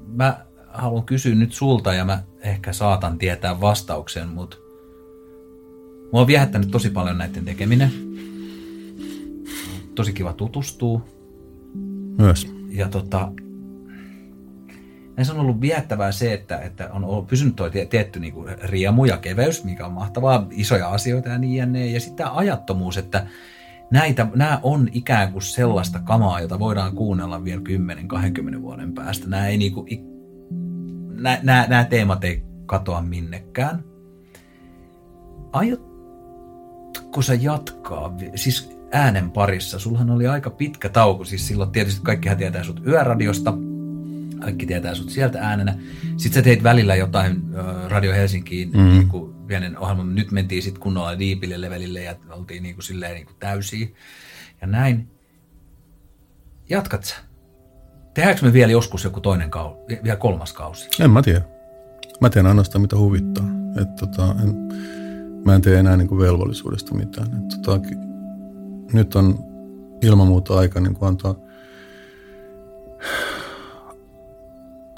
mä haluan kysyä nyt sulta ja mä ehkä saatan tietää vastauksen, mutta mua on viehättänyt tosi paljon näiden tekeminen. Tosi kiva tutustua. Myös. Ja tota, näissä on ollut viettävää se, että, että on ollut pysynyt tuo tie- tietty niin kuin riemu ja keveys, mikä on mahtavaa, isoja asioita ja niin jänne. Ja sitten tämä ajattomuus, että näitä, nämä on ikään kuin sellaista kamaa, jota voidaan kuunnella vielä 10-20 vuoden päästä. Nämä, ei niin kuin, nämä, nämä, nämä teemat ei katoa minnekään. Aiotko sä jatkaa, siis äänen parissa? Sullahan oli aika pitkä tauko, siis silloin tietysti kaikkihan tietää sut yöradiosta, kaikki tietää sut sieltä äänenä. Sitten sä teit välillä jotain Radio Helsinkiin mm. niin kuin pienen ohjelman. Nyt mentiin sitten kunnolla diipille levelille ja oltiin niin kuin silleen niin kuin täysiä ja näin. Jatkat sä? Tehdäänkö me vielä joskus joku toinen kausi, vielä kolmas kausi? En mä tiedä. Mä teen ainoastaan mitä huvittaa. Et tota, en, mä en tee enää niin kuin velvollisuudesta mitään. Et tota, nyt on ilman muuta aika niin kuin antaa,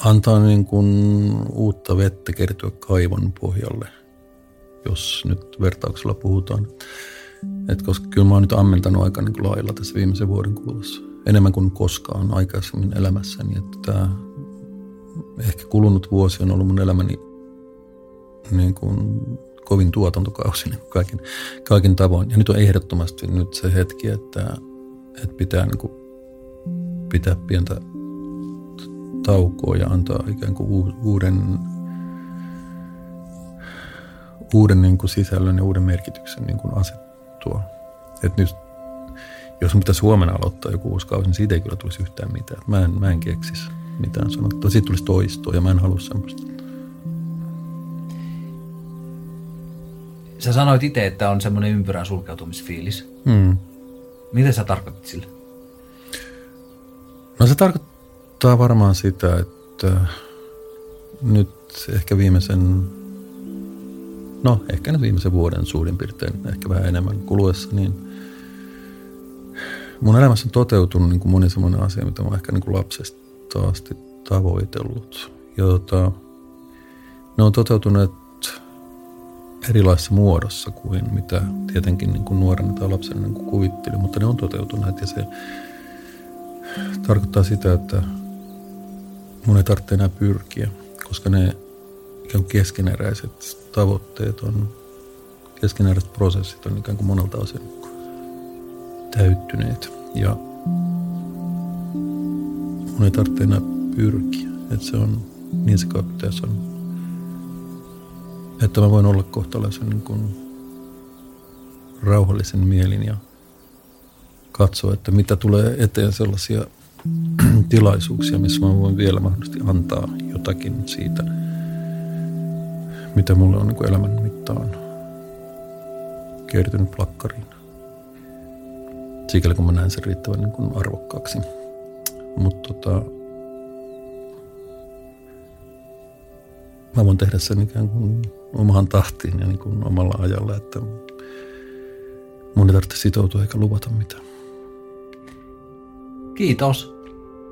antaa niin kuin uutta vettä kertyä kaivon pohjalle, jos nyt vertauksella puhutaan. Et koska kyllä mä oon nyt ammentanut aika niin kuin lailla tässä viimeisen vuoden kuluessa. Enemmän kuin koskaan aikaisemmin elämässäni. Että tämä ehkä kulunut vuosi on ollut mun elämäni niin kuin kovin tuotantokausi niin kaikin, kaikin tavoin. Ja nyt on ehdottomasti nyt se hetki, että, että pitää niin kuin pitää pientä taukoa ja antaa ikään kuin uuden, uuden niin kuin sisällön ja uuden merkityksen niin kuin asettua. Et nyt, jos pitäisi huomenna aloittaa joku uusi kausi, niin siitä ei kyllä tulisi yhtään mitään. Mä en, mä en keksisi mitään sanottua. Siitä tulisi toistoa ja mä en halua semmoista. Sä sanoit itse, että on semmoinen ympyrän sulkeutumisfiilis. Hmm. Mitä sä tarkoitit sillä? No se tarkoittaa varmaan sitä, että nyt ehkä viimeisen, no ehkä nyt viimeisen vuoden suurin piirtein, ehkä vähän enemmän kuluessa, niin mun elämässä on toteutunut niin kuin moni semmoinen asia, mitä mä ehkä niin kuin lapsesta asti tavoitellut. Ja tota, ne on toteutuneet erilaisessa muodossa kuin mitä tietenkin niin kuin nuorena tai lapsena niin kuvitteli, mutta ne on toteutuneet ja se tarkoittaa sitä, että mun ei tarvitse enää pyrkiä, koska ne ikään kuin keskeneräiset tavoitteet on, keskeneräiset prosessit on ikään kuin monelta osin täyttyneet. Ja mun ei tarvitse enää pyrkiä, että se on niin se pitäisi on, että mä voin olla kohtalaisen niin kuin rauhallisen mielin ja katsoa, että mitä tulee eteen sellaisia tilaisuuksia, missä mä voin vielä mahdollisesti antaa jotakin siitä, mitä mulle on niin elämän mittaan kertynyt plakkariin. Sikäli kun mä näen sen riittävän niin kuin arvokkaaksi. Mutta tota, mä voin tehdä sen ikään kuin omaan tahtiin ja niin kuin omalla ajalla, että mun ei tarvitse sitoutua eikä luvata mitään. Kiitos.